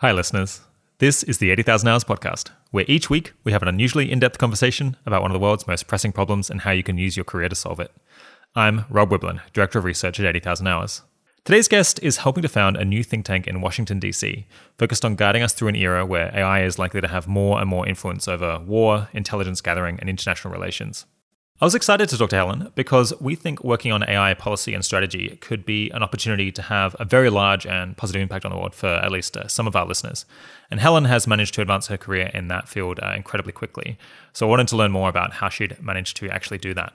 Hi, listeners. This is the 80,000 Hours Podcast, where each week we have an unusually in depth conversation about one of the world's most pressing problems and how you can use your career to solve it. I'm Rob Wiblin, Director of Research at 80,000 Hours. Today's guest is helping to found a new think tank in Washington, D.C., focused on guiding us through an era where AI is likely to have more and more influence over war, intelligence gathering, and international relations. I was excited to talk to Helen because we think working on AI policy and strategy could be an opportunity to have a very large and positive impact on the world for at least uh, some of our listeners. And Helen has managed to advance her career in that field uh, incredibly quickly. So I wanted to learn more about how she'd managed to actually do that.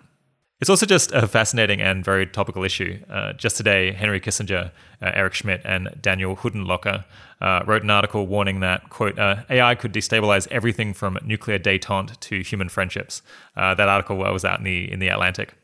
It's also just a fascinating and very topical issue. Uh, just today, Henry Kissinger, uh, Eric Schmidt, and Daniel Huttenlocher uh, wrote an article warning that, quote, uh, AI could destabilize everything from nuclear detente to human friendships. Uh, that article was out in the, in the Atlantic.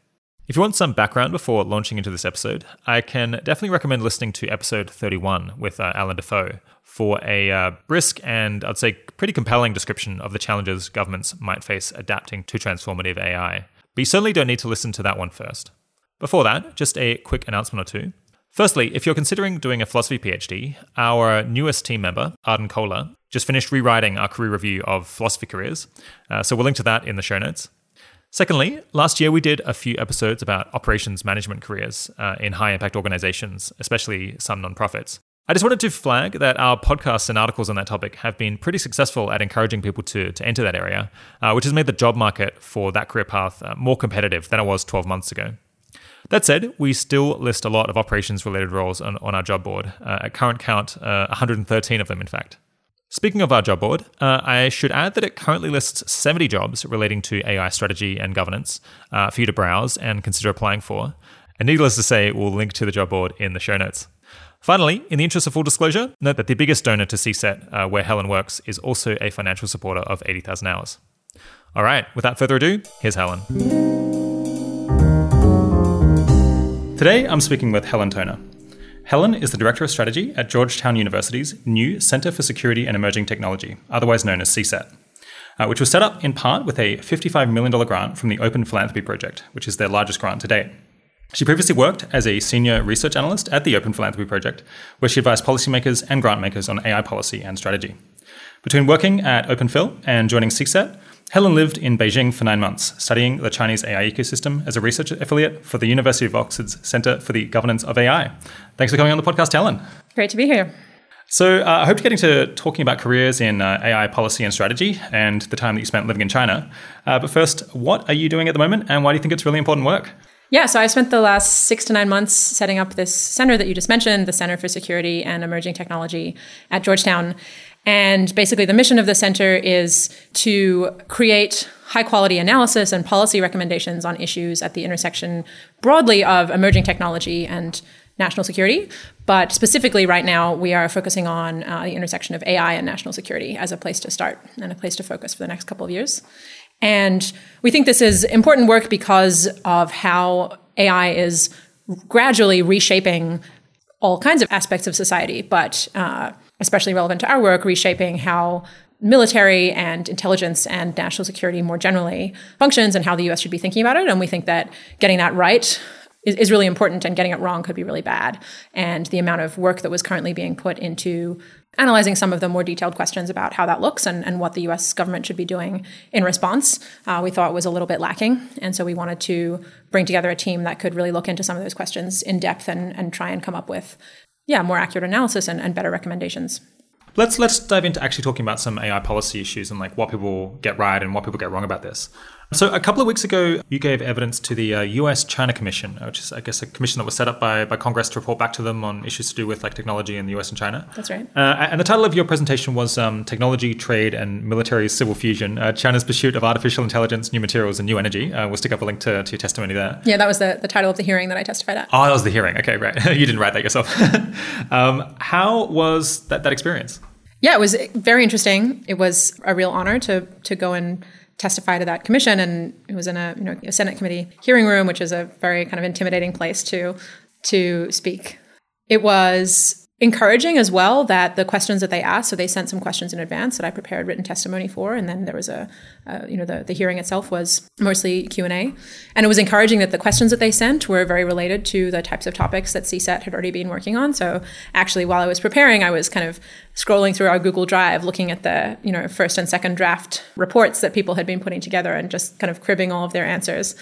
If you want some background before launching into this episode, I can definitely recommend listening to episode 31 with uh, Allan Dafoe for a brisk and I'd say pretty compelling description of the challenges governments might face adapting to transformative AI. But you certainly don't need to listen to that one first. Before that, just a quick announcement or two. Firstly, if you're considering doing a philosophy PhD, our newest team member, Arden Koehler, just finished rewriting our career review of philosophy careers, uh, so we'll link to that in the show notes. Secondly, last year we did a few episodes about operations management careers uh, in high impact organizations, especially some nonprofits. I just wanted to flag that our podcasts and articles on that topic have been pretty successful at encouraging people to, to enter that area, uh, which has made the job market for that career path uh, more competitive than it was 12 months ago. That said, we still list a lot of operations related roles on, on our job board. Uh, at current count, uh, 113 of them, in fact. Speaking of our job board, uh, I should add that it currently lists 70 jobs relating to AI strategy and governance uh, for you to browse and consider applying for. And needless to say, we'll link to the job board in the show notes. Finally, in the interest of full disclosure, note that the biggest donor to CSET, uh, where Helen works, is also a financial supporter of 80,000 hours. All right, without further ado, here's Helen. Today, I'm speaking with Helen Toner. Helen is the Director of Strategy at Georgetown University's new Center for Security and Emerging Technology, otherwise known as CSET, uh, which was set up in part with a $55 million grant from the Open Philanthropy Project, which is their largest grant to date. She previously worked as a senior research analyst at the Open Philanthropy Project, where she advised policymakers and grant makers on AI policy and strategy. Between working at OpenPhil and joining CSET, Helen lived in Beijing for nine months, studying the Chinese AI ecosystem as a research affiliate for the University of Oxford's Center for the Governance of AI. Thanks for coming on the podcast, Helen. Great to be here. So, uh, I hope to get into talking about careers in uh, AI policy and strategy and the time that you spent living in China. Uh, but first, what are you doing at the moment and why do you think it's really important work? Yeah, so I spent the last six to nine months setting up this center that you just mentioned, the Center for Security and Emerging Technology at Georgetown. And basically, the mission of the center is to create high quality analysis and policy recommendations on issues at the intersection broadly of emerging technology and national security. But specifically, right now, we are focusing on uh, the intersection of AI and national security as a place to start and a place to focus for the next couple of years. And we think this is important work because of how AI is gradually reshaping all kinds of aspects of society, but uh, especially relevant to our work, reshaping how military and intelligence and national security more generally functions and how the US should be thinking about it. And we think that getting that right is, is really important and getting it wrong could be really bad. And the amount of work that was currently being put into analyzing some of the more detailed questions about how that looks and, and what the US government should be doing in response, uh, we thought was a little bit lacking. And so we wanted to bring together a team that could really look into some of those questions in depth and, and try and come up with, yeah, more accurate analysis and, and better recommendations. Let's let's dive into actually talking about some AI policy issues and like what people get right and what people get wrong about this. So, a couple of weeks ago, you gave evidence to the uh, US China Commission, which is, I guess, a commission that was set up by, by Congress to report back to them on issues to do with like technology in the US and China. That's right. Uh, and the title of your presentation was um, Technology, Trade, and Military Civil Fusion uh, China's Pursuit of Artificial Intelligence, New Materials, and New Energy. Uh, we'll stick up a link to, to your testimony there. Yeah, that was the, the title of the hearing that I testified at. Oh, that was the hearing. Okay, right. you didn't write that yourself. um, how was that, that experience? Yeah, it was very interesting. It was a real honor to, to go and testify to that commission, and it was in a you know a Senate committee hearing room, which is a very kind of intimidating place to to speak. It was encouraging as well that the questions that they asked so they sent some questions in advance that i prepared written testimony for and then there was a uh, you know the, the hearing itself was mostly q&a and it was encouraging that the questions that they sent were very related to the types of topics that cset had already been working on. So actually while i was preparing i was kind of scrolling through our google drive looking at the you know first and second draft reports that people had been putting together and just kind of cribbing all of their answers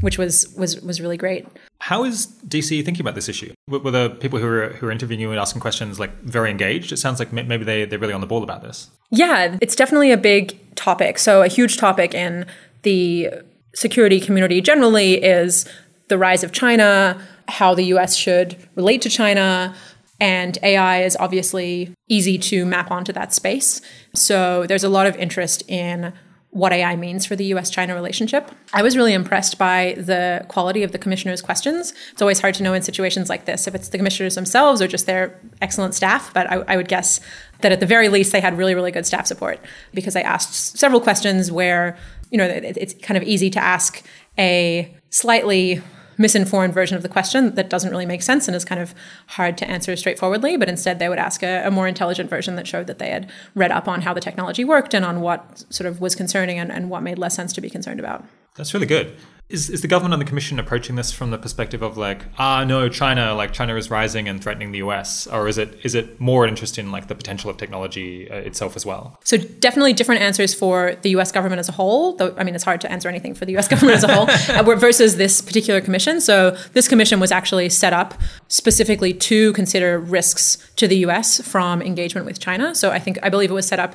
which was was was really great how is DC thinking about this issue? Were the people who are who are interviewing you and asking questions like very engaged? It sounds like maybe they they're really on the ball about this. Yeah, it's definitely a big topic. So a huge topic in the security community generally is the rise of China, how the US should relate to China, and AI is obviously easy to map onto that space. So there's a lot of interest in what AI means for the US China relationship. I was really impressed by the quality of the commissioner's questions. It's always hard to know in situations like this if it's the commissioners themselves or just their excellent staff, but I, I would guess that at the very least they had really, really good staff support because I asked several questions where, you know, it, it's kind of easy to ask a slightly misinformed version of the question that doesn't really make sense and is kind of hard to answer straightforwardly. But instead, they would ask a, a, more intelligent version that showed that they had read up on how the technology worked and on what sort of was concerning and, and what made less sense to be concerned about. That's really good. Is, is the government and the commission approaching this from the perspective of like ah no China like China is rising and threatening the US or is it is it more interest in like the potential of technology uh, itself as well? So definitely different answers for the US government as a whole. Though I mean it's hard to answer anything for the US government as a whole uh, versus this particular commission. So this commission was actually set up specifically to consider risks to the US from engagement with China. So I think I believe it was set up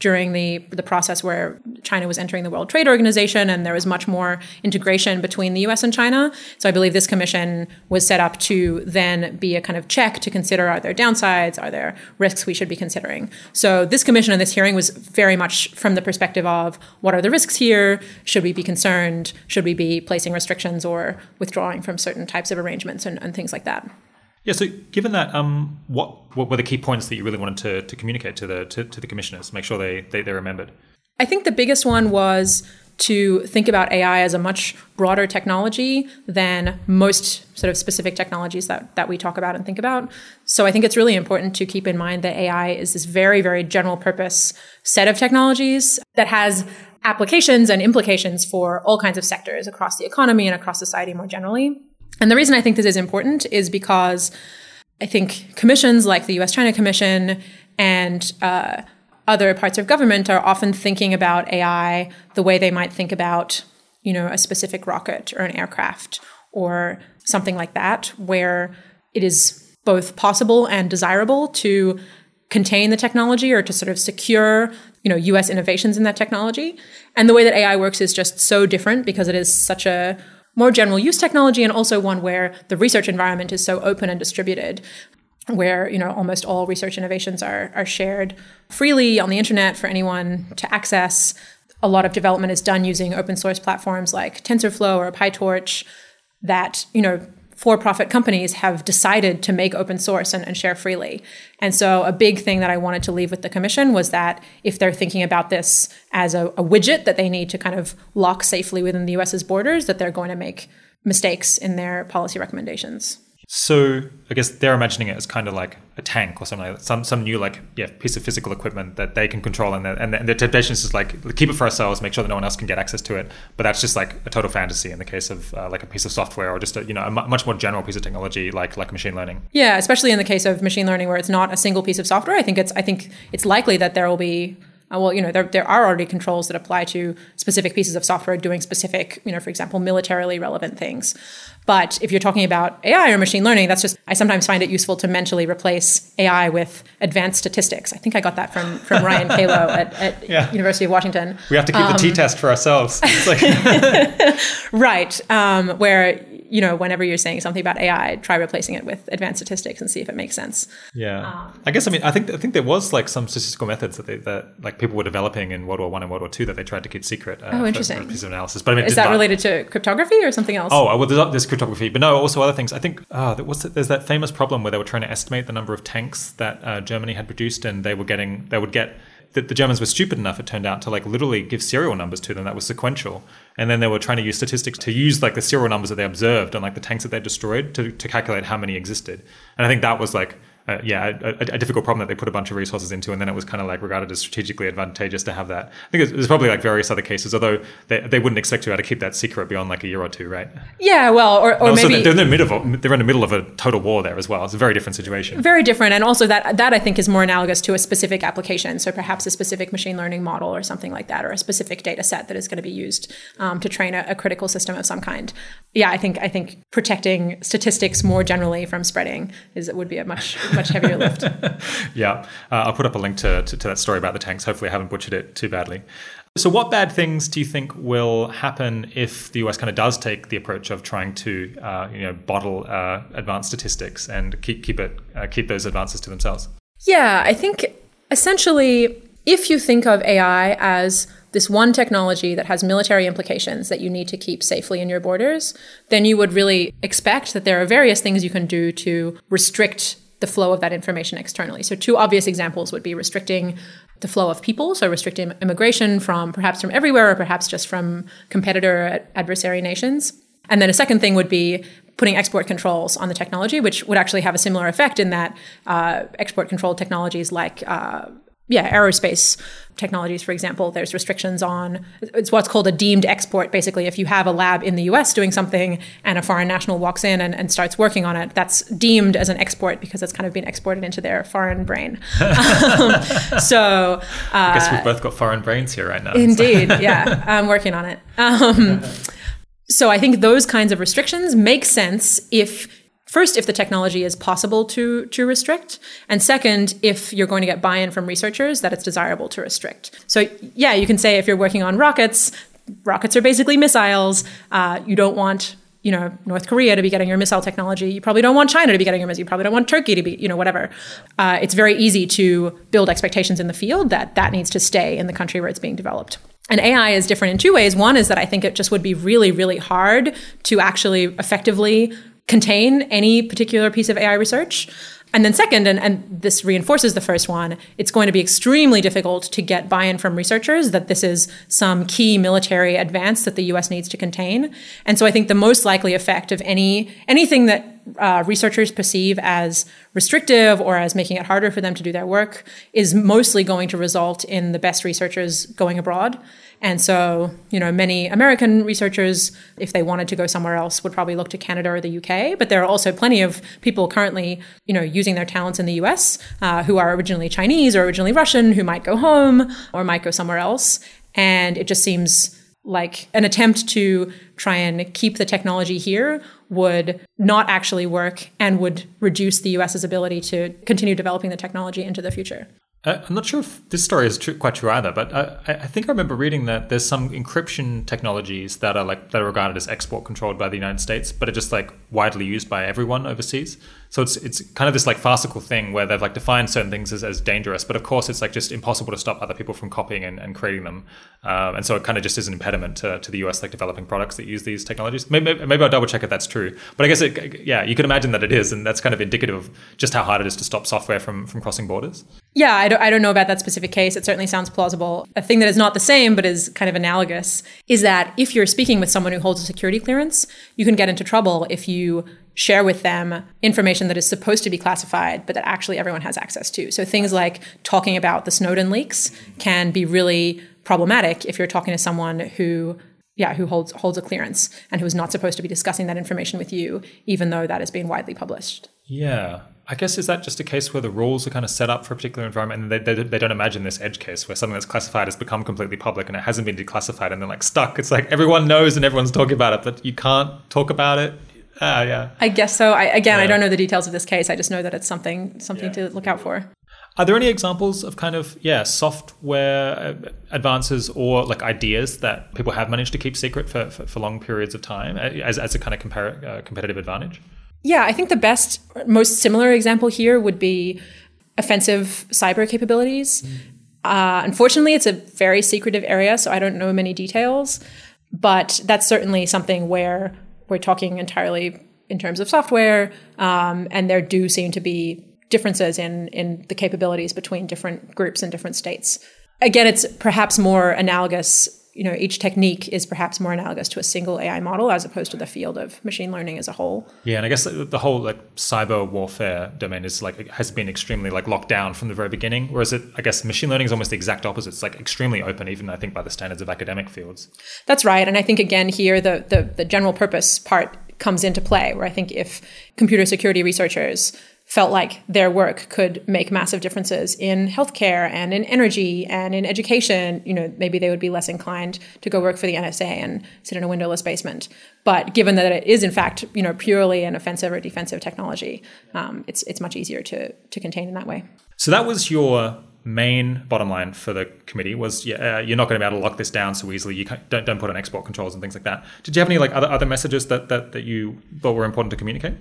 during the the process where China was entering the World Trade Organization and there was much more integration between the US and China. So I believe this commission was set up to then be a kind of check to consider are there downsides, are there risks we should be considering. So this commission and this hearing was very much from the perspective of what are the risks here? Should we be concerned? Should we be placing restrictions or withdrawing from certain types of arrangements and, and things like that? Yeah. So, given that, um, what what were the key points that you really wanted to, to communicate to the to, to the commissioners, make sure they, they they remembered? I think the biggest one was to think about AI as a much broader technology than most sort of specific technologies that, that we talk about and think about. So I think it's really important to keep in mind that AI is this very, very general purpose set of technologies that has applications and implications for all kinds of sectors across the economy and across society more generally. And the reason I think this is important is because I think commissions like the US China Commission and uh, other parts of government are often thinking about AI the way they might think about, you know, a specific rocket or an aircraft or something like that, where it is both possible and desirable to contain the technology or to sort of secure you know US innovations in that technology. And the way that AI works is just so different because it is such a more general use technology and also one where the research environment is so open and distributed where you know almost all research innovations are, are shared freely on the internet for anyone to access. A lot of development is done using open source platforms like tensorflow or pytorch that you know for-profit companies have decided to make open source and, and, share freely. And so a big thing that I wanted to leave with the commission was that if they're thinking about this as a, a widget that they need to kind of lock safely within the US's borders, that they're going to make mistakes in their policy recommendations. So I guess they're imagining it as kind of like a tank or something like that. Some some new like yeah piece of physical equipment that they can control and and, the, and the temptation is just like keep it for ourselves, make sure that no one else can get access to it. But that's just like a total fantasy in the case of uh, like a piece of software or just a, you know a much more general piece of technology like like machine learning. Yeah, especially in the case of machine learning where it's not a single piece of software. I think it's I think it's likely that there will be uh, well, you know, there, there are already controls that apply to specific pieces of software doing specific, you know, for example, militarily relevant things. But if you're talking about AI or machine learning, that's just, I sometimes find it useful to mentally replace AI with advanced statistics. I think I got that from, from Ryan Calo at, at yeah. University of Washington. We have to keep um, the t-test for ourselves. Like right. Um, where you know, whenever you're saying something about AI, try replacing it with advanced statistics and see if it makes sense. Yeah, um, I guess I mean I think I think there was like some statistical methods that they, that like people were developing in World War One and World War Two that they tried to keep secret. Uh, oh, interesting. For, for piece of analysis, but I mean, is that related to cryptography or something else? Oh, well, there's, there's cryptography, but no, also other things. I think uh, there was, there's that famous problem where they were trying to estimate the number of tanks that uh, Germany had produced, and they were getting they would get that the Germans were stupid enough, it turned out, to like literally give serial numbers to them that was sequential. And then they were trying to use statistics to use like the serial numbers that they observed on like the tanks that they destroyed to, to calculate how many existed. And I think that was like uh, yeah, a, a, difficult problem that they put a bunch of resources into, and then it was kind of like regarded as strategically advantageous to have that. I think there's probably like various other cases, although they, they wouldn't expect you to keep that secret beyond like a year or two, right? Yeah, well, or, or maybe they're in the middle of they're in the middle of a total war there as well. It's a very different situation. Very different, and also that that I think is more analogous to a specific application. So perhaps a specific machine learning model or something like that, or a specific data set that is going to be used um, to train a, a critical system of some kind. Yeah, I think I think protecting statistics more generally from spreading is would be a much much heavier lift. yeah, uh, I'll put up a link to, to, to that story about the tanks. Hopefully, I haven't butchered it too badly. So, what bad things do you think will happen if the US kind of does take the approach of trying to, uh, you know, bottle uh, advanced statistics and keep keep it uh, keep those advances to themselves? Yeah, I think essentially, if you think of AI as this one technology that has military implications that you need to keep safely in your borders, then you would really expect that there are various things you can do to restrict the flow of that information externally. So, two obvious examples would be restricting the flow of people, so restricting immigration from perhaps from everywhere or perhaps just from competitor adversary nations. And then a second thing would be putting export controls on the technology, which would actually have a similar effect in that uh, export control technologies like uh, yeah, aerospace technologies, for example, there's restrictions on it's what's called a deemed export. Basically, if you have a lab in the US doing something and a foreign national walks in and, and starts working on it, that's deemed as an export because it's kind of been exported into their foreign brain. um, so uh, I guess we've both got foreign brains here right now. Indeed, yeah, I'm working on it. Um, so I think those kinds of restrictions make sense if First, if the technology is possible to, to restrict. And second, if you're going to get buy in from researchers that it's desirable to restrict. So, yeah, you can say if you're working on rockets, rockets are basically missiles. Uh, you don't want you know North Korea to be getting your missile technology. You probably don't want China to be getting your missile. You probably don't want Turkey to be you know whatever. Uh, it's very easy to build expectations in the field that that needs to stay in the country where it's being developed. And AI is different in two ways. One is that I think it just would be really, really hard to actually effectively contain any particular piece of AI research. And then, second, and, and this reinforces the first one, it's going to be extremely difficult to get buy in from researchers that this is some key military advance that the US needs to contain. And so I think the most likely effect of any anything that uh, researchers perceive as restrictive or as making it harder for them to do their work is mostly going to result in the best researchers going abroad. And so, you know, many American researchers, if they wanted to go somewhere else, would probably look to Canada or the UK. But there are also plenty of people currently, you know, using their talents in the US uh, who are originally Chinese or originally Russian who might go home or might go somewhere else. And it just seems like an attempt to try and keep the technology here would not actually work and would reduce the US's ability to continue developing the technology into the future. Uh, I'm not sure if this story is true, quite true either, but uh, I, I, think I remember reading that there's some encryption technologies that are like that are regarded as export controlled by the United States, but are just like widely used by everyone overseas. So it's it's kind of this like farcical thing where they've like defined certain things as, as dangerous, but of course it's like just impossible to stop other people from copying and, and creating them. Um, and so it kind of just is an impediment to, to the US like developing products that use these technologies. Maybe, maybe I'll double check if that's true, but I guess it, yeah, you can imagine that it is, and that's kind of indicative of just how hard it is to stop software from from crossing borders. Yeah, I don't, I don't know about that specific case. It certainly sounds plausible. A thing that is not the same, but is kind of analogous, is that if you're speaking with someone who holds a security clearance, you can get into trouble if you share with them information that is supposed to be classified, but that actually everyone has access to. So things like talking about the Snowden leaks can be really problematic if you're talking to someone who yeah, who holds holds a clearance and who is not supposed to be discussing that information with you, even though that is being widely published. Yeah. I guess is that just a case where the rules are kind of set up for a particular environment and they, they, they, don't imagine this edge case where something that's classified has become completely public and it hasn't been declassified and they're like stuck. It's like everyone knows and everyone's talking about it, but you can't talk about it. Ah, yeah. I guess so. I, again, yeah. I don't know the details of this case. I just know that it's something something yeah. to look out for. Are there any examples of kind of yeah software advances or like ideas that people have managed to keep secret for, for, for long periods of time as, as a kind of compar- uh, competitive advantage? Yeah, I think the best, most similar example here would be offensive cyber capabilities. Mm. Uh, unfortunately, it's a very secretive area, so I don't know many details. But that's certainly something where we're talking entirely in terms of software, um, and there do seem to be differences in in the capabilities between different groups and different states. Again, it's perhaps more analogous you know each technique is perhaps more analogous to a single AI model as opposed to the field of machine learning as a whole. Yeah, and I guess the whole like cyber warfare domain is like has been extremely like locked down from the very beginning. Whereas it, I guess machine learning is almost the exact opposite. It's like extremely open, even I think by the standards of academic fields. That's right, and I think again here the the, the general purpose part comes into play, where I think if computer security researchers felt like their work could make massive differences in healthcare and in energy and in education, you know, maybe they would be less inclined to go work for the NSA and sit in a windowless basement. But given that it is in fact, you know, purely an offensive or defensive technology, um, it's it's much easier to to contain in that way. So that was your main bottom line for the committee was yeah, uh, you're not going to be able to lock this down so easily. You don't don't put on export controls and things like that. Did you have any like other other messages that that, that you thought were important to communicate?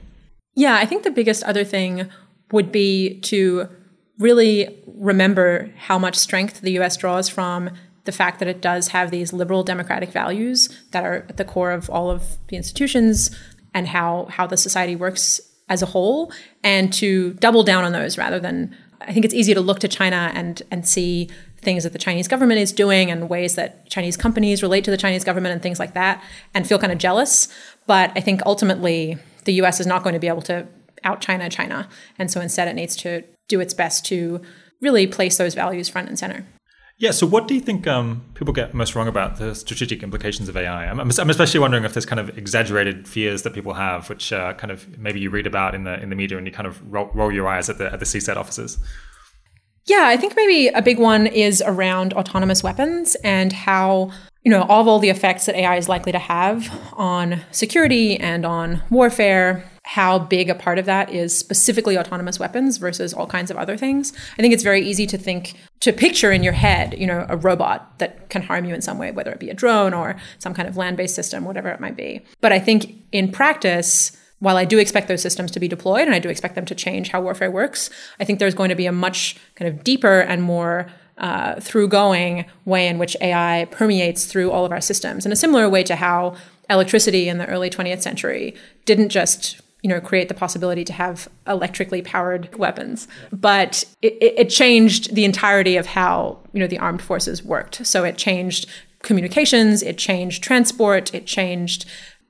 Yeah, I think the biggest other thing would be to really remember how much strength the US draws from the fact that it does have these liberal democratic values that are at the core of all of the institutions and how how the society works as a whole and to double down on those rather than I think it's easy to look to China and and see things that the Chinese government is doing and ways that Chinese companies relate to the Chinese government and things like that and feel kind of jealous. But I think ultimately the US is not going to be able to out China China. And so instead, it needs to do its best to really place those values front and center. Yeah. So, what do you think um, people get most wrong about the strategic implications of AI? I'm, I'm, especially wondering if there's kind of exaggerated fears that people have, which uh, kind of maybe you read about in the in the media and you kind of roll, roll your eyes at the at the CSET offices. Yeah, I think maybe a big one is around autonomous weapons and how you know all of all the effects that AI is likely to have on security and on warfare how big a part of that is specifically autonomous weapons versus all kinds of other things. I think it's very easy to think to picture in your head, you know, a robot that can harm you in some way, whether it be a drone or some kind of land-based system, whatever it might be. But I think in practice, while I do expect those systems to be deployed and I do expect them to change how warfare works, I think there's going to be a much kind of deeper and more uh, through going way in which AI permeates through all of our systems in a similar way to how electricity in the early 20th century didn't just you know, create the possibility to have electrically powered weapons. But it, it, changed the entirety of how, you know, the armed forces worked. So it changed communications, it changed transport, it changed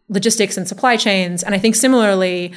logistics and supply chains. And I think similarly,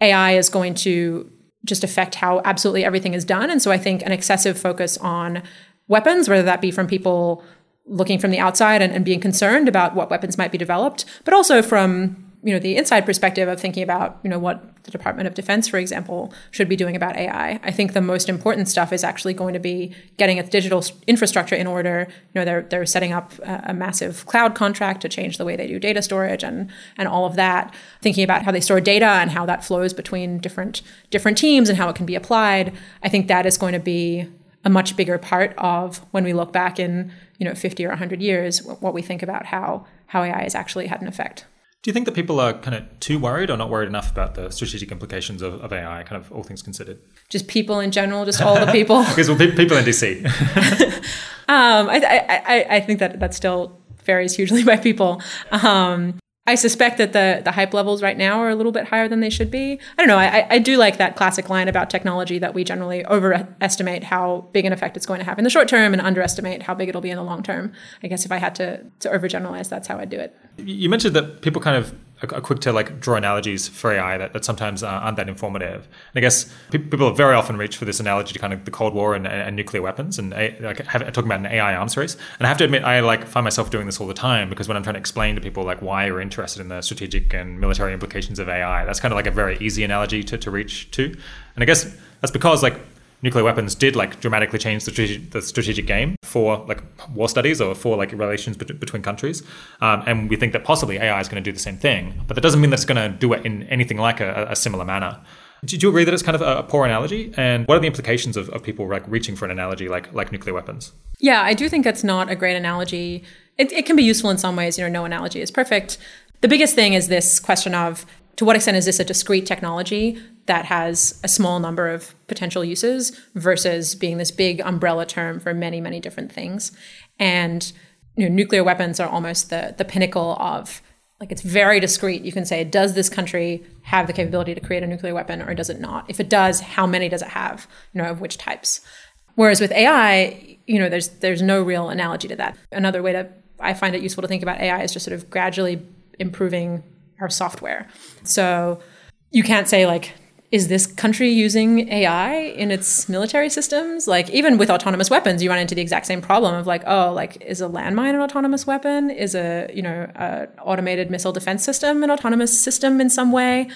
AI is going to just affect how absolutely everything is done. And so I think an excessive focus on weapons, whether that be from people looking from the outside and, and being concerned about what weapons might be developed, but also from you know the inside perspective of thinking about you know what the Department of Defense, for example, should be doing about AI. I think the most important stuff is actually going to be getting its digital infrastructure in order. You know, they're they're setting up a, a massive cloud contract to change the way they do data storage and and all of that. Thinking about how they store data and how that flows between different different teams and how it can be applied. I think that is going to be a much bigger part of when we look back in you know 50 or 100 years what we think about how how AI has actually had an effect. Do you think that people are kind of too worried or not worried enough about the strategic implications of, of AI, kind of all things considered? Just people in general, just all the people. because well, people in DC. um, I, I, I, think that that still varies hugely by people. Um, I suspect that the the hype levels right now are a little bit higher than they should be. I don't know. I, I do like that classic line about technology that we generally overestimate how big an effect it's going to have in the short term and underestimate how big it'll be in the long term. I guess if I had to to overgeneralize, that's how I'd do it. You mentioned that people kind of quick to like draw analogies for AI that, that sometimes uh, aren't that informative. And I guess people very often reach for this analogy to kind of the Cold War and, and nuclear weapons and like talking about an AI arms race. And I have to admit, I like find myself doing this all the time because when I'm trying to explain to people like why you're interested in the strategic and military implications of AI, that's kind of like a very easy analogy to, to reach to. And I guess that's because like nuclear weapons did like dramatically change the strategic, the strategic game for like war studies or for like relations be- between countries. Um, and we think that possibly AI is going to do the same thing, but that doesn't mean that it's going to do it in anything like a, a similar manner. Do you agree that it's kind of a poor analogy? And what are the implications of, of people like reaching for an analogy like like nuclear weapons? Yeah, I do think it's not a great analogy. It, it can be useful in some ways. You know, no analogy is perfect. The biggest thing is this question of to what extent is this a discrete technology that has a small number of potential uses versus being this big umbrella term for many, many different things. And you know, nuclear weapons are almost the the pinnacle of like it's very discrete. You can say, does this country have the capability to create a nuclear weapon or does it not? If it does, how many does it have? You know, of which types? Whereas with AI, you know, there's there's no real analogy to that. Another way to I find it useful to think about AI is just sort of gradually improving our software. So you can't say like is this country using AI in its military systems? Like even with autonomous weapons, you run into the exact same problem of like, oh, like is a landmine an autonomous weapon? Is a you know a automated missile defense system an autonomous system in some way?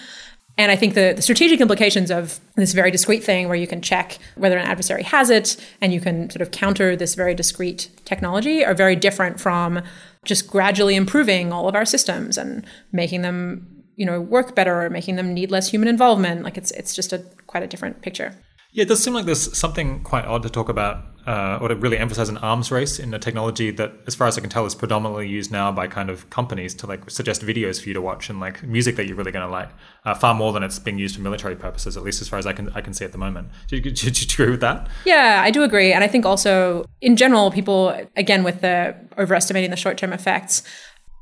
And I think the, the, strategic implications of this very discrete thing where you can check whether an adversary has it and you can sort of counter this very discrete technology are very different from just gradually improving all of our systems and making them you know work better or making them need less human involvement like it's it's just a quite a different picture yeah, it does seem like there's something quite odd to talk about, uh, or to really emphasize an arms race in a technology that, as far as I can tell, is predominantly used now by kind of companies to like suggest videos for you to watch and like music that you're really going to like, uh, far more than it's being used for military purposes, at least as far as I can I can see at the moment. Do you, do you agree with that? Yeah, I do agree, and I think also in general, people again with the overestimating the short term effects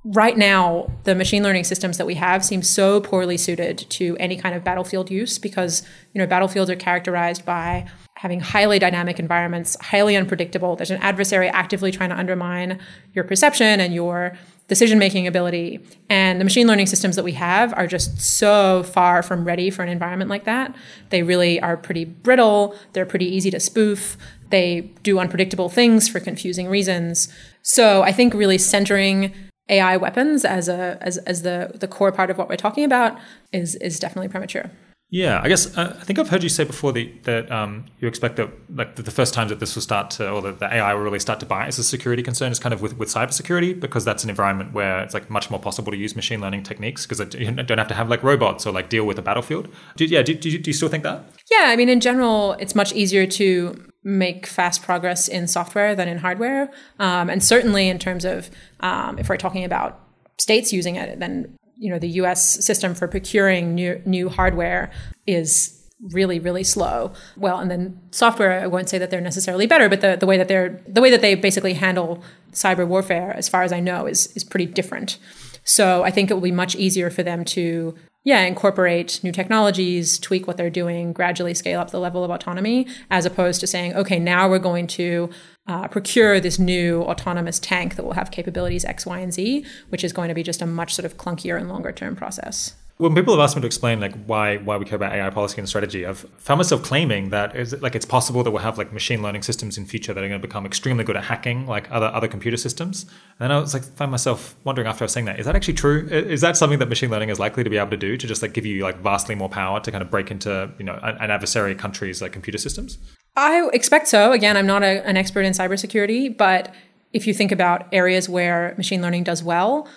right now, the machine learning systems that we have seem so poorly suited to any kind of battlefield use because you know battlefields are characterized by having highly dynamic environments, highly unpredictable. There's an adversary actively trying to undermine your perception and your decision making ability. And the machine learning systems that we have are just so far from ready for an environment like that. They really are pretty brittle, they're pretty easy to spoof. They do unpredictable things for confusing reasons. So I think really centering AI weapons as a as, as the the core part of what we're talking about is is definitely premature. Yeah, I guess uh, I think I've heard you say before that, that um, you expect that like the first time that this will start to, or that the AI will really start to bite as a security concern is kind of with, with cybersecurity because that's an environment where it's like much more possible to use machine learning techniques because you don't have to have like robots or like deal with a battlefield. Do, yeah, do, do, do you still think that? Yeah, I mean, in general, it's much easier to make fast progress in software than in hardware, um, and certainly in terms of um, if we're talking about states using it, then you know the U.S. system for procuring new new hardware is really really slow well and then software i won't say that they're necessarily better but the, the way that they're the way that they basically handle cyber warfare as far as i know is is pretty different so i think it will be much easier for them to yeah, incorporate new technologies, tweak what they're doing, gradually scale up the level of autonomy, as opposed to saying, okay, now we're going to uh, procure this new autonomous tank that will have capabilities X, Y, and Z, which is going to be just a much sort of clunkier and longer term process when people have asked me to explain like why why we care about AI policy and strategy, I've found myself claiming that is like it's possible that we'll have like machine learning systems in future that are going to become extremely good at hacking like other other computer systems. And then I was like find myself wondering after I was saying that is that actually true? Is that something that machine learning is likely to be able to do to just like give you like vastly more power to kind of break into you know an, adversary country's like computer systems? I expect so. Again, I'm not a, an expert in cybersecurity, but if you think about areas where machine learning does well,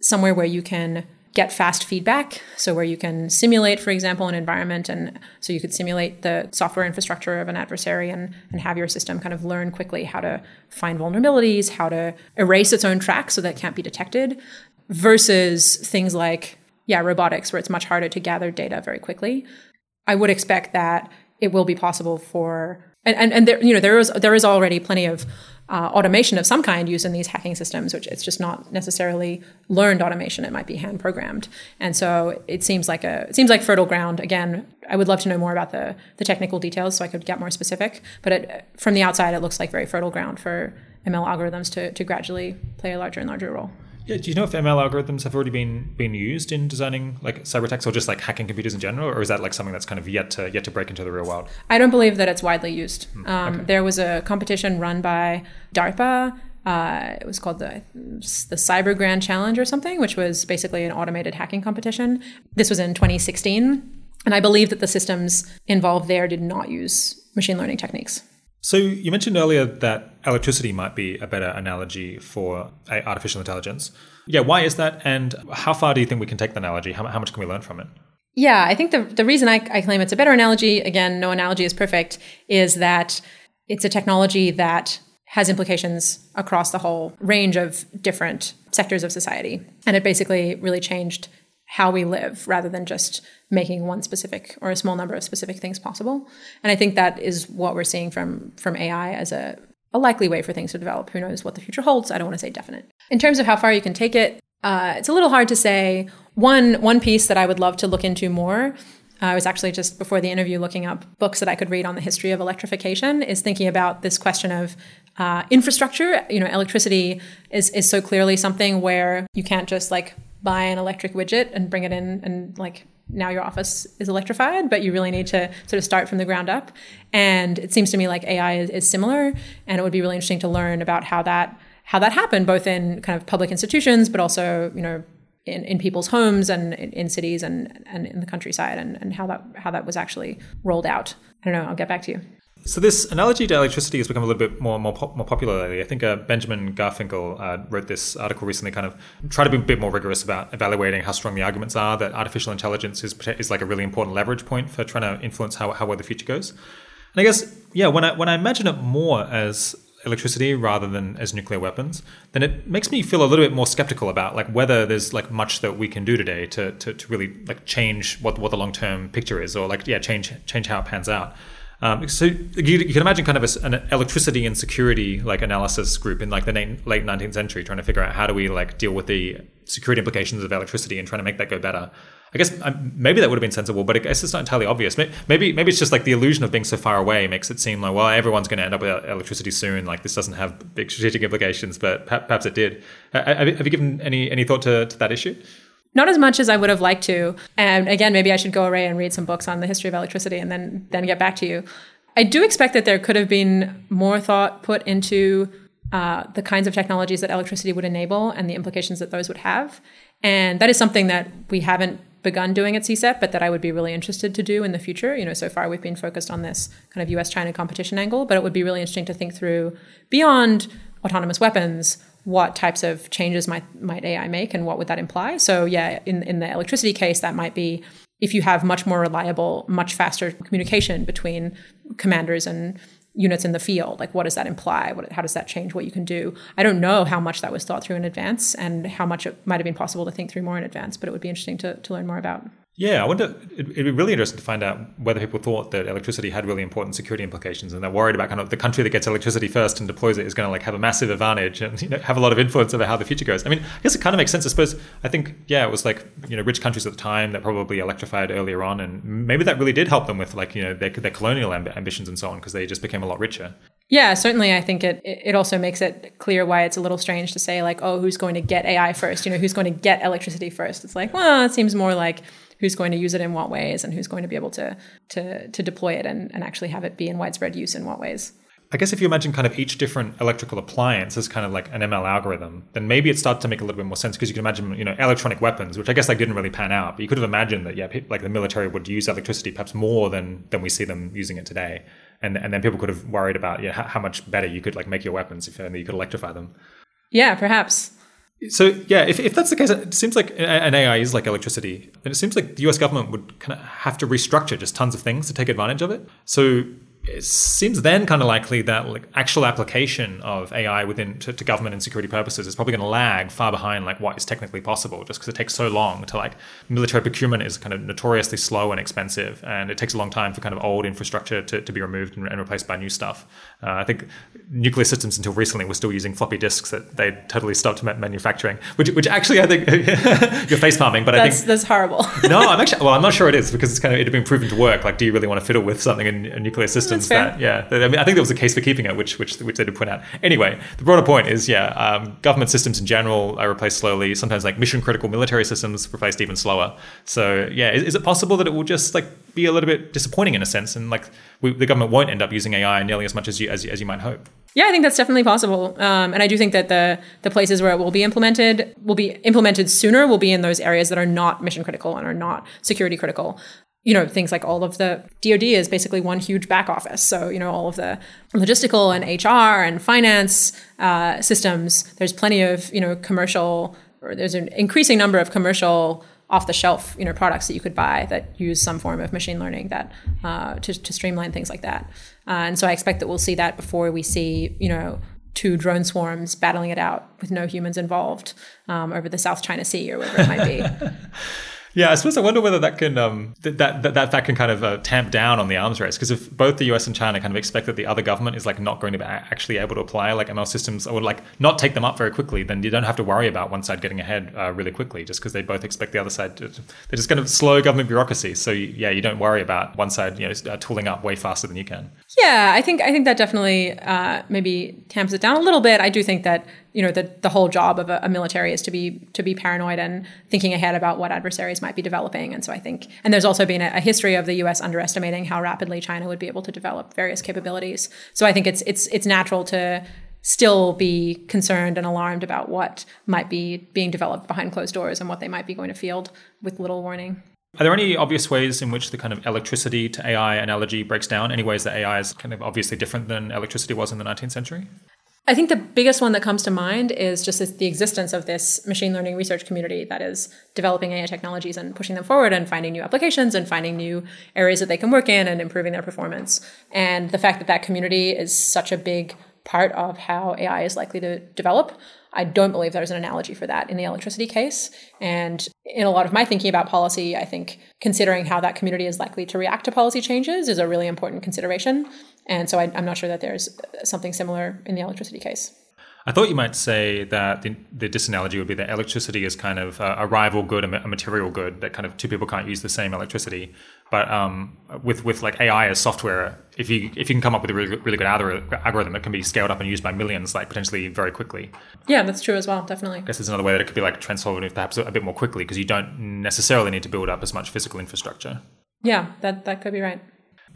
somewhere where you can get fast feedback. So, where you can simulate, for example, an environment, and so you could simulate the software infrastructure of an adversary and, and have your system kind of learn quickly how to find vulnerabilities, how to erase its own tracks so that it can't be detected, versus things like, yeah, robotics, where it's much harder to gather data very quickly. I would expect that it will be possible for and, and, and there, you know, there is there is already plenty of uh, automation of some kind used in these hacking systems, which it's just not necessarily learned automation. It might be hand programmed, and so it seems like a it seems like fertile ground. Again, I would love to know more about the the technical details so I could get more specific. But it, from the outside, it looks like very fertile ground for ML algorithms to to gradually play a larger and larger role. Yeah, do you know if ML algorithms have already been been used in designing like cyber attacks or just like hacking computers in general, or is that like something that's kind of yet to yet to break into the real world? I don't believe that it's widely used. Hmm, um, okay. There was a competition run by DARPA. Uh, it was called the the Cyber Grand Challenge or something, which was basically an automated hacking competition. This was in 2016, and I believe that the systems involved there did not use machine learning techniques. So you mentioned earlier that electricity might be a better analogy for artificial intelligence. Yeah, why is that? And how far do you think we can take the analogy? How, how much can we learn from it? Yeah, I think the, the reason I, I claim it's a better analogy, again, no analogy is perfect, is that it's a technology that has implications across the whole range of different sectors of society. And it basically really changed how we live rather than just making one specific or a small number of specific things possible. And I think that is what we're seeing from from AI as a, a likely way for things to develop. Who knows what the future holds? I don't want to say definite. In terms of how far you can take it, uh, it's a little hard to say. One one piece that I would love to look into more. Uh, I was actually just before the interview looking up books that I could read on the history of electrification. Is thinking about this question of uh, infrastructure. You know, electricity is is so clearly something where you can't just like buy an electric widget and bring it in and like now your office is electrified, but you really need to sort of start from the ground up. And it seems to me like AI is, is similar, and it would be really interesting to learn about how that how that happened, both in kind of public institutions, but also you know in, in people's homes and in, in, cities and, and in the countryside, and, and how that how that was actually rolled out. I don't know. I'll get back to you. So this analogy to electricity has become a little bit more more, more popular lately. I think uh, Benjamin Garfinkel uh, wrote this article recently, kind of try to be a bit more rigorous about evaluating how strong the arguments are that artificial intelligence is is like a really important leverage point for trying to influence how how well the future goes. And I guess yeah, when I when I imagine it more as electricity rather than as nuclear weapons, then it makes me feel a little bit more skeptical about like whether there's like much that we can do today to to, to really like change what what the long term picture is, or like yeah, change change how it pans out. Um, so you, you, can imagine kind of a, an electricity and security like analysis group in like the late 19th century trying to figure out how do we like deal with the security implications of electricity and trying to make that go better. I guess um, maybe that would have been sensible, but I guess it's not entirely obvious. Maybe maybe it's just like the illusion of being so far away makes it seem like well everyone's going to end up with electricity soon. Like this doesn't have big strategic implications, but perhaps it did. Have you given any any thought to, to that issue? Not as much as I would have liked to. And again, maybe I should go away and read some books on the history of electricity and then then get back to you. I do expect that there could have been more thought put into uh, the kinds of technologies that electricity would enable and the implications that those would have. And that is something that we haven't begun doing at CSET, but that I would be really interested to do in the future. You know, so far we've been focused on this kind of US China competition angle, but it would be really interesting to think through beyond autonomous weapons what types of changes might might AI make and what would that imply. So yeah, in in the electricity case, that might be if you have much more reliable, much faster communication between commanders and units in the field. Like, what does that imply? What, how does that change what you can do? I don't know how much that was thought through in advance and how much it might have been possible to think through more in advance, but it would be interesting to, to learn more about. Yeah, I wonder. It'd be really interesting to find out whether people thought that electricity had really important security implications, and they're worried about kind of the country that gets electricity first and deploys it is going to like have a massive advantage and you know, have a lot of influence over how the future goes. I mean, I guess it kind of makes sense. I suppose. I think yeah, it was like you know rich countries at the time that probably electrified earlier on, and maybe that really did help them with like you know their, their colonial amb- ambitions and so on because they just became a lot richer. Yeah, certainly. I think it it also makes it clear why it's a little strange to say like, oh, who's going to get AI first? You know, who's going to get electricity first? It's like, well, it seems more like who's going to use it in what ways and who's going to be able to to to deploy it and, and actually have it be in widespread use in what ways. I guess if you imagine kind of each different electrical appliance as kind of like an ML algorithm, then maybe it starts to make a little bit more sense because you can imagine, you know, electronic weapons, which I guess like didn't really pan out, but you could have imagined that, yeah, like the military would use electricity perhaps more than than we see them using it today, and and then people could have worried about, yeah, how, how much better you could like make your weapons if you could electrify them. Yeah, perhaps. So yeah, if, if that's the case, it seems like an AI is like electricity, and it seems like the U.S. government would kind of have to restructure just tons of things to take advantage of it. So it seems then kind of likely that like actual application of AI within to, to government and security purposes is probably going to lag far behind like what is technically possible, just because it takes so long to like military procurement is kind of notoriously slow and expensive, and it takes a long time for kind of old infrastructure to, to be removed and, and replaced by new stuff. Uh, I think nuclear systems until recently were still using floppy disks that they totally stopped manufacturing, which which actually I think you're face palming, but that's, I think that's horrible. no, I'm actually well, I'm not sure it is because it's kind of it had been proven to work. Like, do you really want to fiddle with something in a nuclear system? That, yeah, I mean, I think there was a case for keeping it, which which which they did point out. Anyway, the broader point is, yeah, um, government systems in general are replaced slowly. Sometimes, like mission critical military systems, replaced even slower. So, yeah, is, is, it possible that it will just like be a little bit disappointing in a sense, and like we, the government won't end up using AI nearly as much as you as, as you might hope? Yeah, I think that's definitely possible, um, and I do think that the the places where it will be implemented will be implemented sooner. Will be in those areas that are not mission critical and are not security critical you know, things like all of the DoD is basically one huge back office. So, you know, all of the logistical and HR and finance uh, systems, there's plenty of, you know, commercial, or there's an increasing number of commercial off the shelf, you know, products that you could buy that use some form of machine learning that uh, to, to streamline things like that. Uh, and so I expect that we'll see that before we see, you know, two drone swarms battling it out with no humans involved um, over the South China Sea or wherever it might be. Yeah, I suppose I wonder whether that can um, that, that that that can kind of uh, tamp down on the arms race because if both the US and China kind of expect that the other government is like not going to be actually able to apply like ML systems or like not take them up very quickly, then you don't have to worry about one side getting ahead uh, really quickly just because they both expect the other side. To, they're just going to slow government bureaucracy. So yeah, you don't worry about one side you know uh, tooling up way faster than you can. Yeah, I think I think that definitely uh, maybe tamps it down a little bit. I do think that you know the the whole job of a, a, military is to be to be paranoid and thinking ahead about what adversaries might be developing. And so I think, and there's also been a, a, history of the U.S. underestimating how rapidly China would be able to develop various capabilities. So I think it's it's it's natural to still be concerned and alarmed about what might be being developed behind closed doors and what they might be going to field with little warning. Are there any obvious ways in which the kind of electricity to AI analogy breaks down? Any ways that AI is kind of obviously different than electricity was in the 19th century? I think the biggest one that comes to mind is just the existence of this machine learning research community that is developing AI technologies and pushing them forward and finding new applications and finding new areas that they can work in and improving their performance. And the fact that that community is such a big part of how AI is likely to develop, I don't believe there's an analogy for that in the electricity case. And in a lot of my thinking about policy, I think considering how that community is likely to react to policy changes is a really important consideration. And so I, I'm not sure that there's something similar in the electricity case. I thought you might say that the, the disanalogy would be that electricity is kind of a, a rival good, a, material good, that kind of two people can't use the same electricity. But um, with with like AI as software, if you if you can come up with a really, really good algorithm, it can be scaled up and used by millions, like potentially very quickly. Yeah, that's true as well. Definitely. I guess there's another way that it could be like transformative, perhaps a bit more quickly, because you don't necessarily need to build up as much physical infrastructure. Yeah, that that could be right.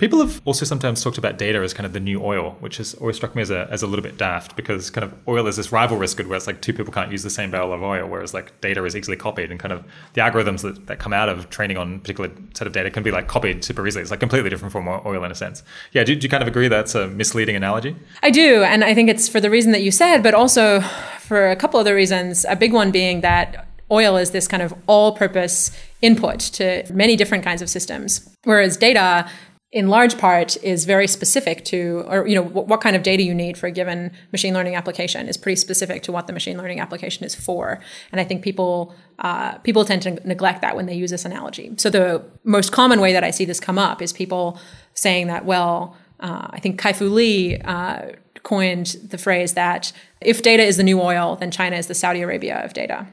People have also sometimes talked about data as kind of the new oil, which has always struck me as a, as a little bit daft because kind of oil is this rivalrous good where it's like two people can't use the same barrel of oil, whereas like data is easily copied and kind of the algorithms that, that come out of training on a particular set of data can be like copied super easily. It's like completely different from oil in a sense. Yeah, do, do you kind of agree that's a misleading analogy? I do. And I think it's for the reason that you said, but also for a couple other reasons. A big one being that oil is this kind of all purpose input to many different kinds of systems. Whereas data in large part is very specific to or you know what, what, kind of data you need for a given machine learning application is pretty specific to what the machine learning application is for. And i think people uh, people tend to neglect that when they use this analogy. So the most common way that i see this come up is people saying that well uh, i think kai-fu lee uh, coined the phrase that if data is the new oil then china is the saudi arabia of data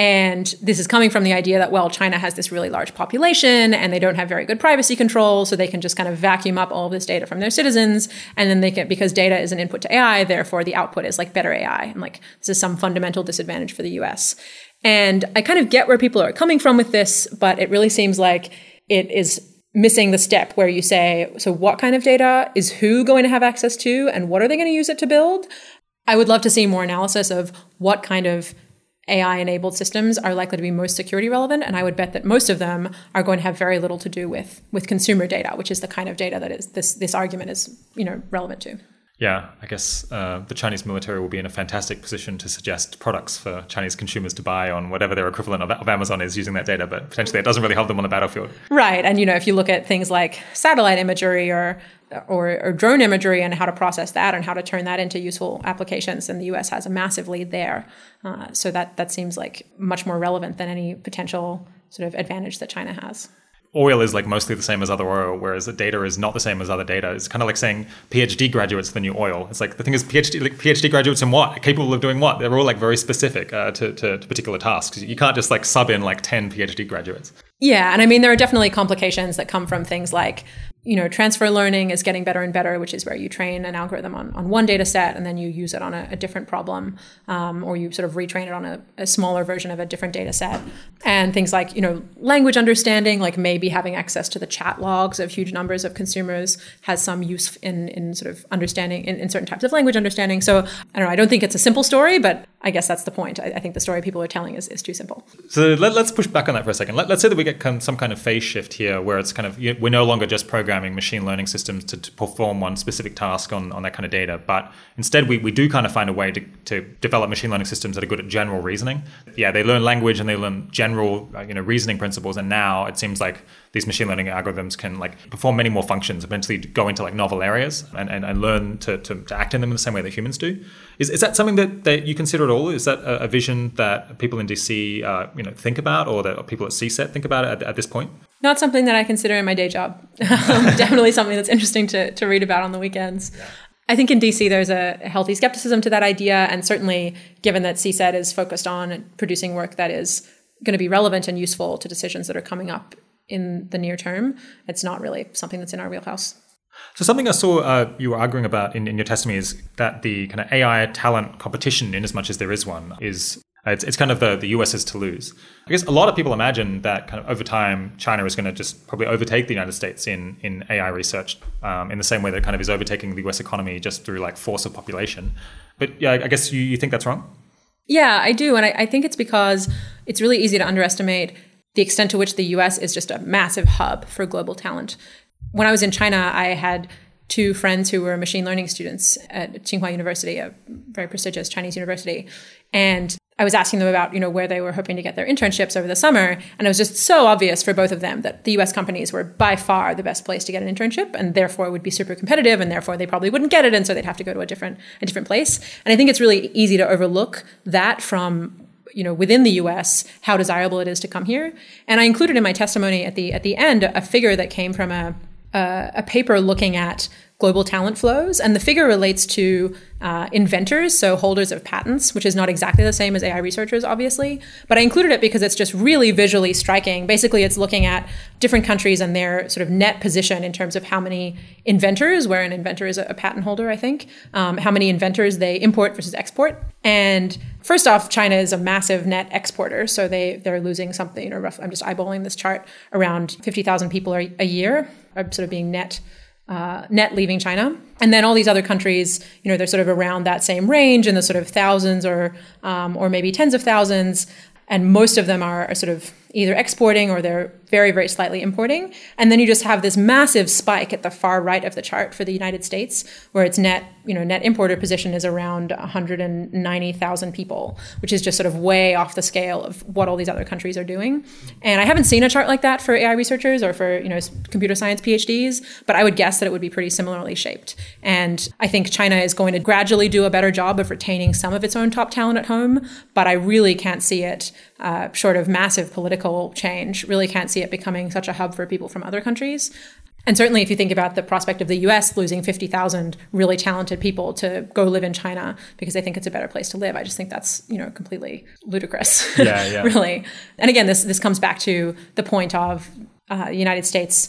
and this is coming from the idea that, well, China has this really large population and they don't have very good privacy control, so they can just kind of vacuum up all of this data from their citizens. And then they can, because data is an input to AI, therefore the output is like better AI. And like, this is some fundamental disadvantage for the US. And I kind of get where people are coming from with this, but it really seems like it is missing the step where you say, so what kind of data is who going to have access to and what are they going to use it to build? I would love to see more analysis of what kind of AI enabled systems are likely to be most security relevant. And I would bet that most of them are going to have very little to do with, with consumer data, which is the kind of data that is this, this argument is you know, relevant to. Yeah, I guess uh, the Chinese military will be in a fantastic position to suggest products for Chinese consumers to buy on whatever their equivalent of, of, Amazon is using that data, but potentially it doesn't really help them on the battlefield. Right, and you know if you look at things like satellite imagery or or, or, drone imagery and how to process that and how to turn that into useful applications. And the U.S. has a massive lead there. Uh, so that that seems like much more relevant than any potential sort of advantage that China has oil is like mostly the same as other oil, whereas the data is not the same as other data. It's kind of like saying PhD graduates the new oil. It's like the thing is PhD like PhD graduates in what? Capable of doing what? They're all like very specific uh, to, to, to particular tasks. You can't just like sub in like ten PhD graduates. Yeah, and I mean there are definitely complications that come from things like you know, transfer learning is getting better and better, which is where you train an algorithm on, on one data set and then you use it on a, a different problem, um, or you sort of retrain it on a, a, smaller version of a different data set. And things like, you know, language understanding, like maybe having access to the chat logs of huge numbers of consumers has some use in, in sort of understanding, in, in certain types of language understanding. So I don't know, I don't think it's a simple story, but I guess that's the point. I, I think the story people are telling is, is too simple. So let, us push back on that for a second. Let, us say that we get some kind of phase shift here where it's kind of, we're no longer just programming programming machine learning systems to, to, perform one specific task on, on that kind of data. But instead, we, we do kind of find a way to, to develop machine learning systems that are good at general reasoning. Yeah, they learn language and they learn general uh, you know reasoning principles. And now it seems like these machine learning algorithms can like perform many more functions, eventually go into like novel areas and, and, and learn to, to, to act in them in the same way that humans do. Is, is that something that, that you consider at all? Is that a, a vision that people in DC uh, you know think about or that people at CSET think about at, at this point? Not something that I consider in my day job. Um, definitely something that's interesting to, to read about on the weekends. Yeah. I think in DC there's a healthy skepticism to that idea, and certainly given that CSET is focused on producing work that is going to be relevant and useful to decisions that are coming up in the near term, it's not really something that's in our wheelhouse. So something I saw uh, you were arguing about in, in your testimony is that the kind of AI talent competition, in as much as there is one, is uh, it's, it's kind of the, the US is to lose. I guess a lot of people imagine that kind of over time, China is going to just probably overtake the United States in, in AI research um, in the same way that it kind of is overtaking the US economy just through like force of population. But yeah, I guess you, you think that's wrong? Yeah, I do. And I, I think it's because it's really easy to underestimate the extent to which the US is just a massive hub for global talent. When I was in China, I had two friends who were machine learning students at Tsinghua University, a very prestigious Chinese university. And I was asking them about, you know, where they were hoping to get their internships over the summer, and it was just so obvious for both of them that the US companies were by far the best place to get an internship and therefore would be super competitive and therefore they probably wouldn't get it and so they'd have to go to a different a different place. And I think it's really easy to overlook that from you know within the US how desirable it is to come here. And I included in my testimony at the at the end a figure that came from a a, a paper looking at global talent flows. And the figure relates to uh, inventors, so holders of patents, which is not exactly the same as AI researchers, obviously. But I included it because it's just really visually striking. Basically, it's looking at different countries and their sort of net position in terms of how many inventors, where an inventor is a, a patent holder, I think, um, how many inventors they import versus export. And first off, China is a massive net exporter, so they they're losing something. Or rough, I'm just eyeballing this chart. Around fifty thousand people a, a year are sort of being net uh, net leaving China. And then all these other countries, you know, they're sort of around that same range in the sort of thousands or um, or maybe tens of thousands. And most of them are, are sort of either exporting or they're very, very slightly importing. And then you just have this massive spike at the far right of the chart for the United States, where its net, you know, net importer position is around 190,000 people, which is just sort of way off the scale of what all these other countries are doing. And I haven't seen a chart like that for AI researchers or for, you know, computer science PhDs, but I would guess that it would be pretty similarly shaped. And I think China is going to gradually do a better job of retaining some of its own top talent at home, but I really can't see it uh, short of massive political change, really can't see it becoming such a hub for people from other countries. And certainly, if you think about the prospect of the US losing 50,000 really talented people to go live in China because they think it's a better place to live, I just think that's, you know, completely ludicrous. Yeah, yeah. really. And again, this, this comes back to the point of uh, United States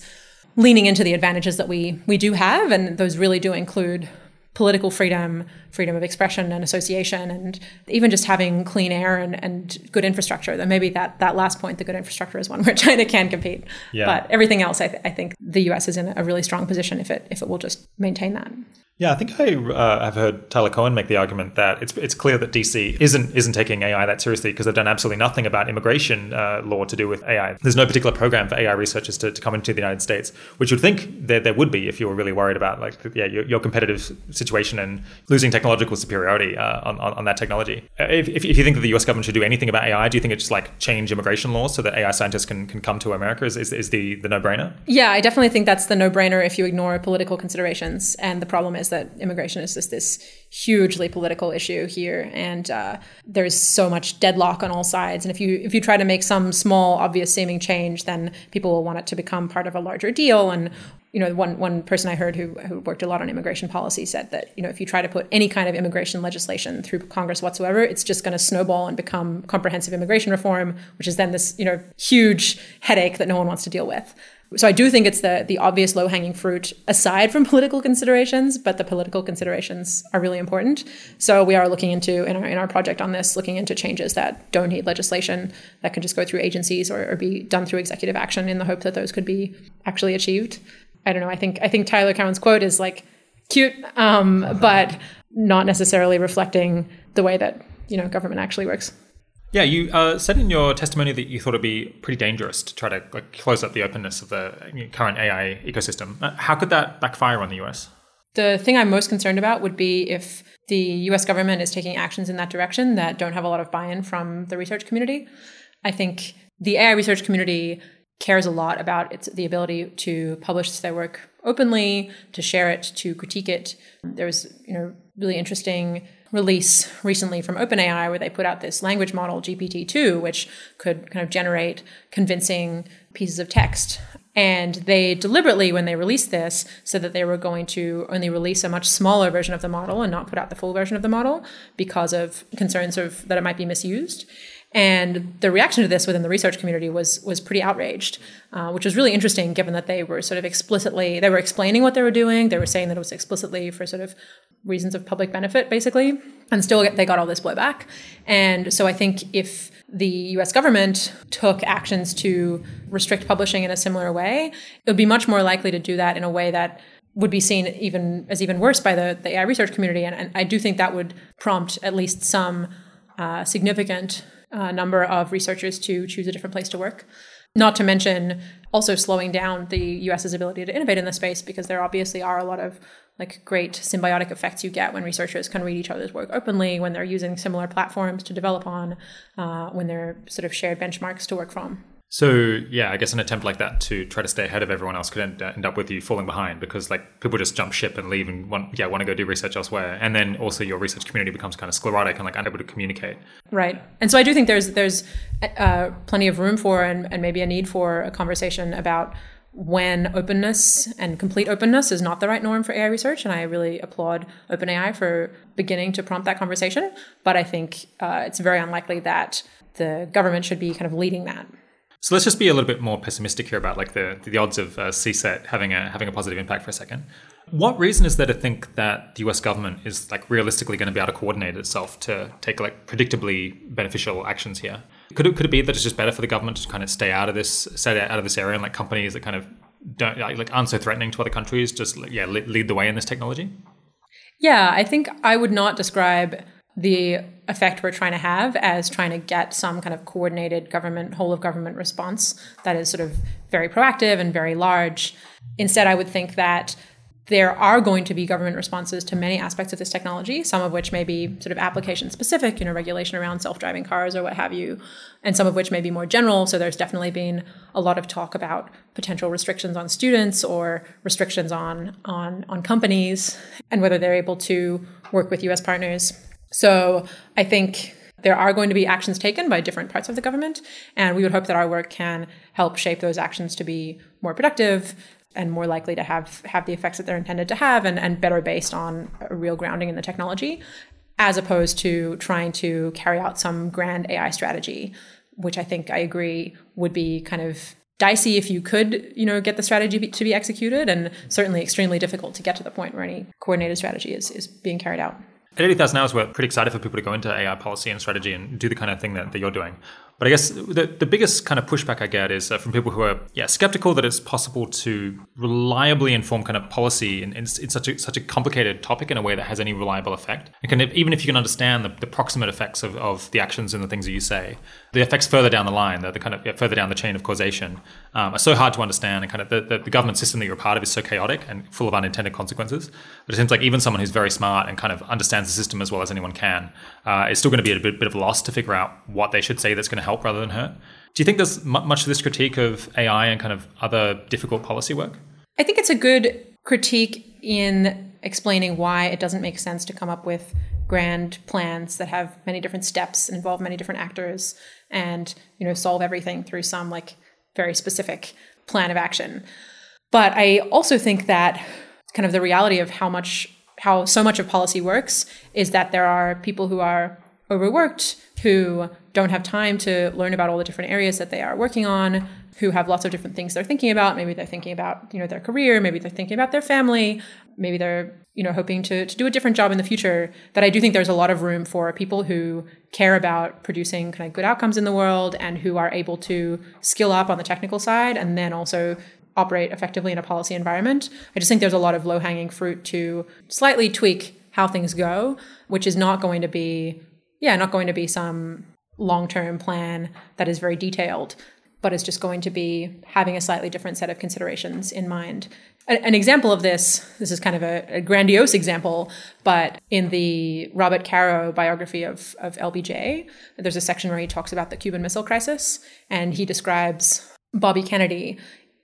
leaning into the advantages that we, we do have. And those really do include political freedom, freedom of expression and association, and even just having clean air and, and good infrastructure. Then maybe that that last point, the good infrastructure, is one where China can compete. Yeah. But everything else, I, th- I think the U.S. is in a really strong position if it if it will just maintain that. Yeah, I think I uh, have heard Tyler Cowen make the argument that it's it's clear that DC isn't isn't taking AI that seriously because they've done absolutely nothing about immigration uh, law to do with AI. There's no particular program for AI researchers to, to come into the United States, which you'd think there, there would be if you were really worried about like yeah your, your competitive situation and losing technological superiority uh, on, on, on that technology. Uh, if, if, you think that the U.S. government should do anything about AI, do you think it's just like change immigration laws so that AI scientists can, can come to America? Is, is, is the the no brainer? Yeah, I definitely think that's the no brainer if you ignore political considerations. And the problem is that immigration is just this hugely political issue here, and uh, there's so much deadlock on all sides. And if you if you try to make some small, obvious seeming change, then people will want it to become part of a larger deal. And you know, one one person I heard who who worked a lot on immigration policy said that you know if you try to put any kind of immigration legislation through Congress whatsoever, it's just going to snowball and become comprehensive immigration reform, which is then this you know huge headache that no one wants to deal with. So I do think it's the the obvious low hanging fruit aside from political considerations, but the political considerations are really important. So we are looking into in our in our project on this, looking into changes that don't need legislation that can just go through agencies or, or be done through executive action in the hope that those could be actually achieved. I don't know. I think I think Tyler Cowen's quote is like cute, um, but not necessarily reflecting the way that you know government actually works. Yeah, you uh, said in your testimony that you thought it'd be pretty dangerous to try to like, close up the openness of the current AI ecosystem. Uh, how could that backfire on the US? The thing I'm most concerned about would be if the US government is taking actions in that direction that don't have a lot of buy in from the research community. I think the AI research community cares a lot about its the ability to publish their work openly, to share it, to critique it. There was, you know, really interesting release recently from OpenAI where they put out this language model GPT-2 which could kind of generate convincing pieces of text and they deliberately, when they released this, said that they were going to only release a much smaller version of the model and not put out the full version of the model because of concerns of that it might be misused. And the reaction to this within the research community was was pretty outraged, uh, which was really interesting, given that they were sort of explicitly they were explaining what they were doing. They were saying that it was explicitly for sort of reasons of public benefit, basically, and still they got all this blowback. And so I think if the US government took actions to restrict publishing in a similar way, it would be much more likely to do that in a way that would be seen even as even worse by the, the AI research community. And, and I do think that would prompt at least some uh, significant uh, number of researchers to choose a different place to work. Not to mention also slowing down the US's ability to innovate in the space because there obviously are a lot of like great symbiotic effects you get when researchers can read each other's work openly, when they're using similar platforms to develop on, uh, when they're sort of shared benchmarks to work from. So yeah, I guess an attempt like that to try to stay ahead of everyone else could end, end up with you falling behind because like people just jump ship and leave and want yeah want to go do research elsewhere, and then also your research community becomes kind of sclerotic and like unable to communicate. Right, and so I do think there's there's uh, plenty of room for and, and maybe a need for a conversation about when openness and complete openness is not the right norm for AI research. And I really applaud OpenAI for beginning to prompt that conversation. But I think uh, it's very unlikely that the government should be kind of leading that. So let's just be a little bit more pessimistic here about like the the odds of uh, CSET having a having a positive impact for a second. What reason is there to think that the US government is like realistically going to be able to coordinate itself to take like predictably beneficial actions here? Could it, could it be that it's just better for the government to kind of stay out of this, stay out of this area, and like companies that kind of don't like aren't so threatening to other countries just yeah lead the way in this technology? Yeah, I think I would not describe the effect we're trying to have as trying to get some kind of coordinated government, whole of government response that is sort of very proactive and very large. Instead, I would think that there are going to be government responses to many aspects of this technology, some of which may be sort of application specific, you know, regulation around self driving cars or what have you, and some of which may be more general. So there's definitely been a lot of talk about potential restrictions on students or restrictions on, on, on companies and whether they're able to work with US partners so I think there are going to be actions taken by different parts of the government, and we would hope that our work can help shape those actions to be more productive and more likely to have have the effects that they're intended to have and, and better based on a real grounding in the technology, as opposed to trying to carry out some grand AI strategy, which I think I agree would be kind of dicey if you could, you know, get the strategy to be executed, and certainly extremely difficult to get to the point where any coordinated strategy is, is being carried out. At 80,000 hours, we're pretty excited for people to go into AI policy and strategy and do the kind of thing that, that you're doing. But I guess the, the biggest kind of pushback I get is uh, from people who are yeah skeptical that it's possible to reliably inform kind of policy in, in, in, such a such a complicated topic in a way that has any reliable effect. And kind of, even if you can understand the, the proximate effects of, of the actions and the things that you say, the effects further down the line, the, the kind of yeah, further down the chain of causation, um, are so hard to understand. And kind of the, the, the, government system that you're a part of is so chaotic and full of unintended consequences. But it seems like even someone who's very smart and kind of understands the system as well as anyone can uh, is still going to be at a bit, bit of a loss to figure out what they should say that's going to help rather than hurt. Do you think there's much of this critique of AI and kind of other difficult policy work? I think it's a good critique in explaining why it doesn't make sense to come up with grand plans that have many different steps and involve many different actors and you know solve everything through some like very specific plan of action. But i also think that kind of the reality of how much how so much of policy works is that there are people who are overworked who don't have time to learn about all the different areas that they are working on who have lots of different things they're thinking about. Maybe they're thinking about you know their career. Maybe they're thinking about their family. Maybe they're you know hoping to, to do a different job in the future. That i do think there's a lot of room for people who care about producing kind of good outcomes in the world and who are able to skill up on the technical side and then also operate effectively in a policy environment. I just think there's a lot of low hanging fruit to slightly tweak how things go which is not going to be yeah not going to be some long term plan that is very detailed, but is just going to be having a slightly different set of considerations in mind. An example of this, this is kind of a, a grandiose example, but in the Robert Caro biography of, of LBJ, there's a section where he talks about the Cuban Missile Crisis, and he describes Bobby Kennedy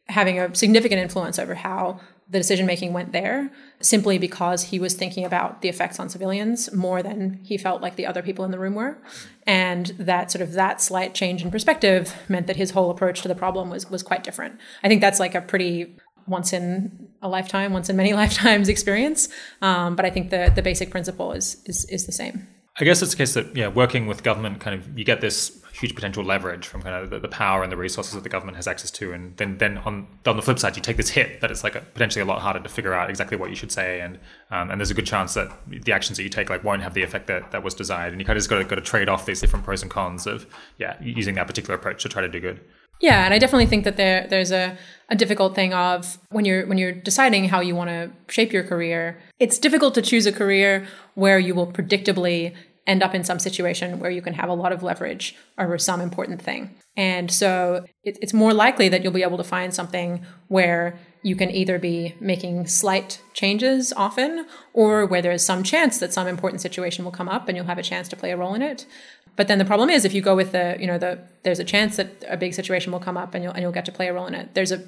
having a significant influence over how the decision making went there simply because he was thinking about the effects on civilians more than he felt like the other people in the room were. And that sort of that slight change in perspective meant that his whole approach to the problem was was quite different. I think that's like a pretty once in a lifetime once in many lifetimes experience. Um, but i think the the basic principle is is is the same. I guess it's the case that yeah, working with government kind of you get this huge potential leverage from kind of the, the, power and the resources that the government has access to, and then then on on the flip side, you take this hit that it's like a, potentially a lot harder to figure out exactly what you should say, and um, and there's a good chance that the actions that you take like won't have the effect that, that was desired, and you kind of just got to got to trade off these different pros and cons of yeah using that particular approach to try to do good. Yeah, and I definitely think that there there's a, a difficult thing of when you're when you're deciding how you want to shape your career, it's difficult to choose a career where you will predictably end up in some situation where you can have a lot of leverage over some important thing. And so it, it's more likely that you'll be able to find something where you can either be making slight changes often or where there's some chance that some important situation will come up and you'll have a chance to play a role in it. But then the problem is if you go with the, you know, the there's a chance that a big situation will come up and you'll and you'll get to play a role in it. There's a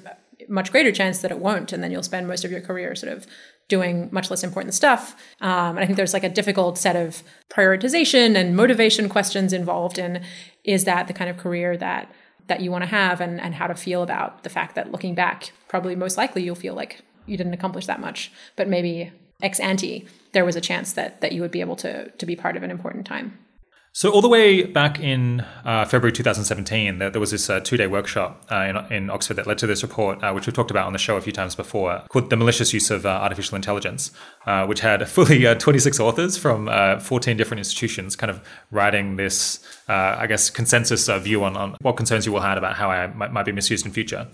much greater chance that it won't, and then you'll spend most of your career sort of doing much less important stuff. Um, and I think there's like a difficult set of prioritization and motivation questions involved in is that the kind of career that that you want to have and, and how to feel about the fact that looking back, probably most likely you'll feel like you didn't accomplish that much. But maybe ex ante, there was a chance that that you would be able to to be part of an important time. So all the way back in uh, February 2017, there, there was this uh, two-day workshop uh, in, in, Oxford that led to this report, uh, which we've talked about on the show a few times before, called "The Malicious Use of uh, Artificial Intelligence," uh, which had fully 26 authors from 14 different institutions, kind of writing this, I guess, consensus view on, on what concerns you all had about how AI might, might be misused in future.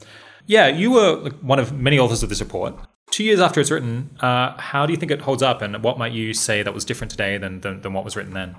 Yeah, you were one of many authors of this report. Two years after it's written, how do you think it holds up, and what might you say that was different today than, than, than what was written then?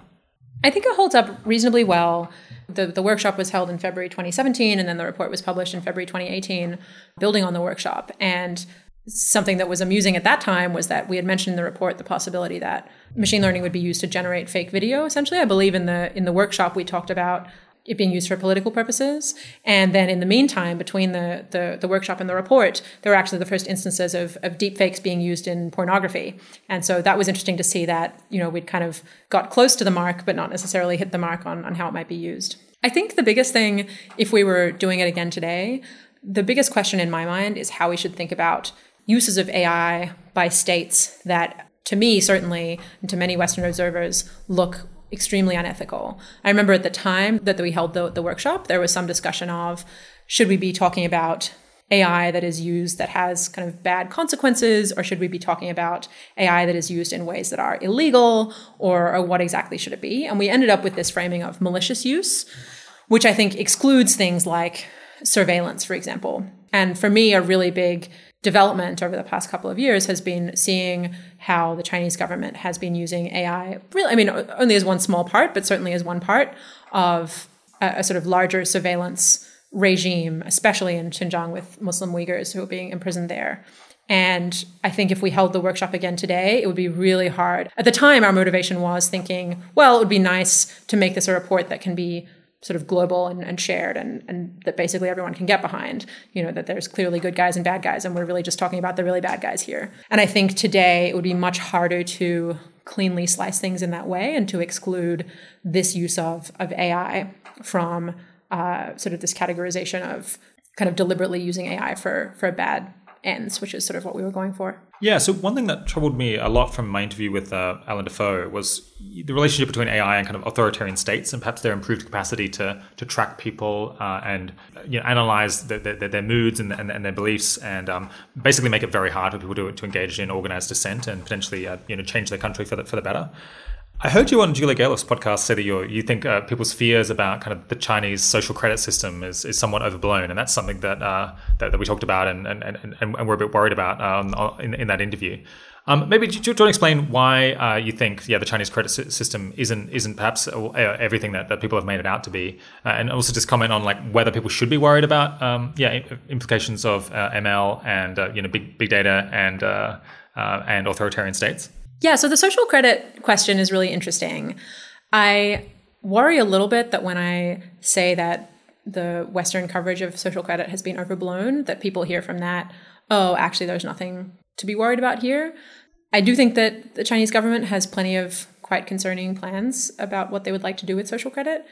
I think it holds up reasonably well. The, the workshop was held in February 2017, and then the report was published in February 2018, building on the workshop. And something that was amusing at that time was that we had mentioned in the report the possibility that machine learning would be used to generate fake video. Essentially, I believe in the in the workshop we talked about it being used for political purposes. And then in the meantime, between the, the, the, workshop and the report, there were actually the first instances of, of deepfakes being used in pornography. And so that was interesting to see that, you know, we'd kind of got close to the mark, but not necessarily hit the mark on, on how it might be used. I think the biggest thing, if we were doing it again today, the biggest question in my mind is how we should think about uses of AI by states that, to me, certainly, and to many Western observers, look extremely unethical. I remember at the time that we held the, the workshop, there was some discussion of should we be talking about AI that is used that has kind of bad consequences, or should we be talking about AI that is used in ways that are illegal, or, or what exactly should it be? And we ended up with this framing of malicious use, which I think excludes things like surveillance, for example. And for me, a really big development over the past couple of years has been seeing how the Chinese government has been using AI, really, I mean, only as one small part, but certainly as one part of a, a sort of larger surveillance regime, especially in Xinjiang with Muslim Uyghurs who are being imprisoned there. And I think if we held the workshop again today, it would be really hard. At the time, our motivation was thinking, well, it would be nice to make this a report that can be sort of global and, and shared and, and that basically everyone can get behind you know that there's clearly good guys and bad guys and we're really just talking about the really bad guys here. And i think today it would be much harder to cleanly slice things in that way and to exclude this use of, of ai from uh, sort of this categorization of kind of deliberately using ai for for a bad ends, which is sort of what we were going for. Yeah. So one thing that troubled me a lot from my interview with uh, Allan Dafoe was the relationship between AI and kind of authoritarian states, and perhaps their improved capacity to to track people uh, and you know, analyze the, the, their moods and, and, and, their beliefs, and um, basically make it very hard for people to, to engage in organized dissent and potentially uh, you know change their country for the, for the better. I heard you on Julia Galef's podcast say that you you think uh, people's fears about kind of the Chinese social credit system is, is somewhat overblown, and that's something that uh, that, that, we talked about and and, and, and we're a bit worried about um, in, in that interview. Um, maybe do you, want to explain why uh, you think yeah the Chinese credit system isn't isn't perhaps uh, everything that, that people have made it out to be, uh, and also just comment on like whether people should be worried about um, yeah implications of uh, ML and uh, you know big big data and uh, and authoritarian states. Yeah, so the social credit question is really interesting. I worry a little bit that when I say that the Western coverage of social credit has been overblown, that people hear from that, oh, actually, there's nothing to be worried about here. I do think that the Chinese government has plenty of quite concerning plans about what they would like to do with social credit,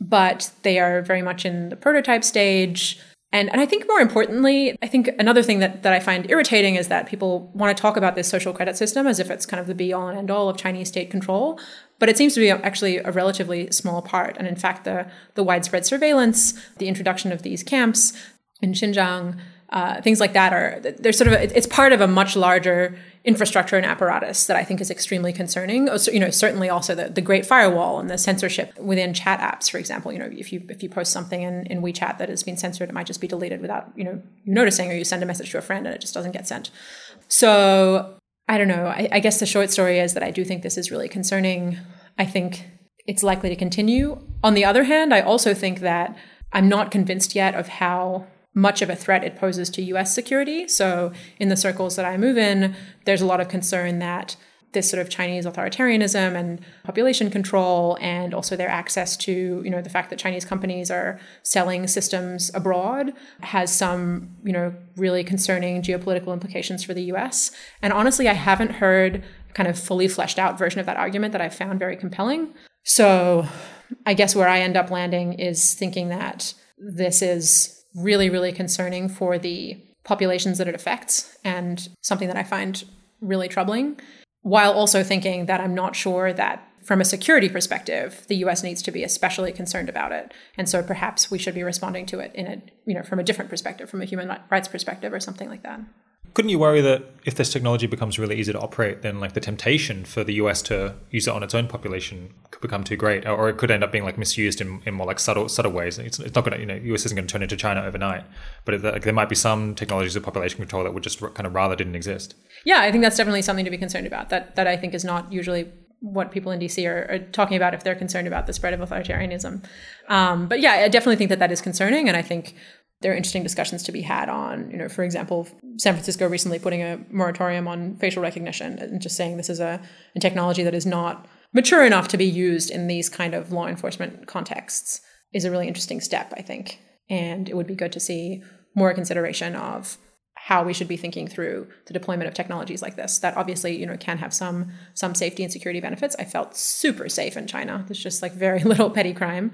but they are very much in the prototype stage. And, and I think more importantly, I think another thing that, that I find irritating is that people want to talk about this social credit system as if it's kind of the be all and end all of Chinese state control. But it seems to be actually a relatively small part. And in fact, the, the widespread surveillance, the introduction of these camps in Xinjiang, uh, things like that are they're sort of a, it's part of a much larger infrastructure and apparatus that I think is extremely concerning. Oh, you know, certainly also the, the Great Firewall and the censorship within chat apps, for example. You know, if you if you post something in, in WeChat that has been censored, it might just be deleted without you know you noticing, or you send a message to a friend and it just doesn't get sent. So I don't know. I, I guess the short story is that I do think this is really concerning. I think it's likely to continue. On the other hand, I also think that I'm not convinced yet of how much of a threat it poses to US security. So, in the circles that I move in, there's a lot of concern that this sort of Chinese authoritarianism and population control, and also their access to, you know, the fact that Chinese companies are selling systems abroad has some, you know, really concerning geopolitical implications for the US. And honestly, I haven't heard kind of fully fleshed out version of that argument that I found very compelling. So I guess where I end up landing is thinking that this is really, really concerning for the populations that it affects and something that I find really troubling, while also thinking that I'm not sure that from a security perspective, the US needs to be especially concerned about it. And so perhaps we should be responding to it in a, you know, from a different perspective, from a human rights perspective or something like that couldn't you worry that if this technology becomes really easy to operate, then like the temptation for the US to use it on its own population could become too great, or it could end up being like misused in, in more like subtle subtle ways. It's, it's not going to you know US isn't going to turn into China overnight, but like, there might be some technologies of population control that would just kind of rather didn't exist. Yeah, I think that's definitely something to be concerned about. That that I think is not usually what people in DC are, are, talking about if they're concerned about the spread of authoritarianism. Um, but yeah, I definitely think that that is concerning, and I think there are interesting discussions to be had on, you know, for example, San Francisco recently putting a moratorium on facial recognition and just saying this is a, a technology that is not mature enough to be used in these kind of law enforcement contexts is a really interesting step, I think. And it would be good to see more consideration of how we should be thinking through the deployment of technologies like this that obviously you know can have some some safety and security benefits. I felt super safe in china. There's just like very little petty crime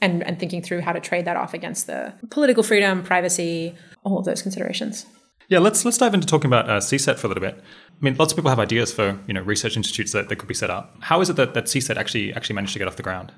and, and thinking through how to trade that off against the political freedom, privacy, all of those considerations. Yeah, let's let's dive into talking about uh, CSET for a little bit. I mean, lots of people have ideas for you know research institutes that, that could be set up. How is it that, that CSET actually actually managed to get off the ground?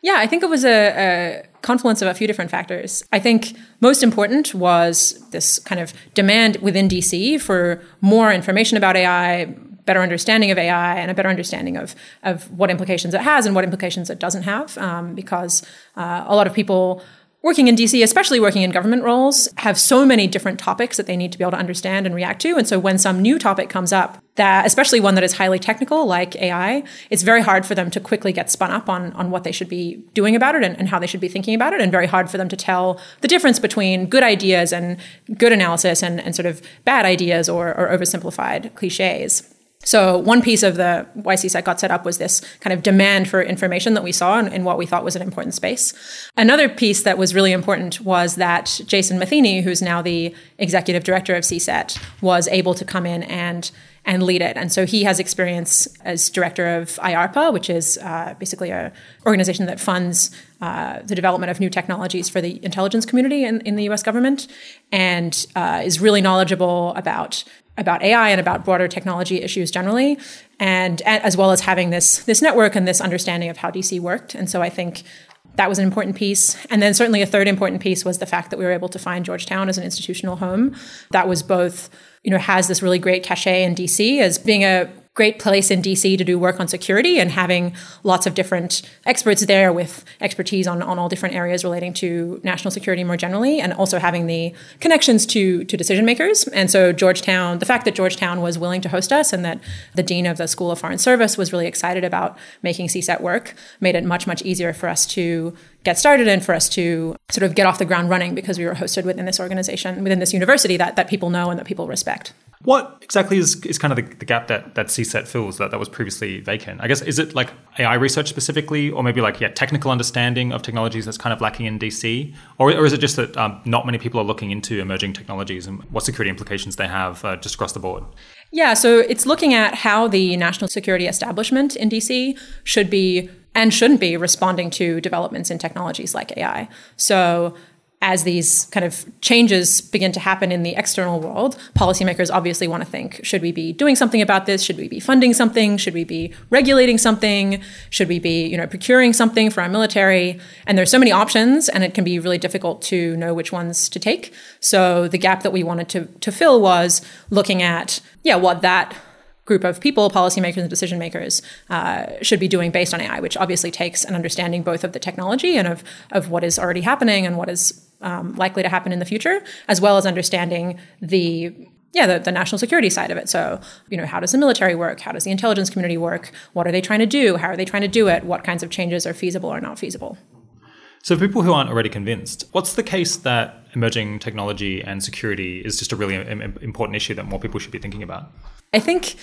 Yeah, I think it was a, a, confluence of a few different factors. I think most important was this kind of demand within DC for more information about AI, better understanding of AI and a better understanding of, of what implications it has and what implications it doesn't have. Um, because uh, a lot of people working in DC, especially working in government roles, have so many different topics that they need to be able to understand and react to. And so when some new topic comes up, that especially one that is highly technical, like AI, it's very hard for them to quickly get spun up on, on what they should be doing about it and, and how they should be thinking about it, and very hard for them to tell the difference between good ideas and good analysis and, and sort of bad ideas or, or oversimplified cliches. So one piece of the why CSET got set up was this kind of demand for information that we saw in, in, what we thought was an important space. Another piece that was really important was that Jason Matheny, who's now the executive director of CSET, was able to come in and and lead it. And so he has experience as director of IARPA, which is uh, basically an organization that funds uh, the development of new technologies for the intelligence community in, in the US government, and uh, is really knowledgeable about about AI and about broader technology issues generally, and, and, as well as having this this network and this understanding of how DC worked. And so I think that was an important piece. And then certainly a third important piece was the fact that we were able to find Georgetown as an institutional home that was both you know has this really great cachet in DC as being a great place in DC to do work on security and having lots of different experts there with expertise on, on all different areas relating to national security more generally, and also having the connections to, to decision makers. And so Georgetown, the fact that Georgetown was willing to host us and that the dean of the School of Foreign Service was really excited about making CSET work made it much, much easier for us to get started and for us to sort of get off the ground running because we were hosted within this organization, within this university that, that people know and that people respect. What exactly is, is kind of the, the, gap that, that CSET fills that, that was previously vacant? I guess, is it like AI research specifically, or maybe like, yeah, technical understanding of technologies that's kind of lacking in DC? Or, or is it just that um, not many people are looking into emerging technologies and what security implications they have uh, just across the board? Yeah, so it's looking at how the national security establishment in DC should be and shouldn't be responding to developments in technologies like AI. So as these kind of changes begin to happen in the external world, policymakers obviously want to think should we be doing something about this? Should we be funding something? Should we be regulating something? Should we be, you know, procuring something for our military? And there's so many options and it can be really difficult to know which ones to take. So the gap that we wanted to to fill was looking at yeah, what that group of people, policymakers and decision makers, uh, should be doing based on AI, which obviously takes an understanding both of the technology and of, of what is already happening and what is um, likely to happen in the future, as well as understanding the yeah, the, the, national security side of it. So, you know, how does the military work? How does the intelligence community work? What are they trying to do? How are they trying to do it? What kinds of changes are feasible or not feasible? So, for people who aren't already convinced, what's the case that emerging technology and security is just a really important issue that more people should be thinking about? I think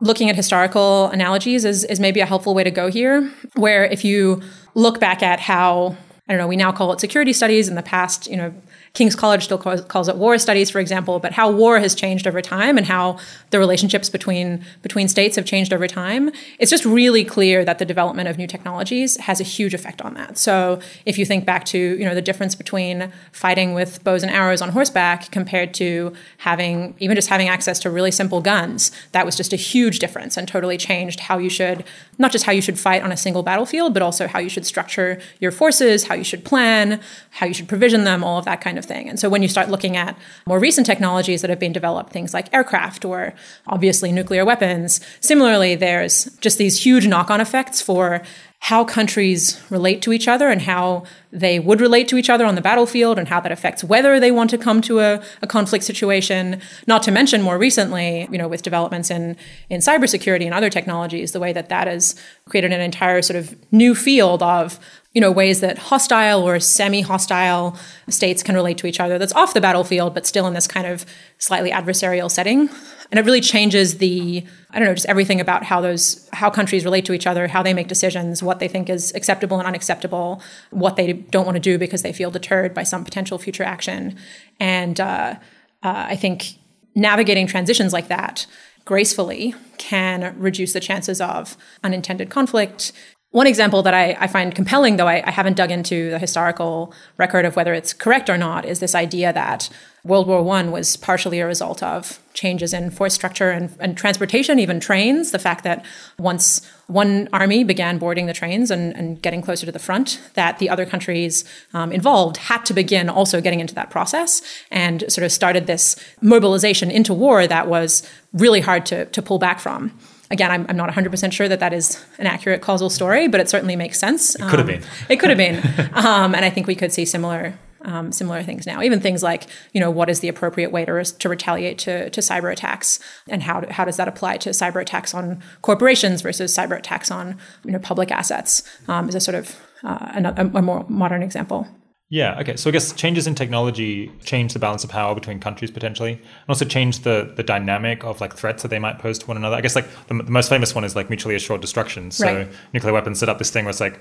looking at historical analogies is, is maybe a helpful way to go here, where if you look back at how I don't know, we now call it security studies. In the past, you know, King's College still calls, calls, it war studies, for example, but how war has changed over time and how the relationships between between states have changed over time. It's just really clear that the development of new technologies has a huge effect on that. So if you think back to you know the difference between fighting with bows and arrows on horseback compared to having even just having access to really simple guns, that was just a huge difference and totally changed how you should not just how you should fight on a single battlefield, but also how you should structure your forces, how you should plan, how you should provision them, all of that kind of thing. And so when you start looking at more recent technologies that have been developed, things like aircraft or obviously nuclear weapons, similarly, there's just these huge knock on effects for how countries relate to each other and how they would relate to each other on the battlefield and how that affects whether they want to come to a, a, conflict situation. Not to mention more recently, you know, with developments in, in cybersecurity and other technologies, the way that that has created an entire sort of new field of you know ways that hostile or semi-hostile states can relate to each other that's off the battlefield but still in this kind of slightly adversarial setting. And it really changes the i don't know just everything about how those how countries relate to each other how they make decisions what they think is acceptable and unacceptable what they don't want to do because they feel deterred by some potential future action. And uh, uh, i think navigating transitions like that gracefully can reduce the chances of unintended conflict one example that I, I find compelling, though I, I, haven't dug into the historical record of whether it's correct or not, is this idea that World War I was partially a result of changes in force structure and, and, transportation, even trains. The fact that once one army began boarding the trains and, and getting closer to the front, that the other countries um, involved had to begin also getting into that process and sort of started this mobilization into war that was really hard to, to pull back from. Again, I'm, I'm not 100% sure that that is an accurate causal story, but it certainly makes sense. It could have um, been. It could have been. um, and I think we could see similar um, similar things now. Even things like, you know, what is the appropriate way to, to retaliate to, to cyber attacks, and how, how does that apply to cyber attacks on corporations versus cyber attacks on you know public assets? Um, is a sort of uh, a, a more modern example. Yeah. Okay. So I guess changes in technology change the balance of power between countries potentially, and also change the the dynamic of like threats that they might pose to one another. I guess like the, the most famous one is like mutually assured destruction. So right. nuclear weapons set up this thing where it's like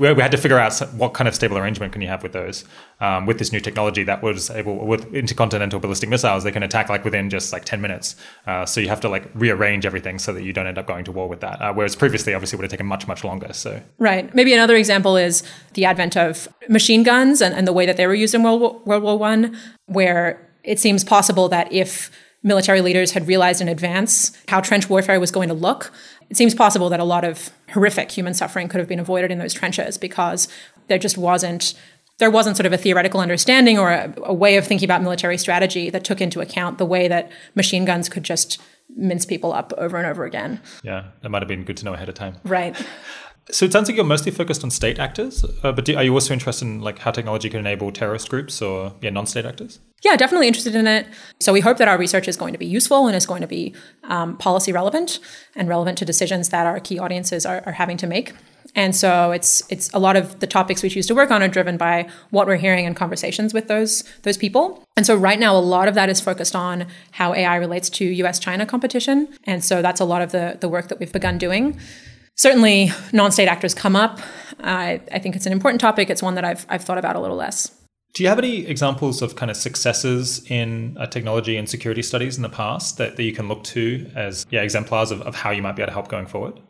we, we had to figure out what kind of stable arrangement can you have with those um, with this new technology that was able with intercontinental ballistic missiles they can attack like within just like ten minutes. Uh, so you have to like rearrange everything so that you don't end up going to war with that. Uh, whereas previously, obviously, it would have taken much much longer. So right. Maybe another example is the advent of machine guns and, and the way that they were used in World War, World War One, where it seems possible that if military leaders had realized in advance how trench warfare was going to look, it seems possible that a lot of horrific human suffering could have been avoided in those trenches because there just wasn't there wasn't sort of a theoretical understanding or a, a, way of thinking about military strategy that took into account the way that machine guns could just mince people up over and over again. Yeah, that might have been good to know ahead of time. Right. So it sounds like you're mostly focused on state actors, uh, but do, are you also interested in like how technology can enable terrorist groups or yeah non-state actors? Yeah, definitely interested in it. So we hope that our research is going to be useful and is going to be um, policy relevant and relevant to decisions that our key audiences are, are having to make. And so it's it's a lot of the topics we choose to work on are driven by what we're hearing in conversations with those those people. And so right now a lot of that is focused on how AI relates to US China competition. And so that's a lot of the the work that we've begun doing certainly non-state actors come up. I, I think it's an important topic. It's one that I've, I've thought about a little less. Do you have any examples of kind of successes in uh, technology and security studies in the past that, that you can look to as yeah, exemplars of, of how you might be able to help going forward?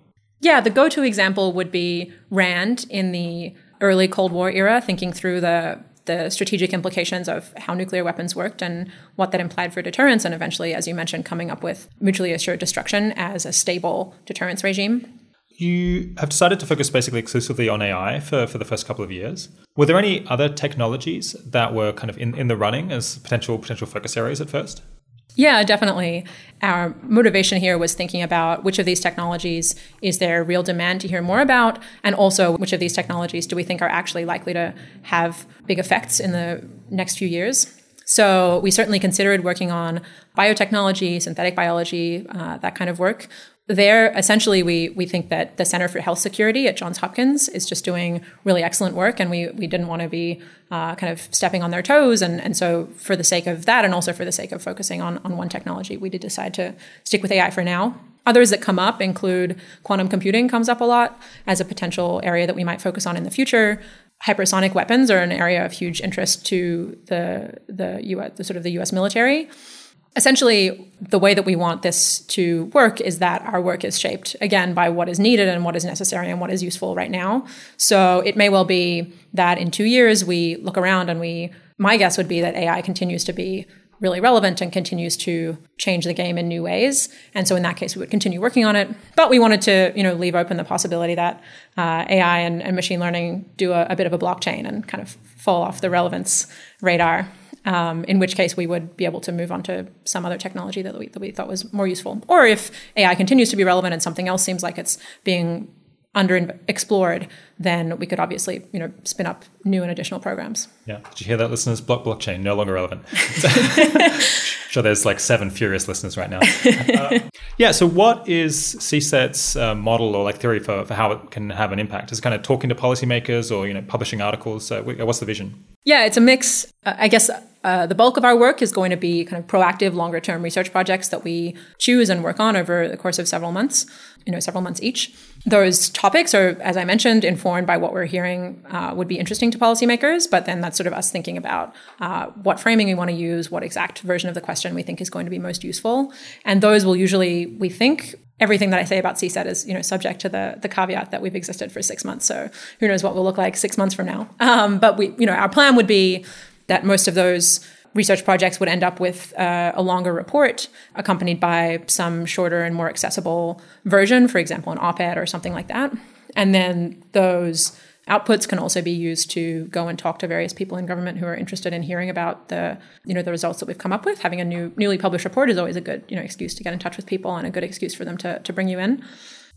Yeah, the go to example would be RAND in the early Cold War era, thinking through the the strategic implications of how nuclear weapons worked and what that implied for deterrence, and eventually, as you mentioned, coming up with mutually assured destruction as a stable deterrence regime. You have decided to focus basically exclusively on AI for, for the first couple of years. Were there any other technologies that were kind of in, in the running as potential potential focus areas at first? Yeah, definitely. Our motivation here was thinking about which of these technologies is there real demand to hear more about, and also which of these technologies do we think are actually likely to have big effects in the next few years. So we certainly considered working on biotechnology, synthetic biology, uh, that kind of work there essentially we we think that the center for health security at johns hopkins is just doing really excellent work and we we didn't want to be uh, kind of stepping on their toes. And and so for the sake of that and also for the sake of focusing on on one technology we did decide to stick with ai for now. Others that come up include quantum computing comes up a lot as a potential area that we might focus on in the future. Hypersonic weapons are an area of huge interest to the the US, the sort of the US military essentially the way that we want this to work is that our work is shaped again by what is needed and what is necessary and what is useful right now. So it may well be that in two years we look around and we my guess would be that ai continues to be really relevant and continues to change the game in new ways. And so in that case we would continue working on it. But we wanted to you know leave open the possibility that uh, ai and, and, machine learning do a, a bit of a blockchain and kind of fall off the relevance radar um, in which case we would be able to move on to some other technology that we, that we thought was more useful. Or if AI continues to be relevant and something else seems like it's being underexplored, then we could obviously, you know, spin up new and additional programs. Yeah. Did you hear that, listeners? Block blockchain no longer relevant. sure, there's like seven furious listeners right now. Uh, yeah. So, what is CSET's uh, model or like theory for, for how it can have an impact? Is it kind of talking to policymakers or you know publishing articles? Uh, what's the vision? Yeah, it's a mix. Uh, I guess uh, the bulk of our work is going to be kind of proactive, longer term research projects that we choose and work on over the course of several months, you know, several months each. Those topics are, as I mentioned, informed by what we're hearing uh, would be interesting to policymakers, but then that's sort of us thinking about uh, what framing we want to use, what exact version of the question we think is going to be most useful. And those will usually, we think, everything that I say about CSET is, you know, subject to the the caveat that we've existed for six months. So who knows what we'll look like six months from now. Um, but we, you know, our plan would be that most of those research projects would end up with uh, a longer report accompanied by some shorter and more accessible version, for example, an op ed or something like that. And then those outputs can also be used to go and talk to various people in government who are interested in hearing about the you know the results that we've come up with having a new newly published report is always a good you know excuse to get in touch with people and a good excuse for them to, to bring you in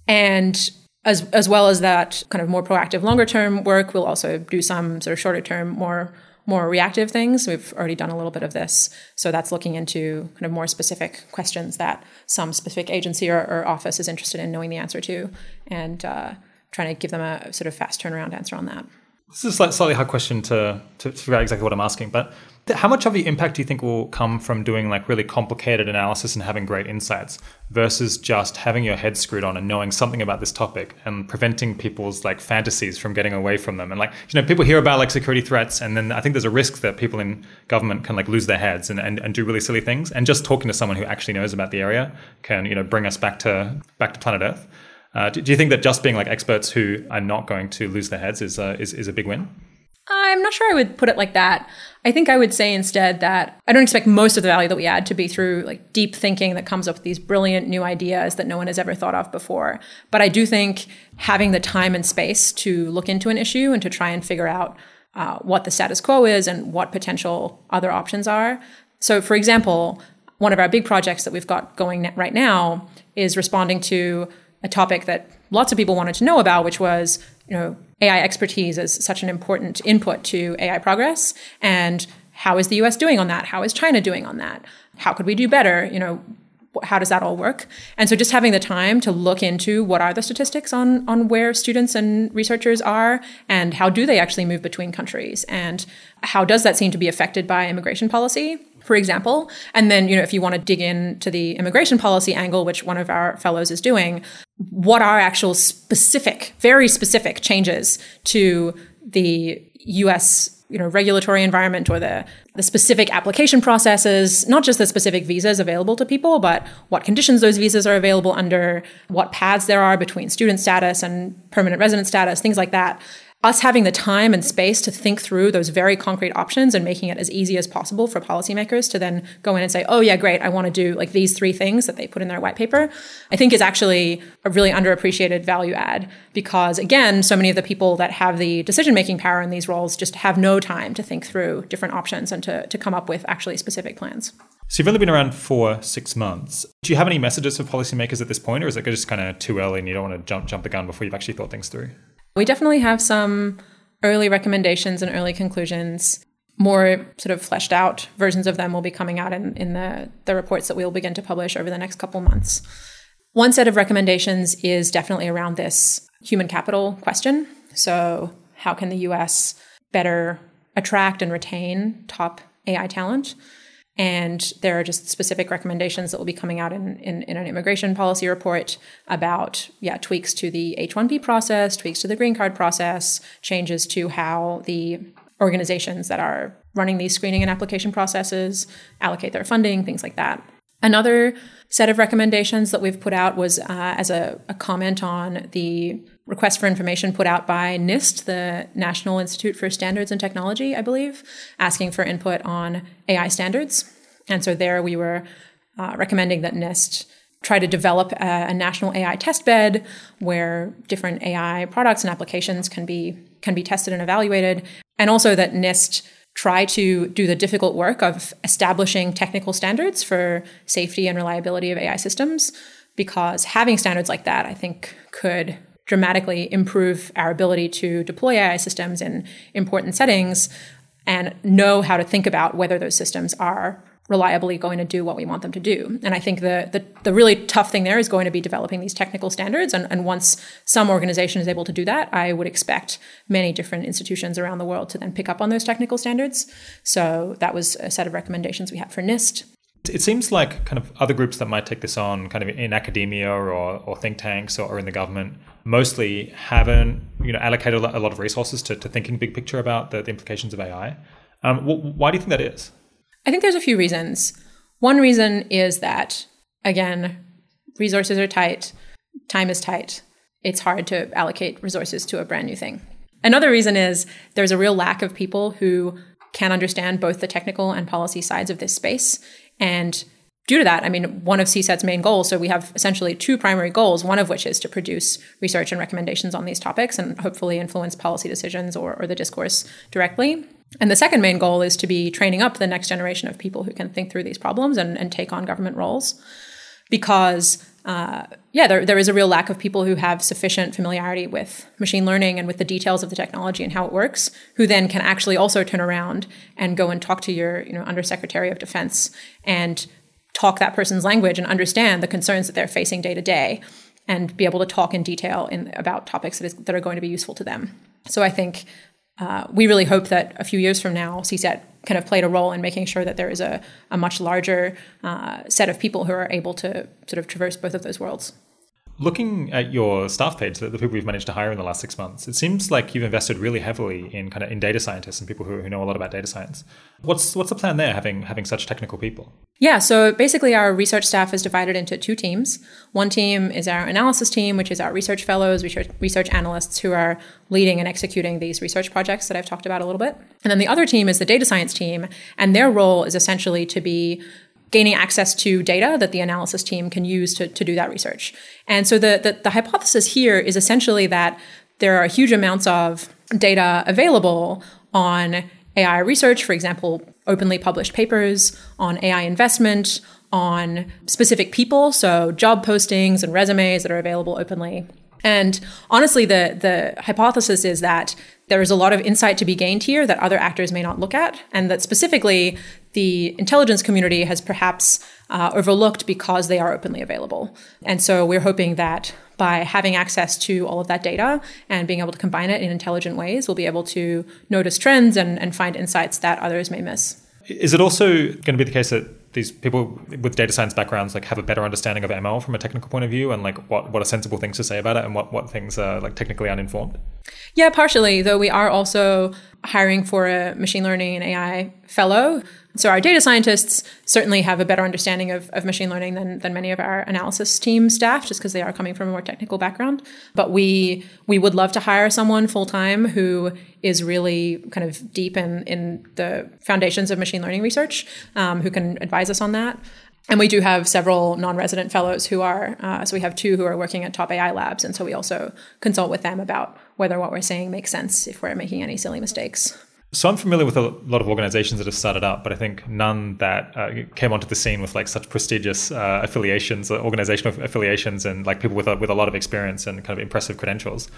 and as as well as that kind of more proactive longer term work we'll also do some sort of shorter term more more reactive things. We've already done a little bit of this. So that's looking into kind of more specific questions that some specific agency or, or office is interested in knowing the answer to and uh, trying to give them a sort of fast turnaround answer on that. This is a slightly hard question to, to figure out exactly what I'm asking, but how much of the impact do you think will come from doing like really complicated analysis and having great insights versus just having your head screwed on and knowing something about this topic and preventing people's like fantasies from getting away from them? And like you know people hear about like security threats and then i think there's a risk that people in government can like lose their heads and, and, and do really silly things. And just talking to someone who actually knows about the area can you know bring us back to back to planet earth. Uh, do, do, you think that just being like experts who are not going to lose their heads is, uh, is, is a big win? I'm not sure I would put it like that. I think I would say instead that I don't expect most of the value that we add to be through like deep thinking that comes up with these brilliant new ideas that no one has ever thought of before. But I do think having the time and space to look into an issue and to try and figure out uh, what the status quo is and what potential other options are. So, for example, one of our big projects that we've got going right now is responding to a topic that lots of people wanted to know about, which was, you know, AI expertise is such an important input to AI progress. And how is the US doing on that? How is China doing on that? How could we do better? You know, how does that all work? And so just having the time to look into what are the statistics on on where students and researchers are and how do they actually move between countries and how does that seem to be affected by immigration policy? For example, and then you know if you want to dig into the immigration policy angle, which one of our fellows is doing, what are actual specific, very specific changes to the U.S you know regulatory environment or the the specific application processes not just the specific visas available to people but what conditions those visas are available under what paths there are between student status and permanent resident status things like that us having the time and space to think through those very concrete options and making it as easy as possible for policymakers to then go in and say, oh, yeah, great, I want to do like these three things that they put in their white paper, I think is actually a really underappreciated value add because, again, so many of the people that have the decision making power in these roles just have no time to think through different options and to, to come up with actually specific plans. So you've only been around for six months. Do you have any messages for policymakers at this point, or is it just kind of too early and you don't want to jump jump the gun before you've actually thought things through? We definitely have some early recommendations and early conclusions. More sort of fleshed out versions of them will be coming out in, in the, the reports that we will begin to publish over the next couple months. One set of recommendations is definitely around this human capital question. So, how can the US better attract and retain top AI talent? And there are just specific recommendations that will be coming out in, in, in, an immigration policy report about, yeah, tweaks to the H 1B process, tweaks to the green card process, changes to how the organizations that are running these screening and application processes allocate their funding, things like that. Another set of recommendations that we've put out was uh, as a, a comment on the request for information put out by NIST, the National Institute for Standards and Technology, I believe, asking for input on AI standards. And so there we were uh, recommending that NIST try to develop a, a, national AI test bed where different AI products and applications can be can be tested and evaluated, and also that NIST try to do the difficult work of establishing technical standards for safety and reliability of AI systems because having standards like that, I think, could dramatically improve our ability to deploy AI systems in important settings and know how to think about whether those systems are reliably going to do what we want them to do. And I think the, the, the really tough thing there is going to be developing these technical standards. And, and once some organization is able to do that, I would expect many different institutions around the world to then pick up on those technical standards. So that was a set of recommendations we had for NIST. It seems like kind of other groups that might take this on, kind of in academia or, or think tanks or, or in the government, mostly haven't you know allocated a lot of resources to, to thinking big picture about the, the implications of AI. Um, why do you think that is? I think there's a few reasons. One reason is that again, resources are tight, time is tight. It's hard to allocate resources to a brand new thing. Another reason is there's a real lack of people who can understand both the technical and policy sides of this space and due to that, I mean, one of CSET's main goals, so we have essentially two primary goals, one of which is to produce research and recommendations on these topics and hopefully influence policy decisions or, or the discourse directly. And the second main goal is to be training up the next generation of people who can think through these problems and, and take on government roles. Because, uh, yeah, there, there is a real lack of people who have sufficient familiarity with machine learning and with the details of the technology and how it works, who then can actually also turn around and go and talk to your, you know, Undersecretary of Defense and talk that person's language and understand the concerns that they're facing day to day and be able to talk in detail in, about topics that, is, that are going to be useful to them. So I think uh, we really hope that a few years from now, CSET kind of played a role in making sure that there is a, a much larger uh, set of people who are able to sort of traverse both of those worlds. Looking at your staff page, the, the people you've managed to hire in the last six months, it seems like you've invested really heavily in kind of in data scientists and people who, who know a lot about data science. What's what's the plan there, having having such technical people? Yeah, so basically, our research staff is divided into two teams. One team is our analysis team, which is our research fellows, research, research analysts who are leading and executing these research projects that I've talked about a little bit. And then the other team is the data science team, and their role is essentially to be gaining access to data that the analysis team can use to, to do that research. And so the, the, the hypothesis here is essentially that there are huge amounts of data available on AI research, for example, openly published papers on AI investment, on specific people, so job postings and resumes that are available openly. And honestly, the, the hypothesis is that there is a lot of insight to be gained here that other actors may not look at, and that specifically the intelligence community has perhaps uh, overlooked because they are openly available. And so we're hoping that by having access to all of that data and being able to combine it in intelligent ways, we'll be able to notice trends and, and find insights that others may miss. Is it also going to be the case that these people with data science backgrounds like have a better understanding of ML from a technical point of view and like what, what are sensible things to say about it and what, what things are like technically uninformed? Yeah, partially, though we are also hiring for a machine learning and AI fellow so our data scientists certainly have a better understanding of, of machine learning than, than many of our analysis team staff, just because they are coming from a more technical background. But we we would love to hire someone full time who is really kind of deep in in the foundations of machine learning research, um, who can advise us on that. And we do have several non-resident fellows who are, uh, so we have two who are working at top AI labs, and so we also consult with them about whether what we're saying makes sense if we're making any silly mistakes. So I'm familiar with a lot of organizations that have started up, but I think none that uh, came onto the scene with like such prestigious uh, affiliations, uh, organizational affiliations, and like people with a, with a lot of experience and kind of impressive credentials.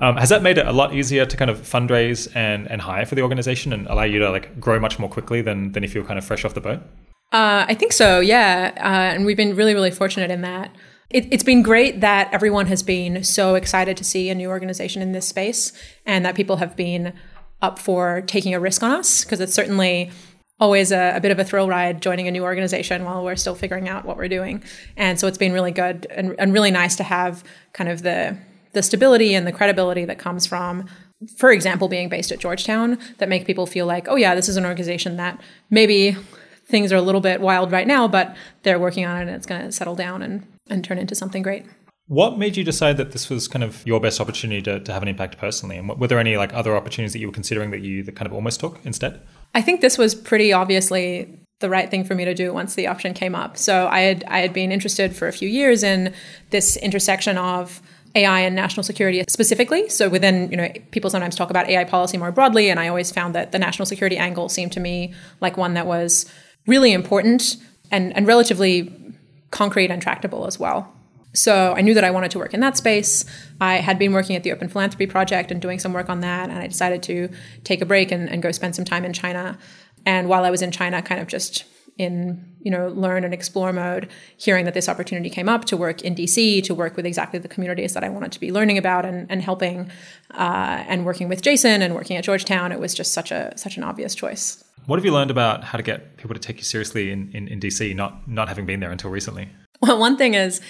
Um, has that made it a lot easier to kind of fundraise and, and hire for the organization and allow you to like grow much more quickly than than if you were kind of fresh off the boat? Uh, I think so, yeah. Uh, and we've been really, really fortunate in that. It, has been great that everyone has been so excited to see a new organization in this space and that people have been up for taking a risk on us because it's certainly always a, a, bit of a thrill ride joining a new organization while we're still figuring out what we're doing. And so it's been really good and, and really nice to have kind of the the stability and the credibility that comes from for example being based at Georgetown that make people feel like oh yeah this is an organization that maybe things are a little bit wild right now but they're working on it and it's going to settle down and and turn into something great. What made you decide that this was kind of your best opportunity to, to have an impact personally? And were there any like other opportunities that you were considering that you that kind of almost took instead? I think this was pretty obviously the right thing for me to do once the option came up. So I had I had been interested for a few years in this intersection of AI and national security specifically. So within, you know, people sometimes talk about AI policy more broadly, and I always found that the national security angle seemed to me like one that was really important and, and relatively concrete and tractable as well. So I knew that I wanted to work in that space. I had been working at the Open Philanthropy Project and doing some work on that, and I decided to take a break and, and go spend some time in China. And while I was in China, kind of just in you know learn and explore mode hearing that this opportunity came up to work in dc to work with exactly the communities that i wanted to be learning about and, and helping uh, and working with jason and working at georgetown it was just such a such an obvious choice what have you learned about how to get people to take you seriously in, in, in dc not not having been there until recently well one thing is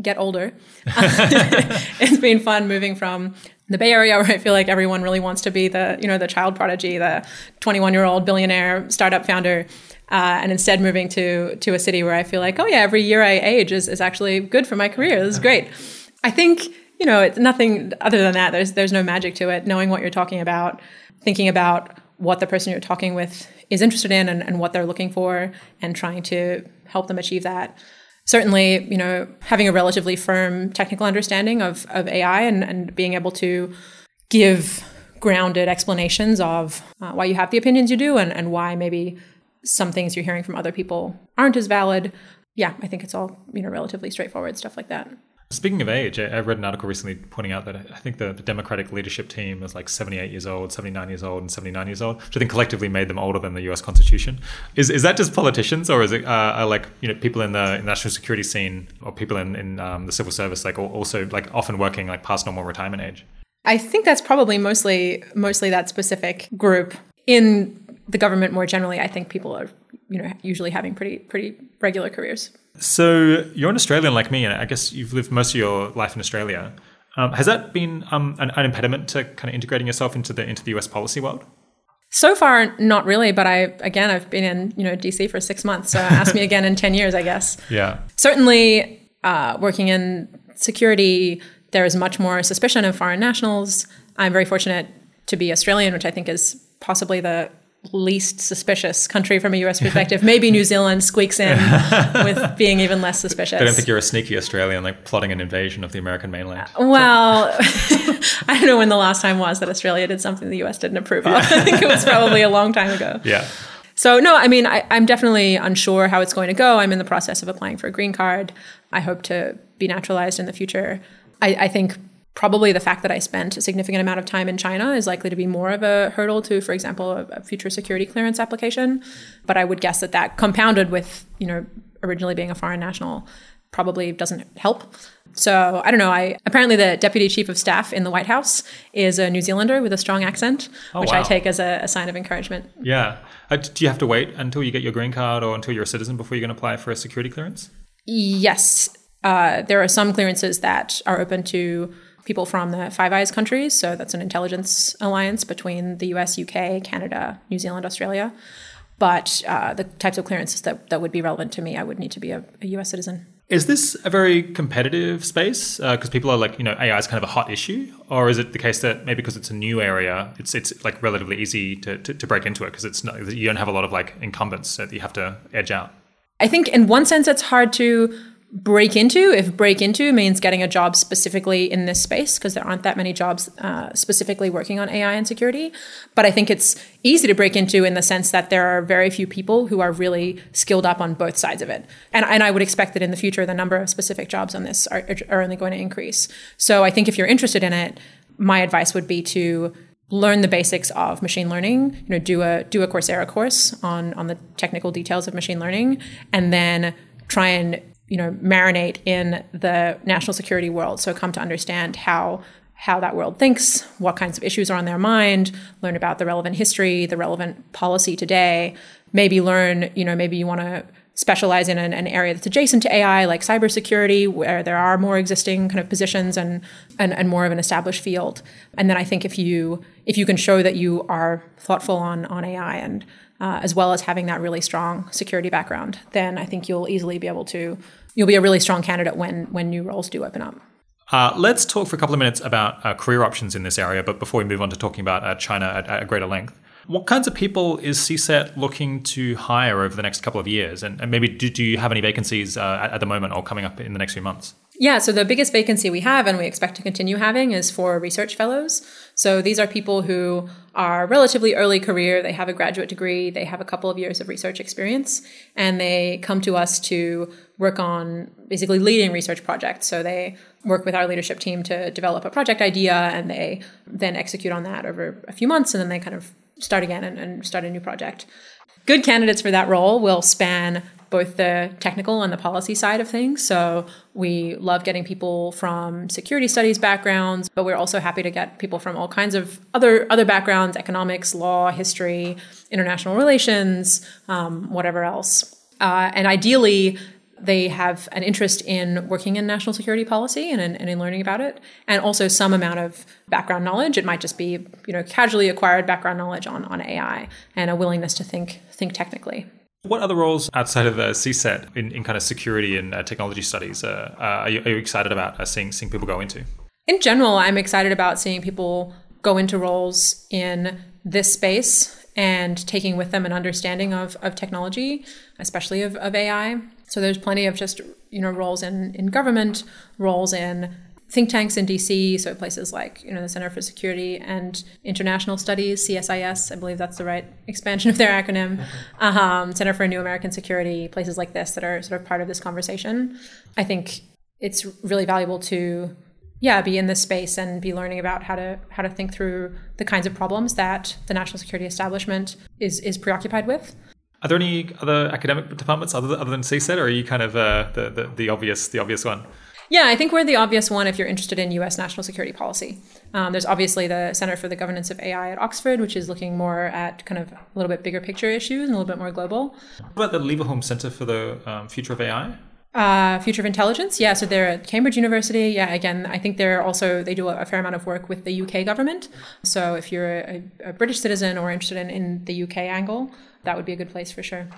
get older. it's been fun moving from the Bay Area, where I feel like everyone really wants to be the you know the child prodigy, the 21 year old billionaire startup founder, uh, and instead moving to to a city where I feel like oh yeah, every year I age is is actually good for my career. This is great. I think you know it's nothing other than that. There's there's no magic to it. Knowing what you're talking about, thinking about what the person you're talking with is interested in and, and what they're looking for, and trying to help them achieve that certainly, you know, having a relatively firm technical understanding of, of AI and, and being able to give grounded explanations of uh, why you have the opinions you do and, and why maybe some things you're hearing from other people aren't as valid. Yeah, I think it's all, you know, relatively straightforward stuff like that. Speaking of age, I read an article recently pointing out that I think the Democratic leadership team is like 78 years old, 79 years old, and 79 years old, which I think collectively made them older than the U.S. Constitution. Is is that just politicians, or is it uh, like you know people in the national security scene or people in in um, the civil service, like also like often working like past normal retirement age? I think that's probably mostly mostly that specific group. In the government more generally, I think people are you know usually having pretty pretty regular careers. So you're an Australian like me, and I guess you've lived most of your life in Australia. Um, has that been um, an, an, impediment to kind of integrating yourself into the into the US policy world? So far, not really. But I again, I've been in you know DC for six months. So ask me again in ten years, I guess. Yeah. Certainly, uh, working in security, there is much more suspicion of foreign nationals. I'm very fortunate to be Australian, which I think is possibly the least suspicious country from a US perspective. Maybe New Zealand squeaks in with being even less suspicious. I don't think you're a sneaky Australian like plotting an invasion of the American mainland. Uh, well, I don't know when the last time was that Australia did something the US didn't approve of. I think it was probably a long time ago. Yeah. So, no, I mean, I, I'm definitely unsure how it's going to go. I'm in the process of applying for a green card. I hope to be naturalized in the future. I, I think probably the fact that I spent a significant amount of time in China is likely to be more of a hurdle to, for example, a, a future security clearance application. But I would guess that that compounded with, you know, originally being a foreign national probably doesn't help. So I don't know. I apparently the deputy chief of staff in the White House is a New Zealander with a strong accent, Oh, which wow. I take as a, a sign of encouragement. Yeah. Uh, do you have to wait until you get your green card or until you're a citizen before you can apply for a security clearance? Yes, uh, there are some clearances that are open to people from the Five Eyes countries. So that's an intelligence alliance between the US, UK, Canada, New Zealand, Australia. But uh, the types of clearances that, that would be relevant to me, I would need to be a, a US citizen. Is this a very competitive space? Because people are like, you know, AI is kind of a hot issue, or is it the case that maybe because it's a new area, it's it's like relatively easy to, to, to break into it because it's not you don't have a lot of like incumbents that you have to edge out. I think in one sense it's hard to break into if break into means getting a job specifically in this space because there aren't that many jobs uh, specifically working on ai and security. But i think it's easy to break into in the sense that there are very few people who are really skilled up on both sides of it. And, and i would expect that in the future the number of specific jobs on this are, are only going to increase. So i think if you're interested in it my advice would be to learn the basics of machine learning you know do a do a coursera course on on the technical details of machine learning and then try and you know marinate in the national security world so come to understand how how that world thinks what kinds of issues are on their mind learn about the relevant history the relevant policy today maybe learn you know maybe you want to specialize in an, an, area that's adjacent to AI, like cybersecurity, where there are more existing kind of positions and, and and more of an established field. And then I think if you if you can show that you are thoughtful on on AI and uh, as well as having that really strong security background, then I think you'll easily be able to you'll be a really strong candidate when when new roles do open up. Uh, let's talk for a couple of minutes about uh, career options in this area, but before we move on to talking about uh, China at, at greater length. What kinds of people is CSET looking to hire over the next couple of years? And, and maybe do, do you have any vacancies uh, at, at the moment or coming up in the next few months? Yeah, so the biggest vacancy we have and we expect to continue having is for research fellows. So these are people who are relatively early career, they have a graduate degree, they have a couple of years of research experience, and they come to us to work on basically leading research projects. So they work with our leadership team to develop a project idea and they then execute on that over a few months and then they kind of start again and, and start a new project. Good candidates for that role will span both the technical and the policy side of things. So we love getting people from security studies backgrounds, but we're also happy to get people from all kinds of other other backgrounds: economics, law, history, international relations, um, whatever else. Uh, and ideally, they have an interest in working in national security policy and in, and in learning about it, and also some amount of background knowledge. It might just be you know casually acquired background knowledge on, on AI and a willingness to think think technically. What other roles outside of the CSET in, in kind of security and uh, technology studies uh, uh, are, you, are, you, excited about uh, seeing seeing people go into? In general, I'm excited about seeing people go into roles in this space and taking with them an understanding of, of technology, especially of, of AI. So there's plenty of just you know roles in, in government, roles in think tanks in DC, so places like you know the Center for Security and International Studies, CSIS, I believe that's the right expansion of their acronym, um, Center for New American Security, places like this that are sort of part of this conversation. I think it's really valuable to yeah be in this space and be learning about how to how to think through the kinds of problems that the national security establishment is is preoccupied with. Are there any other academic departments other than, other than CSET, or are you kind of uh, the, the the obvious the obvious one? Yeah, I think we're the obvious one if you're interested in US national security policy. Um, there's obviously the Center for the Governance of AI at Oxford, which is looking more at kind of a little bit bigger picture issues and a little bit more global. What about the Leverhulme Center for the um, Future of AI? Uh, Future of Intelligence, yeah. So they're at Cambridge University. Yeah, again, I think they're also they do a fair amount of work with the UK government. So if you're a, a British citizen or interested in, in the UK angle, that would be a good place for sure.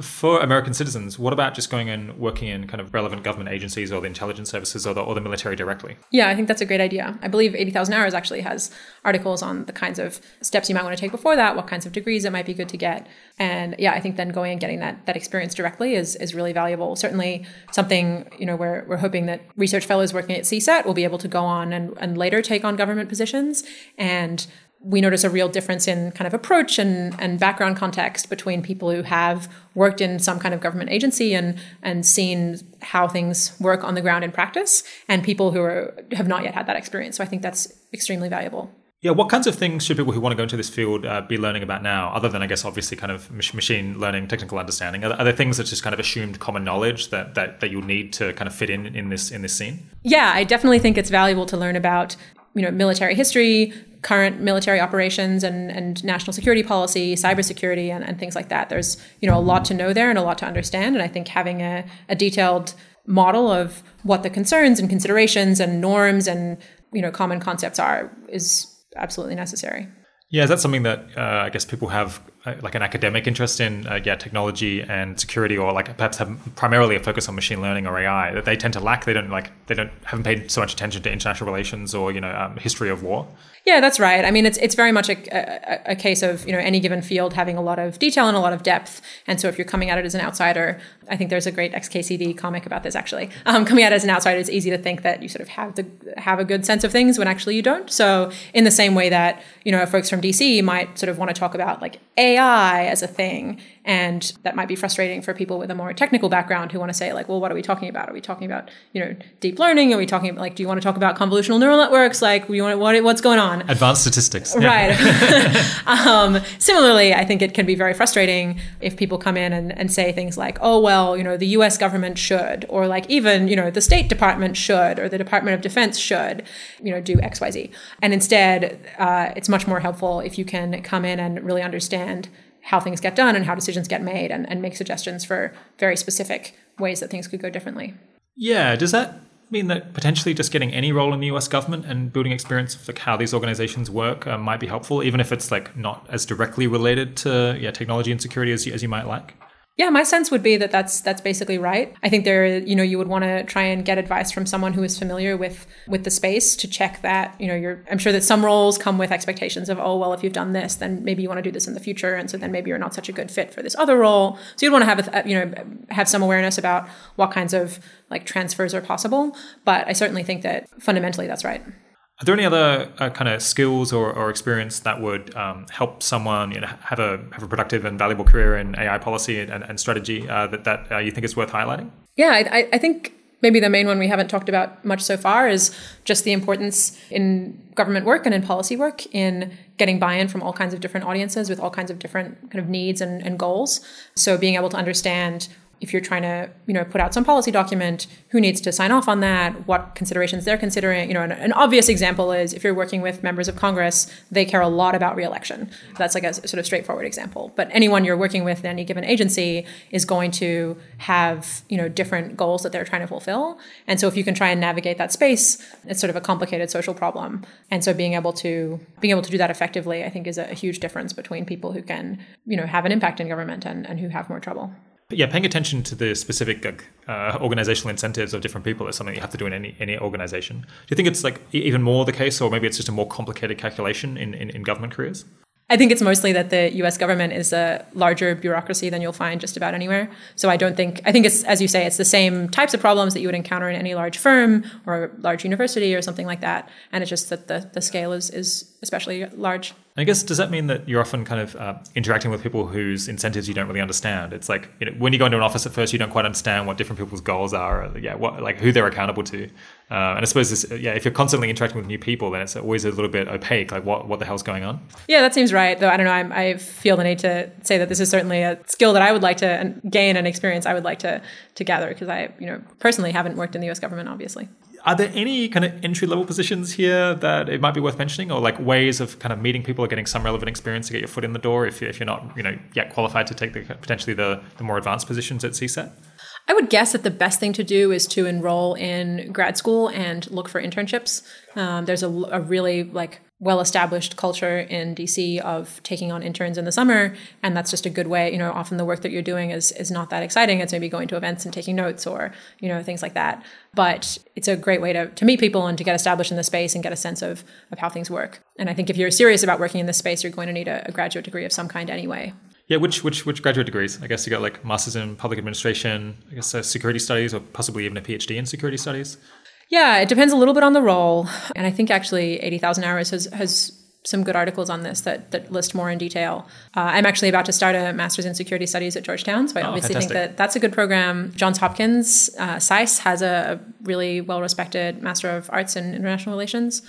For American citizens, what about just going and working in kind of relevant government agencies or the intelligence services or the, or the military directly? Yeah, I think that's a great idea. I believe 80,000 Hours actually has articles on the kinds of steps you might want to take before that, what kinds of degrees it might be good to get. And yeah, I think then going and getting that, that experience directly is, is really valuable. Certainly something, you know, we're, we're hoping that research fellows working at CSET will be able to go on and, and later take on government positions. And we notice a real difference in kind of approach and, and background context between people who have worked in some kind of government agency and and seen how things work on the ground in practice and people who are, have not yet had that experience. So I think that's extremely valuable. Yeah, what kinds of things should people who want to go into this field uh, be learning about now, other than I guess obviously kind of machine learning, technical understanding? Are there, are there things that's just kind of assumed common knowledge that, that that you'll need to kind of fit in in this in this scene? Yeah, I definitely think it's valuable to learn about you know military history, current military operations and, and national security policy, cybersecurity, and, and things like that. There's you know a lot to know there and a lot to understand, and I think having a, a detailed model of what the concerns and considerations and norms and you know common concepts are is absolutely necessary. Yeah, is that something that uh, I guess people have like an academic interest in, uh, yeah, technology and security, or like perhaps have primarily a focus on machine learning or AI that they tend to lack? They don't like they don't haven't paid so much attention to international relations or you know um, history of war. Yeah, that's right. I mean, it's it's very much a, a, a, case of you know any given field having a lot of detail and a lot of depth. And so if you're coming at it as an outsider, I think there's a great XKCD comic about this actually. Um, coming at it as an outsider, it's easy to think that you sort of have the have a good sense of things when actually you don't. So in the same way that you know folks from DC might sort of want to talk about like AI as a thing and that might be frustrating for people with a more technical background who want to say, like, well, what are we talking about? Are we talking about, you know, deep learning? Are we talking about, like, do you want to talk about convolutional neural networks? Like, you want what, what's going on? Advanced statistics. Right. um, similarly, I think it can be very frustrating if people come in and, and say things like, oh, well, you know, the US government should, or like even, you know, the State Department should, or the Department of Defense should, you know, do XYZ. And instead, uh, it's much more helpful if you can come in and really understand how things get done and how decisions get made and, and make suggestions for very specific ways that things could go differently. Yeah. Does that mean that potentially just getting any role in the US government and building experience of like how these organizations work uh, might be helpful, even if it's like not as directly related to yeah technology and security as you, as you might like? Yeah, my sense would be that that's that's basically right. I think there, you know, you would want to try and get advice from someone who is familiar with with the space to check that, you know, you're. I'm sure that some roles come with expectations of, oh, well, if you've done this, then maybe you want to do this in the future, and so then maybe you're not such a good fit for this other role. So you'd want to have, a, you know, have some awareness about what kinds of like transfers are possible. But I certainly think that fundamentally that's right. Are there any other uh, kind of skills or, or experience that would um, help someone you know, have a have a productive and valuable career in AI policy and, and strategy uh, that that uh, you think is worth highlighting? Yeah, I, I think maybe the main one we haven't talked about much so far is just the importance in government work and in policy work in getting buy-in from all kinds of different audiences with all kinds of different kind of needs and, and goals. So being able to understand if you're trying to you know put out some policy document who needs to sign off on that? What considerations they're considering? You know an, an, obvious example is if you're working with members of congress they care a lot about reelection. That's like a sort of straightforward example. But anyone you're working with in any given agency is going to have you know different goals that they're trying to fulfill. And so if you can try and navigate that space it's sort of a complicated social problem. And so being able to being able to do that effectively i think is a, a huge difference between people who can you know have an impact in government and, and who have more trouble yeah, paying attention to the specific uh, organizational incentives of different people is something you have to do in any any organization. Do you think it's like even more the case, or maybe it's just a more complicated calculation in, in, in government careers? I think it's mostly that the US government is a larger bureaucracy than you'll find just about anywhere. So I don't think, I think it's, as you say, it's the same types of problems that you would encounter in any large firm or large university or something like that. And it's just that the, the scale is, is especially large. I guess does that mean that you're often kind of uh, interacting with people whose incentives you don't really understand? It's like you know, when you go into an office at first, you don't quite understand what different people's goals are, or, yeah, what like who they're accountable to. Uh, and I suppose this, yeah, if you're constantly interacting with new people, then it's always a little bit opaque, like what what the hell's going on. Yeah, that seems right. Though I don't know, I'm, i feel the need to say that this is certainly a skill that I would like to gain and experience. I would like to to gather because I, you know, personally haven't worked in the U.S. government, obviously are there any kind of entry level positions here that it might be worth mentioning or like ways of kind of meeting people or getting some relevant experience to get your foot in the door if, if you're not you know yet qualified to take the potentially the, the more advanced positions at CSET? I would guess that the best thing to do is to enroll in grad school and look for internships. Um, there's a, a really like well established culture in DC of taking on interns in the summer. And that's just a good way. You know, often the work that you're doing is, is not that exciting. It's maybe going to events and taking notes or, you know, things like that. But it's a great way to, to meet people and to get established in the space and get a sense of, of how things work. And I think if you're serious about working in this space, you're going to need a, a graduate degree of some kind anyway. Yeah, which which which graduate degrees? I guess you got like masters in public administration, I guess uh, security studies, or possibly even a PhD in security studies. Yeah, it depends a little bit on the role. And I think actually 80,000 hours has, has some good articles on this that, that list more in detail. Uh, I'm actually about to start a master's in security studies at Georgetown, so I Oh, obviously fantastic. think that that's a good program. Johns Hopkins, uh, SAIS has a really well respected Master of Arts in International Relations.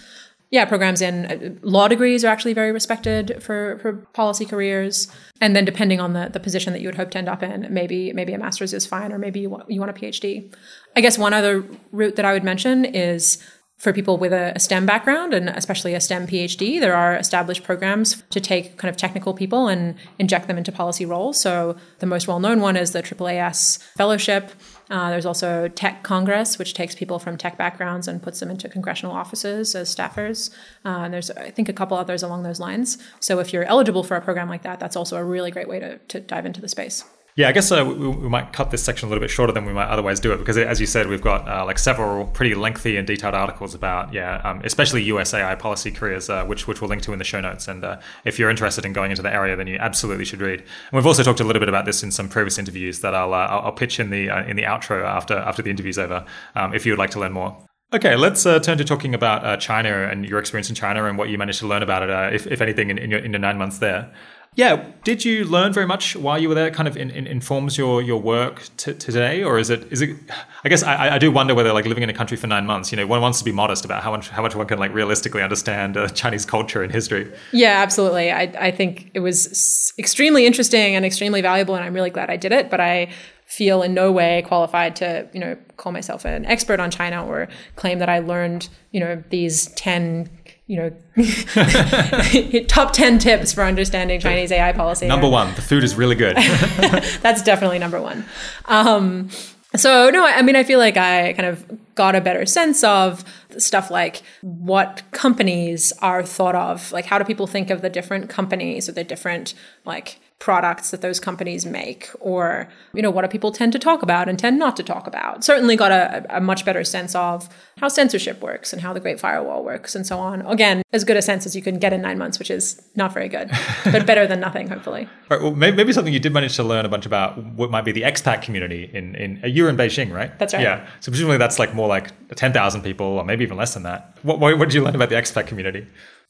Yeah, programs in uh, law degrees are actually very respected for, for policy careers. And then depending on the, the position that you would hope to end up in, maybe maybe a master's is fine, or maybe you want, you want a PhD. I guess one other route that I would mention is for people with a, STEM background and especially a STEM PhD, there are established programs to take kind of technical people and inject them into policy roles. So the most well-known one is the AAAS Fellowship. Uh, there's also Tech Congress, which takes people from tech backgrounds and puts them into congressional offices as staffers. Uh, and there's, I think, a couple others along those lines. So if you're eligible for a program like that, that's also a really great way to, to dive into the space. Yeah, I guess uh, we, we might cut this section a little bit shorter than we might otherwise do it because, as you said, we've got uh, like several pretty lengthy and detailed articles about, yeah, um, especially US AI policy careers, uh, which which we'll link to in the show notes. And uh, if you're interested in going into the area, then you absolutely should read. And we've also talked a little bit about this in some previous interviews that I'll uh, I'll, pitch in the uh, in the outro after after the interview's over, um, if you would like to learn more. Okay, let's uh, turn to talking about uh, China and your experience in China and what you managed to learn about it, uh, if, if anything, in, in, your, in your nine months there. Yeah, did you learn very much while you were there? Kind of in, in, informs your your work t- today, or is it is it? I guess I, I do wonder whether like living in a country for nine months, you know, one wants to be modest about how much how much one can like realistically understand uh, Chinese culture and history. Yeah, absolutely. I, I think it was extremely interesting and extremely valuable, and I'm really glad I did it. But I feel in no way qualified to, you know, call myself an expert on China or claim that I learned, you know, these ten, you know, top ten tips for understanding Chinese AI policy. Number one, the food is really good. That's definitely number one. Um, so no, I mean, I feel like I kind of got a better sense of stuff like what companies are thought of, like how do people think of the different companies or the different like products that those companies make, or you know, what do people tend to talk about and tend not to talk about. Certainly, got a, a much better sense of how censorship works and how the Great Firewall works and so on. Again, as good a sense as you can get in nine months, which is not very good, but better than nothing, hopefully. Right, well, maybe, maybe something you did manage to learn a bunch about what might be the expat community in in uh, you're in Beijing, right? That's right. Yeah, so presumably that's like more like ten thousand people, or maybe even less than that. What, what what did you learn about the expat community?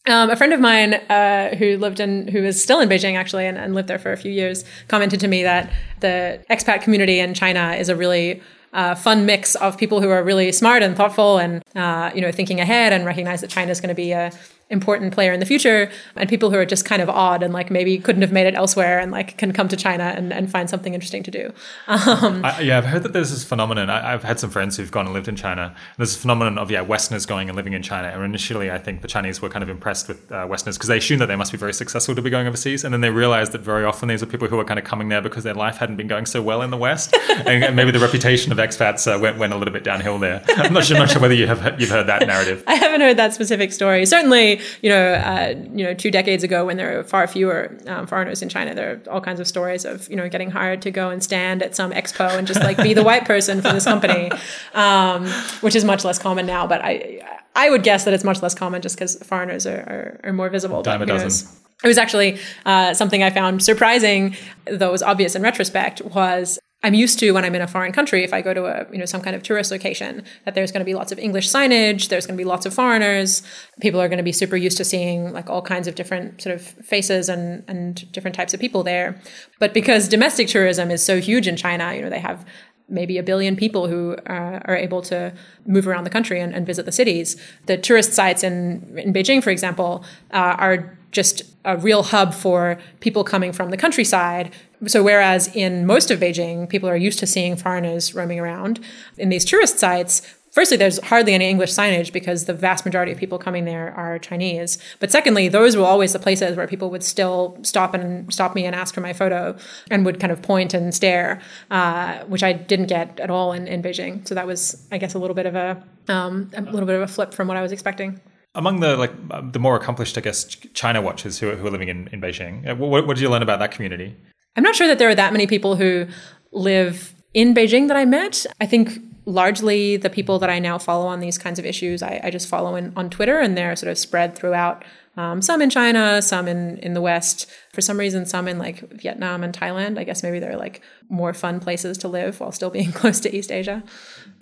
Um, a friend of mine uh, who lived in, who is still in Beijing actually, and, and lived there for a few years, commented to me that the expat community in China is a really uh, fun mix of people who are really smart and thoughtful, and uh, you know, thinking ahead and recognize that China is going to be a important player in the future, and people who are just kind of odd and like maybe couldn't have made it elsewhere, and like can come to China and, and find something interesting to do. Um, I, yeah, I've heard that there's this phenomenon. I, I've had some friends who've gone and lived in China. There's this phenomenon of yeah, Westerners going and living in China. And initially, I think the Chinese were kind of impressed with uh, Westerners because they assumed that they must be very successful to be going overseas, and then they realized that very often these are people who are kind of coming there because their life hadn't been going so well in the West, and, and maybe the reputation of expats uh, went, went a little bit downhill there. I'm not sure, not sure whether you have you've heard that narrative. I haven't heard that specific story. Certainly, you know, uh, you know, two decades ago, when there were far fewer um, foreigners in China, there are all kinds of stories of you know getting hired to go and stand at some expo and just like be the white person for this company, um, which is much less common now. But I, I would guess that it's much less common just because foreigners are, are, are more visible. Dime a dozen. knows? It was actually uh, something I found surprising, though it was obvious in retrospect, was I'm used to when I'm in a foreign country, if I go to a you know some kind of tourist location, that there's going to be lots of English signage, there's going to be lots of foreigners. People are going to be super used to seeing like all kinds of different sort of faces and and different types of people there. But because domestic tourism is so huge in China, you know they have maybe a billion people who uh, are able to move around the country and, and visit the cities. The tourist sites in in Beijing, for example, uh, are just a real hub for people coming from the countryside. So, whereas in most of Beijing, people are used to seeing foreigners roaming around, in these tourist sites, firstly, there's hardly any English signage because the vast majority of people coming there are Chinese. But secondly, those were always the places where people would still stop and stop me and ask for my photo and would kind of point and stare, uh, which I didn't get at all in, in Beijing. So that was, I guess, a little bit of a um, a little bit of a flip from what I was expecting. Among the like the more accomplished, I guess, China watchers who are, who are living in, in Beijing, uh, what, what did you learn about that community? I'm not sure that there are that many people who live in Beijing that I met. I think largely the people that I now follow on these kinds of issues, I, I just follow in, on Twitter, and they're sort of spread throughout Um, some in China, some in in the West. For some reason, some in like Vietnam and Thailand. I guess maybe they're like more fun places to live while still being close to East Asia.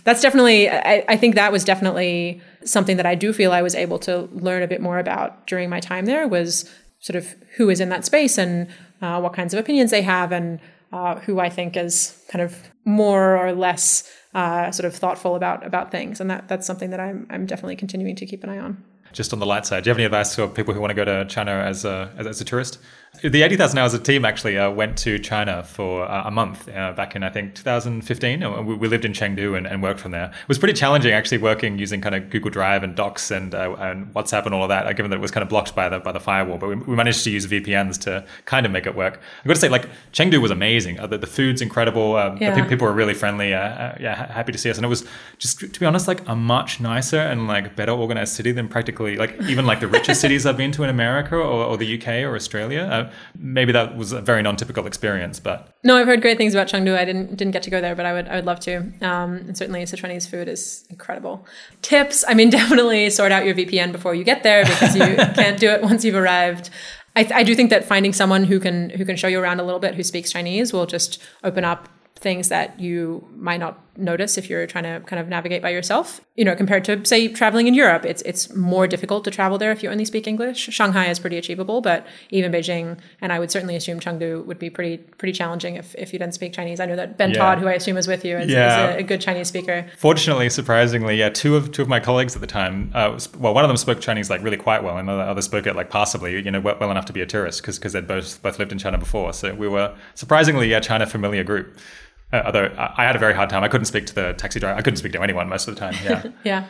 That's definitely. I, I think that was definitely something that I do feel I was able to learn a bit more about during my time there. Was sort of who is in that space and uh, what kinds of opinions they have and uh, who I think is kind of more or less uh, sort of thoughtful about about things, and that that's something that I'm I'm definitely continuing to keep an eye on. Just on the light side, do you have any advice for people who want to go to China as a as, as a tourist? The 80,000 Hours a team actually uh, went to China for uh, a month uh, back in, I think, 2015. We, we lived in Chengdu and, and, worked from there. It was pretty challenging actually working using kind of Google Drive and Docs and, uh, and WhatsApp and all of that, uh, given that it was kind of blocked by the, by the firewall. But we, we, managed to use VPNs to kind of make it work. I've got to say, like, Chengdu was amazing. Uh, the, the, food's incredible. Um, yeah. the people were really friendly. yeah, happy to see us. And it was just, to be honest, like a much nicer and like better organized city than practically, like, even like the richest cities I've been to in America or, or the UK or Australia maybe that was a very non-typical experience, but no, I've heard great things about Chengdu. I didn't didn't get to go there, but I would I would love to. Um, and certainly, Sichuanese food is incredible. Tips: I mean, definitely sort out your VPN before you get there because you can't do it once you've arrived. I, I do think that finding someone who can who can show you around a little bit who speaks Chinese will just open up things that you might not notice if you're trying to kind of navigate by yourself. You know, compared to say traveling in Europe, it's it's more difficult to travel there if you only speak English. Shanghai is pretty achievable, but even Beijing and I would certainly assume Chengdu would be pretty pretty challenging if, if you didn't speak Chinese. I know that Ben yeah. Todd, who I assume is with you, is, yeah. is a, a, good Chinese speaker. Fortunately, surprisingly, yeah, two of two of my colleagues at the time, uh, well, one of them spoke Chinese like really quite well, and the other spoke it like passably, you know, well, well enough to be a tourist because because they'd both both lived in China before. So we were surprisingly, yeah, China familiar group. Uh, although I had a very hard time. I couldn't speak to the taxi driver. I couldn't speak to anyone most of the time. Yeah. yeah.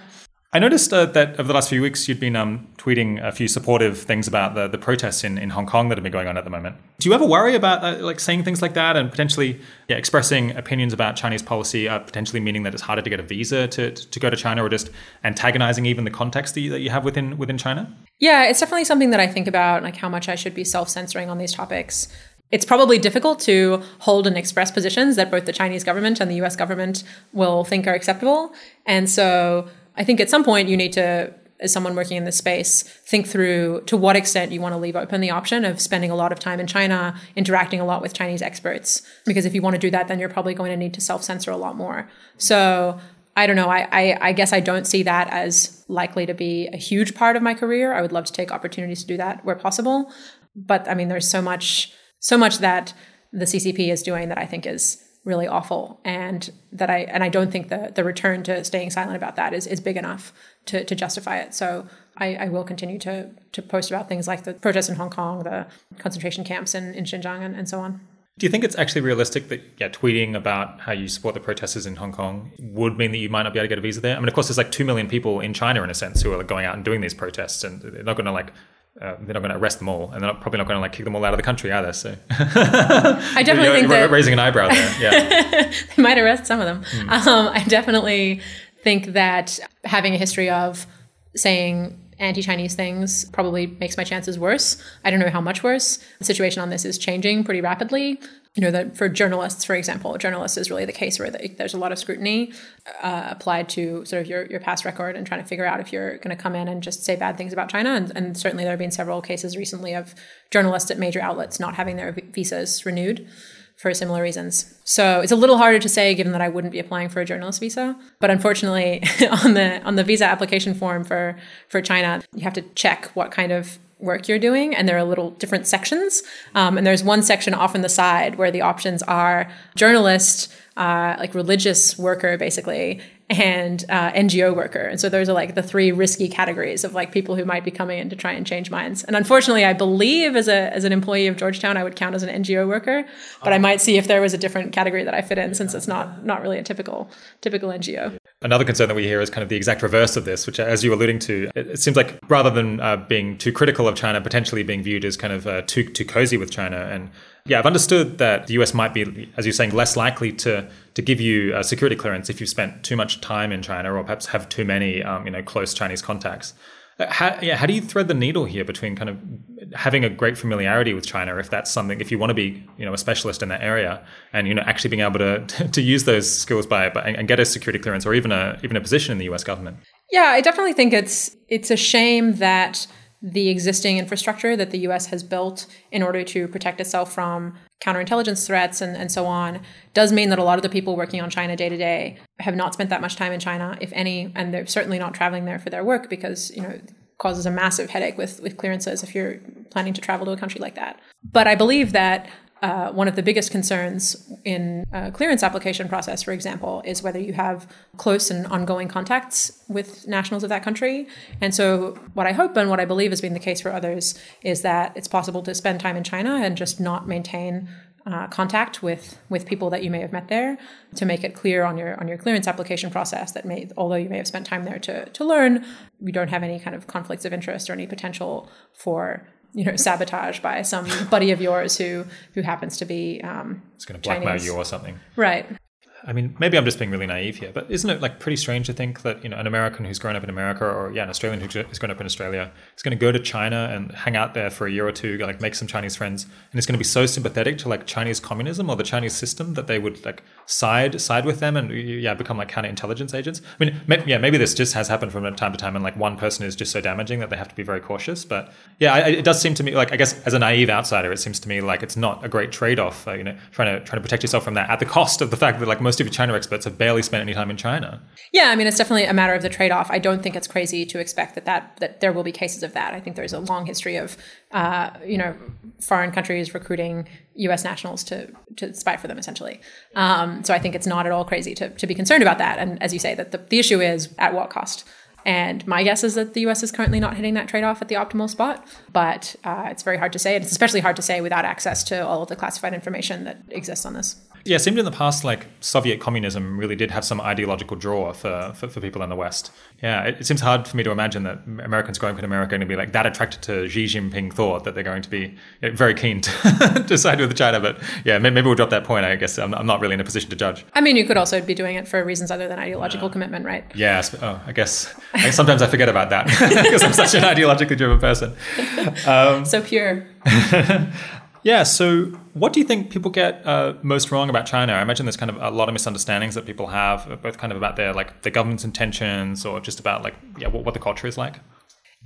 I noticed uh, that over the last few weeks, you'd been um, tweeting a few supportive things about the, the protests in, in Hong Kong that have been going on at the moment. Do you ever worry about uh, like saying things like that and potentially yeah, expressing opinions about Chinese policy, uh, potentially meaning that it's harder to get a visa to, to go to China or just antagonizing even the context that you, that you have within within China? Yeah, it's definitely something that I think about, like how much I should be self censoring on these topics it's probably difficult to hold and express positions that both the Chinese government and the US government will think are acceptable. And so I think at some point you need to, as someone working in this space, think through to what extent you want to leave open the option of spending a lot of time in China, interacting a lot with Chinese experts. Because if you want to do that, then you're probably going to need to self censor a lot more. So I don't know. I, I, I, guess I don't see that as likely to be a huge part of my career. I would love to take opportunities to do that where possible. But I mean, there's so much so much that the CCP is doing that I think is really awful and that I and I don't think the the return to staying silent about that is, is big enough to, to justify it. So I, I will continue to to post about things like the protests in Hong Kong, the concentration camps in, in Xinjiang and, and so on. Do you think it's actually realistic that yeah, tweeting about how you support the protesters in Hong Kong would mean that you might not be able to get a visa there? I mean, of course, there's like two million people in China in a sense who are going out and doing these protests, and they're not going to like uh, they're not going to arrest them all, and they're not, probably not going to like kick them all out of the country either. So I definitely you're, think that raising an eyebrow there. Yeah, they might arrest some of them. Mm. Um, I definitely think that having a history of saying anti-Chinese things probably makes my chances worse. I don't know how much worse. The situation on this is changing pretty rapidly you know that for journalists for example journalists is really the case where there's a lot of scrutiny uh, applied to sort of your, your past record and trying to figure out if you're going to come in and just say bad things about china. And, and, certainly there have been several cases recently of journalists at major outlets not having their visas renewed for similar reasons. So it's a little harder to say given that i wouldn't be applying for a journalist visa. But unfortunately on the on the visa application form for for china you have to check what kind of work you're doing and there are little different sections. Um, and there's one section off on the side where the options are journalist uh, like religious worker basically and uh, ngo worker. And so those are like the three risky categories of like people who might be coming in to try and change minds. And unfortunately i believe as a as an employee of georgetown i would count as an ngo worker but i might see if there was a different category that i fit in since it's not not really a typical typical ngo Another concern that we hear is kind of the exact reverse of this, which, as you were alluding to, it, it seems like rather than uh, being too critical of China, potentially being viewed as kind of uh, too too cozy with China. And yeah, I've understood that the US might be, as you're saying, less likely to to give you a security clearance if you've spent too much time in China or perhaps have too many um, you know close Chinese contacts. How, yeah, how do you thread the needle here between kind of having a great familiarity with China, if that's something, if you want to be, you know, a specialist in that area, and you know, actually being able to to use those skills by and get a security clearance or even a even a position in the U.S. government? Yeah, I definitely think it's it's a shame that the existing infrastructure that the US has built in order to protect itself from counterintelligence threats and, and so on does mean that a lot of the people working on China day to day have not spent that much time in China, if any, and they're certainly not traveling there for their work because, you know, causes a massive headache with, with clearances if you're planning to travel to a country like that. But I believe that uh, one of the biggest concerns in a clearance application process, for example, is whether you have close and ongoing contacts with nationals of that country. And so, what I hope and what I believe has been the case for others is that it's possible to spend time in China and just not maintain uh, contact with with people that you may have met there to make it clear on your on your clearance application process that may although you may have spent time there to to learn we don't have any kind of conflicts of interest or any potential for you know sabotage by some buddy of yours who who happens to be um, it's going to blackmail Chinese. you or something right I mean, maybe I'm just being really naive here, but isn't it like pretty strange to think that you know an American who's grown up in America, or yeah, an Australian who's grown up in Australia, is going to go to China and hang out there for a year or two, like make some Chinese friends, and is going to be so sympathetic to like Chinese communism or the Chinese system that they would like side side with them and yeah, become like counterintelligence agents. I mean, may, yeah, maybe this just has happened from time to time, and like one person is just so damaging that they have to be very cautious. But yeah, I, it does seem to me like I guess as a naive outsider, it seems to me like it's not a great trade off. Uh, you know, trying to trying to protect yourself from that at the cost of the fact that like most of your China experts have barely spent any time in China. Yeah, I mean, it's definitely a matter of the trade off. I don't think it's crazy to expect that, that that there will be cases of that. I think there's a long history of, uh, you know, foreign countries recruiting U.S. nationals to to spy for them, essentially. Um, so I think it's not at all crazy to to be concerned about that. And as you say, that the, the issue is at what cost. And my guess is that the US is currently not hitting that trade off at the optimal spot, but uh, it's very hard to say. And it's especially hard to say without access to all of the classified information that exists on this. Yeah, it seemed in the past like Soviet communism really did have some ideological draw for, for, for people in the West. Yeah, it, it, seems hard for me to imagine that Americans growing up in America are going to be like that attracted to Xi Jinping thought that they're going to be very keen to, to side with China. But yeah, maybe we'll drop that point. I guess I'm, I'm, not really in a position to judge. I mean, you could also be doing it for reasons other than ideological uh, commitment, right? Yeah, oh, I guess I, sometimes I forget about that because I'm such an ideologically driven person. Um, so pure. Yeah. So, what do you think people get uh, most wrong about China? I imagine there's kind of a lot of misunderstandings that people have, both kind of about their like the government's intentions, or just about like yeah, what, what the culture is like.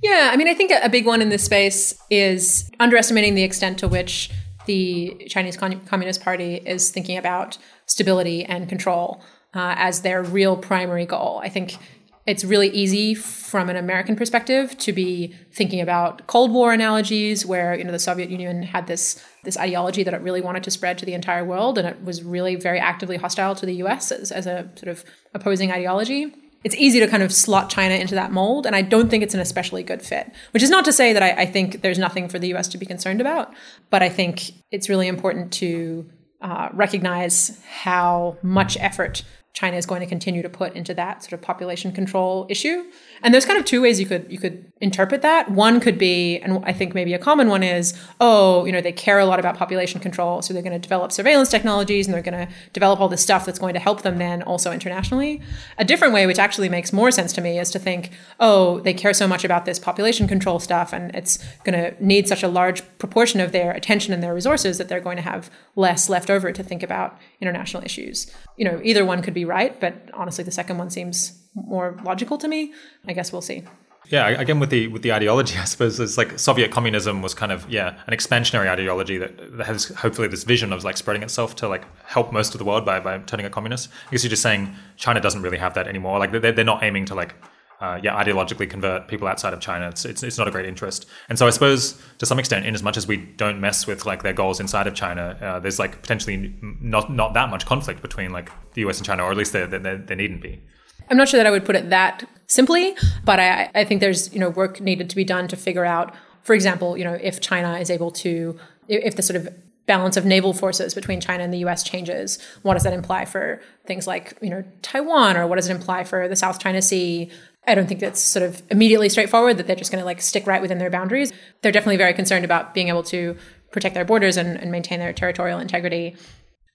Yeah, I mean, I think a big one in this space is underestimating the extent to which the Chinese Communist Party is thinking about stability and control uh, as their real primary goal. I think it's really easy from an American perspective to be thinking about Cold War analogies, where you know the Soviet Union had this this ideology that it really wanted to spread to the entire world, and it was really very actively hostile to the U.S. as, as a sort of opposing ideology. It's easy to kind of slot China into that mold, and I don't think it's an especially good fit. Which is not to say that I, I think there's nothing for the U.S. to be concerned about, but I think it's really important to uh, recognize how much effort China is going to continue to put into that sort of population control issue. And there's kind of two ways you could you could interpret that. One could be, and I think maybe a common one is, oh, you know, they care a lot about population control, so they're going to develop surveillance technologies and they're going to develop all this stuff that's going to help them then also internationally. A different way, which actually makes more sense to me, is to think, oh, they care so much about this population control stuff, and it's going to need such a large proportion of their attention and their resources that they're going to have less left over to think about international issues. You know, either one could be right, but honestly, the second one seems more logical to me. I guess we'll see. Yeah, again with the with the ideology, I suppose it's like Soviet communism was kind of yeah an expansionary ideology that, that has hopefully this vision of like spreading itself to like help most of the world by by turning it communist. I guess you're just saying China doesn't really have that anymore. Like they're, they're not aiming to like uh, yeah ideologically convert people outside of China. It's, it's it's not a great interest. And so I suppose to some extent, in as much as we don't mess with like their goals inside of China, uh, there's like potentially not not that much conflict between like the US and China, or at least there there, there needn't be. I'm not sure that I would put it that simply, but I, I think there's you know work needed to be done to figure out, for example, you know if China is able to, if the sort of balance of naval forces between China and the U.S. changes, what does that imply for things like you know Taiwan, or what does it imply for the South China Sea? I don't think that's sort of immediately straightforward that they're just going to like stick right within their boundaries. They're definitely very concerned about being able to protect their borders and, and maintain their territorial integrity.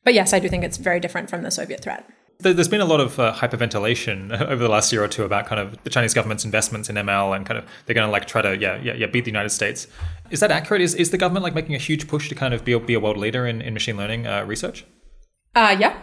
But yes, I do think it's very different from the Soviet threat. There's been a lot of uh, hyperventilation over the last year or two about kind of the Chinese government's investments in ML and kind of they're going to like try to yeah yeah yeah beat the United States. Is that accurate? Is is the government like making a huge push to kind of be a, be a world leader in, in machine learning uh, research? Uh, yeah.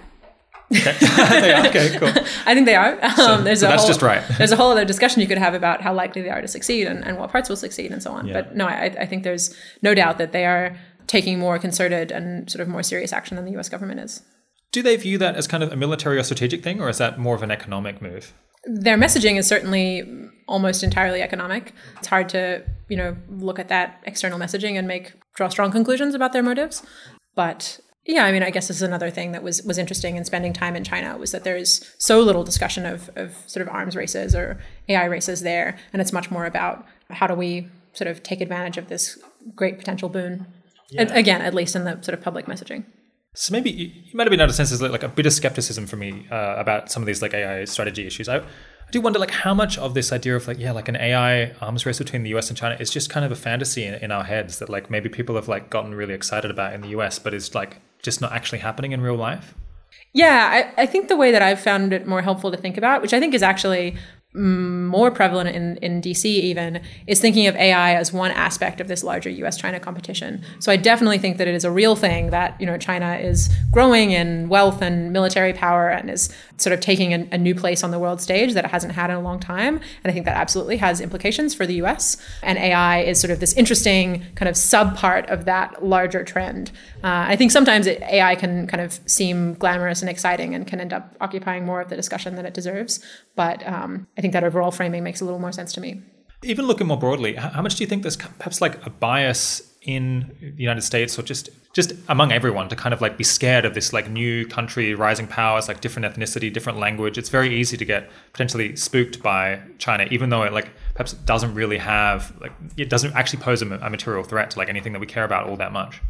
they are. Okay, cool. I think they are. Um, there's so a that's whole, just right. there's a whole other discussion you could have about how likely they are to succeed and, and what parts will succeed and so on. Yeah. But no, I, I think there's no doubt that they are taking more concerted and sort of more serious action than the U.S. government is. Do they view that as kind of a military or strategic thing, or is that more of an economic move? Their messaging is certainly almost entirely economic. It's hard to, you know, look at that external messaging and make draw strong conclusions about their motives. But yeah, I mean, I guess this is another thing that was was interesting in spending time in China was that there's so little discussion of of sort of arms races or AI races there, and it's much more about how do we sort of take advantage of this great potential boon. And Again, at least in the sort of public messaging. So maybe you, you might have been out of sense as like a bit of skepticism for me uh, about some of these like AI strategy issues. I, I do wonder like how much of this idea of like yeah like an AI arms race between the US and China is just kind of a fantasy in, in our heads that like maybe people have like gotten really excited about in the US, but is like just not actually happening in real life. Yeah, I, I think the way that I've found it more helpful to think about, which I think is actually more prevalent in, in DC even, is thinking of AI as one aspect of this larger US China competition. So I definitely think that it is a real thing that, you know, China is growing in wealth and military power and is sort of taking a, a new place on the world stage that it hasn't had in a long time. And I think that absolutely has implications for the US. And AI is sort of this interesting kind of subpart of that larger trend. Uh, I think sometimes it, AI can kind of seem glamorous and exciting and can end up occupying more of the discussion than it deserves. But um, I think that overall framing makes a little more sense to me. Even looking more broadly, how much do you think there's perhaps like a bias in the United States or just just among everyone to kind of like be scared of this like new country rising powers like different ethnicity different language it's very easy to get potentially spooked by china even though it like perhaps doesn't really have like it doesn't actually pose a, a material threat to like anything that we care about all that much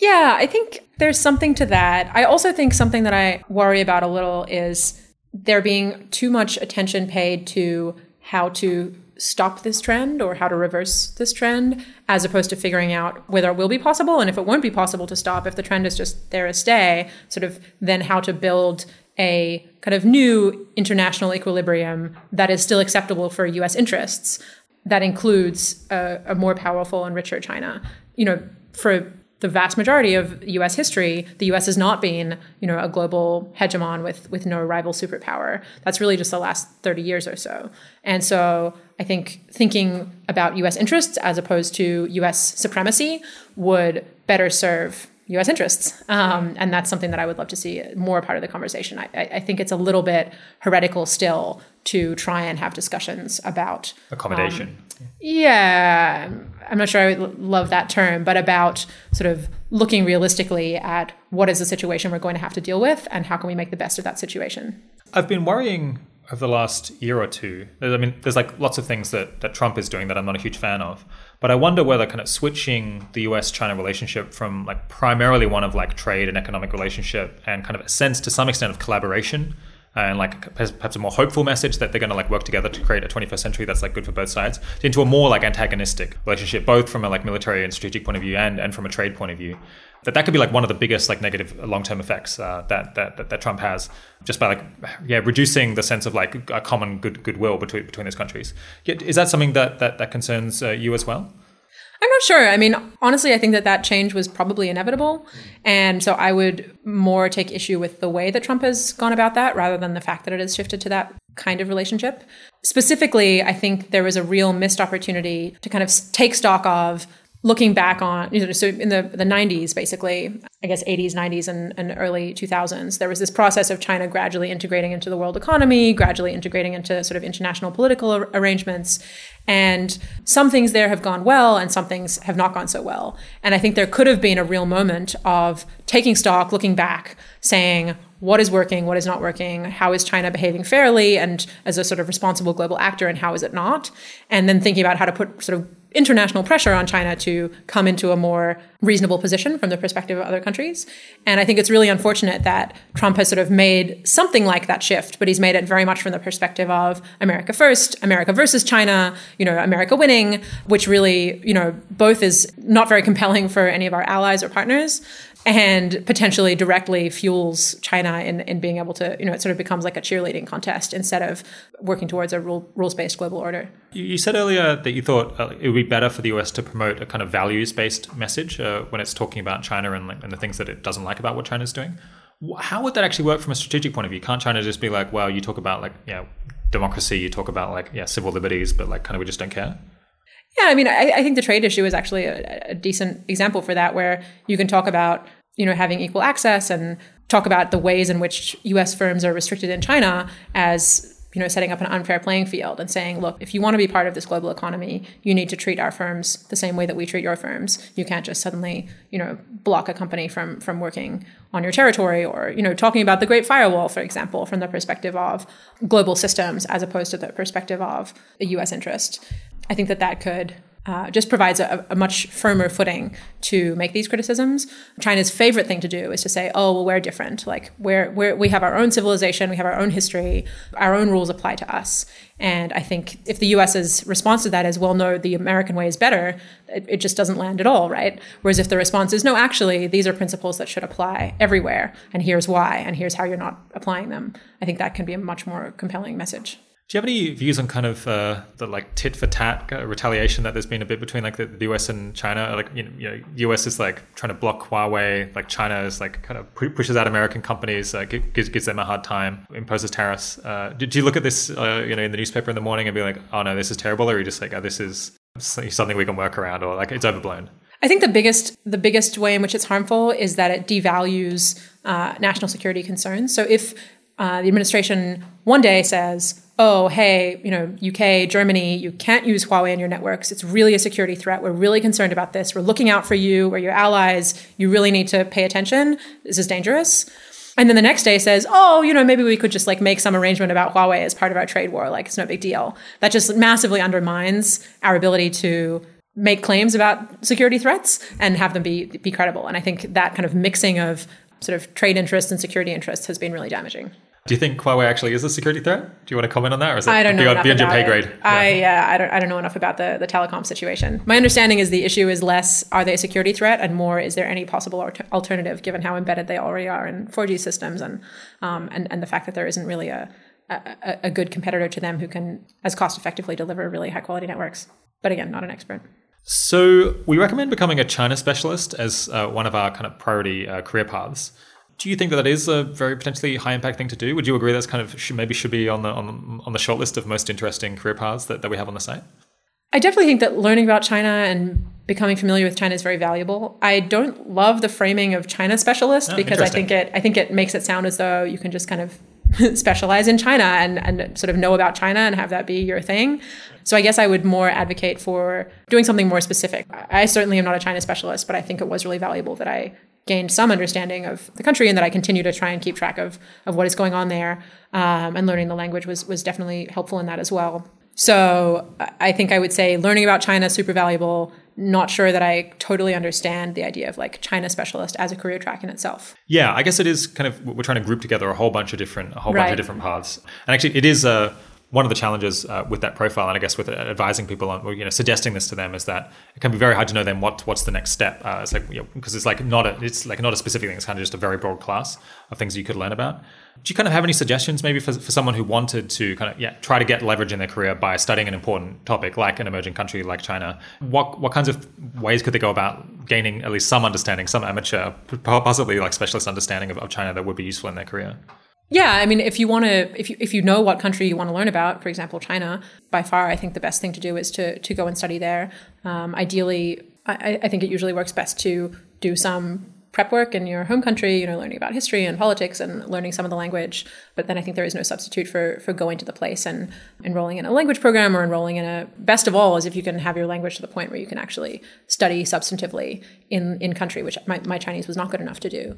Yeah, I think there's something to that. I also think something that I worry about a little is there being too much attention paid to how to stop this trend or how to reverse this trend as opposed to figuring out whether it will be possible and if it won't be possible to stop. If the trend is just there to stay sort of then how to build a kind of new international equilibrium that is still acceptable for US interests. That includes a, a more powerful and richer China. You know for the vast majority of U.S. history, the U.S. has not been, you know, a global hegemon with with no rival superpower. That's really just the last thirty years or so. And so, I think thinking about U.S. interests as opposed to U.S. supremacy would better serve U.S. interests, um, and that's something that I would love to see more part of the conversation. I, I I think it's a little bit heretical still to try and have discussions about accommodation yeah, I'm not sure I would love that term, but about sort of looking realistically at what is the situation we're going to have to deal with and how can we make the best of that situation. I've been worrying over the last year or two. I mean, there's like lots of things that, that Trump is doing that I'm not a huge fan of. But I wonder whether kind of switching the US China relationship from like primarily one of like trade and economic relationship and kind of a sense to some extent of collaboration and like perhaps a more hopeful message that they're going to like work together to create a 21st century that's like good for both sides into a more like antagonistic relationship both from a like military and strategic point of view and and from a trade point of view. That that could be like one of the biggest like negative long-term effects uh, that, that that that Trump has just by like yeah reducing the sense of like a common good goodwill between between those countries. Is that something that that, that concerns uh, you as well I'm not sure. I mean, honestly, I think that that change was probably inevitable. And so I would more take issue with the way that Trump has gone about that rather than the fact that it has shifted to that kind of relationship. Specifically, I think there was a real missed opportunity to kind of take stock of looking back on, you know, so in the, the 90s, basically, I guess 80s, 90s, and, and early 2000s, there was this process of China gradually integrating into the world economy, gradually integrating into sort of international political ar- arrangements. And some things there have gone well, and some things have not gone so well. And I think there could have been a real moment of taking stock, looking back, saying, what is working, what is not working, how is China behaving fairly and as a sort of responsible global actor, and how is it not? And then thinking about how to put sort of international pressure on China to come into a more reasonable position from the perspective of other countries. And I think it's really unfortunate that Trump has sort of made something like that shift, but he's made it very much from the perspective of America first, America versus China, you know, America winning, which really, you know, both is not very compelling for any of our allies or partners and potentially directly fuels China in, in being able to, you know, it sort of becomes like a cheerleading contest instead of working towards a rule, rules based global order. You said earlier that you thought uh, it would be better for the US to promote a kind of values based message uh, when it's talking about China and, and the things that it doesn't like about what China's doing. How would that actually work from a strategic point of view? Can't China just be like, well, you talk about like, yeah, democracy, you talk about like, yeah, civil liberties, but like kind of we just don't care? Yeah, I mean, I, I think the trade issue is actually a, a decent example for that, where you can talk about, you know, having equal access and talk about the ways in which US firms are restricted in China as you know, setting up an unfair playing field and saying, look, if you want to be part of this global economy, you need to treat our firms the same way that we treat your firms. You can't just suddenly, you know, block a company from from working on your territory or, you know, talking about the Great Firewall, for example, from the perspective of global systems as opposed to the perspective of a US interest. I think that that could uh, just provides a, a, much firmer footing to make these criticisms. China's favorite thing to do is to say, "Oh, well, we're different. Like we're, we're we have our own civilization, we have our own history, our own rules apply to us." And I think if the U.S.'s response to that is, "Well, no, the American way is better," it, it just doesn't land at all, right? Whereas if the response is, "No, actually, these are principles that should apply everywhere, and here's why, and here's how you're not applying them," I think that can be a much more compelling message. Do you have any views on kind of uh, the like tit for tat uh, retaliation that there's been a bit between like the, the, US and China? Like you know, you know, US is like trying to block Huawei, like China is like kind of pushes out American companies, uh, gives, gives them a hard time, imposes tariffs. Uh, did you look at this, uh, you know, in the newspaper in the morning and be like, oh no, this is terrible, or are you just like, oh, this is something we can work around, or like it's overblown? I think the biggest the biggest way in which it's harmful is that it devalues uh, national security concerns. So if the administration one day says oh, hey, you know, UK, Germany, you can't use Huawei in your networks. It's really a security threat. We're really concerned about this. We're looking out for you. We're your allies. You really need to pay attention. This is dangerous. And then the next day says, oh, you know, maybe we could just like make some arrangement about Huawei as part of our trade war. Like it's no big deal. That just massively undermines our ability to make claims about security threats and have them be be credible. And I think that kind of mixing of sort of trade interests and security interests has been really damaging. Do you think Huawei actually is a security threat? Do you want to comment on that, or is it I don't know beyond, beyond your pay grade? I yeah, I don't I don't know enough about the the telecom situation. My understanding is the issue is less are they a security threat, and more is there any possible alternative given how embedded they already are in 4G systems, and um, and and the fact that there isn't really a a, a good competitor to them who can as cost effectively deliver really high quality networks. But again, not an expert. So we recommend becoming a China specialist as uh, one of our kind of priority uh, career paths. Do you think that that is a very potentially high impact thing to do? Would you agree that's kind of should, maybe should be on the on, on the short list of most interesting career paths that, that we have on the site? I definitely think that learning about China and becoming familiar with China is very valuable. I don't love the framing of China specialist oh, ah, because I think it I think it makes it sound as though you can just kind of specialize in China and, and sort of know about China and have that be your thing. So I guess I would more advocate for doing something more specific. I certainly am not a China specialist, but I think it was really valuable that I gained some understanding of the country and that I continue to try and keep track of of what is going on there. Um, and learning the language was was definitely helpful in that as well. So I think I would say learning about China is super valuable. Not sure that I totally understand the idea of like China specialist as a career track in itself. Yeah, I guess it is kind of we're trying to group together a whole bunch of different a whole right. bunch of different paths. And actually, it is a one of the challenges uh, with that profile, and I guess with advising people on, you know, suggesting this to them is that it can be very hard to know then what what's the next step. Uh, it's like because you know, it's like not a it's like not a specific thing. It's kind of just a very broad class of things you could learn about. Do you kind of have any suggestions maybe for, for someone who wanted to kind of yeah try to get leverage in their career by studying an important topic like an emerging country like China? What what kinds of ways could they go about gaining at least some understanding, some amateur, possibly like specialist understanding of, of China that would be useful in their career? Yeah, I mean, if you want to, if you if you know what country you want to learn about, for example, China, by far, I think the best thing to do is to to go and study there. Um, ideally, I, I think it usually works best to do some prep work in your home country, you know, learning about history and politics and learning some of the language. But then I think there is no substitute for for going to the place and enrolling in a language program or enrolling in a best of all is if you can have your language to the point where you can actually study substantively in in country, which my, my Chinese was not good enough to do.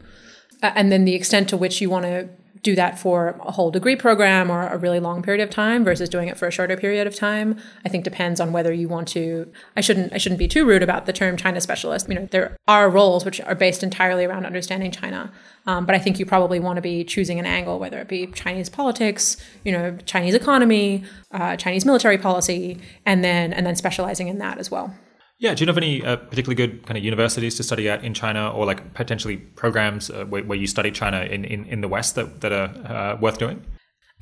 Uh, and then the extent to which you want to do that for a whole degree program or a really long period of time versus doing it for a shorter period of time i think depends on whether you want to i shouldn't i shouldn't be too rude about the term china specialist. You know there are roles which are based entirely around understanding china um, but i think you probably want to be choosing an angle whether it be chinese politics you know chinese economy uh, chinese military policy and then and then specializing in that as well yeah, do you know of any uh, particularly good kind of universities to study at in China, or like potentially programs uh, where, where, you study China in, in, in the West that, that are uh, worth doing?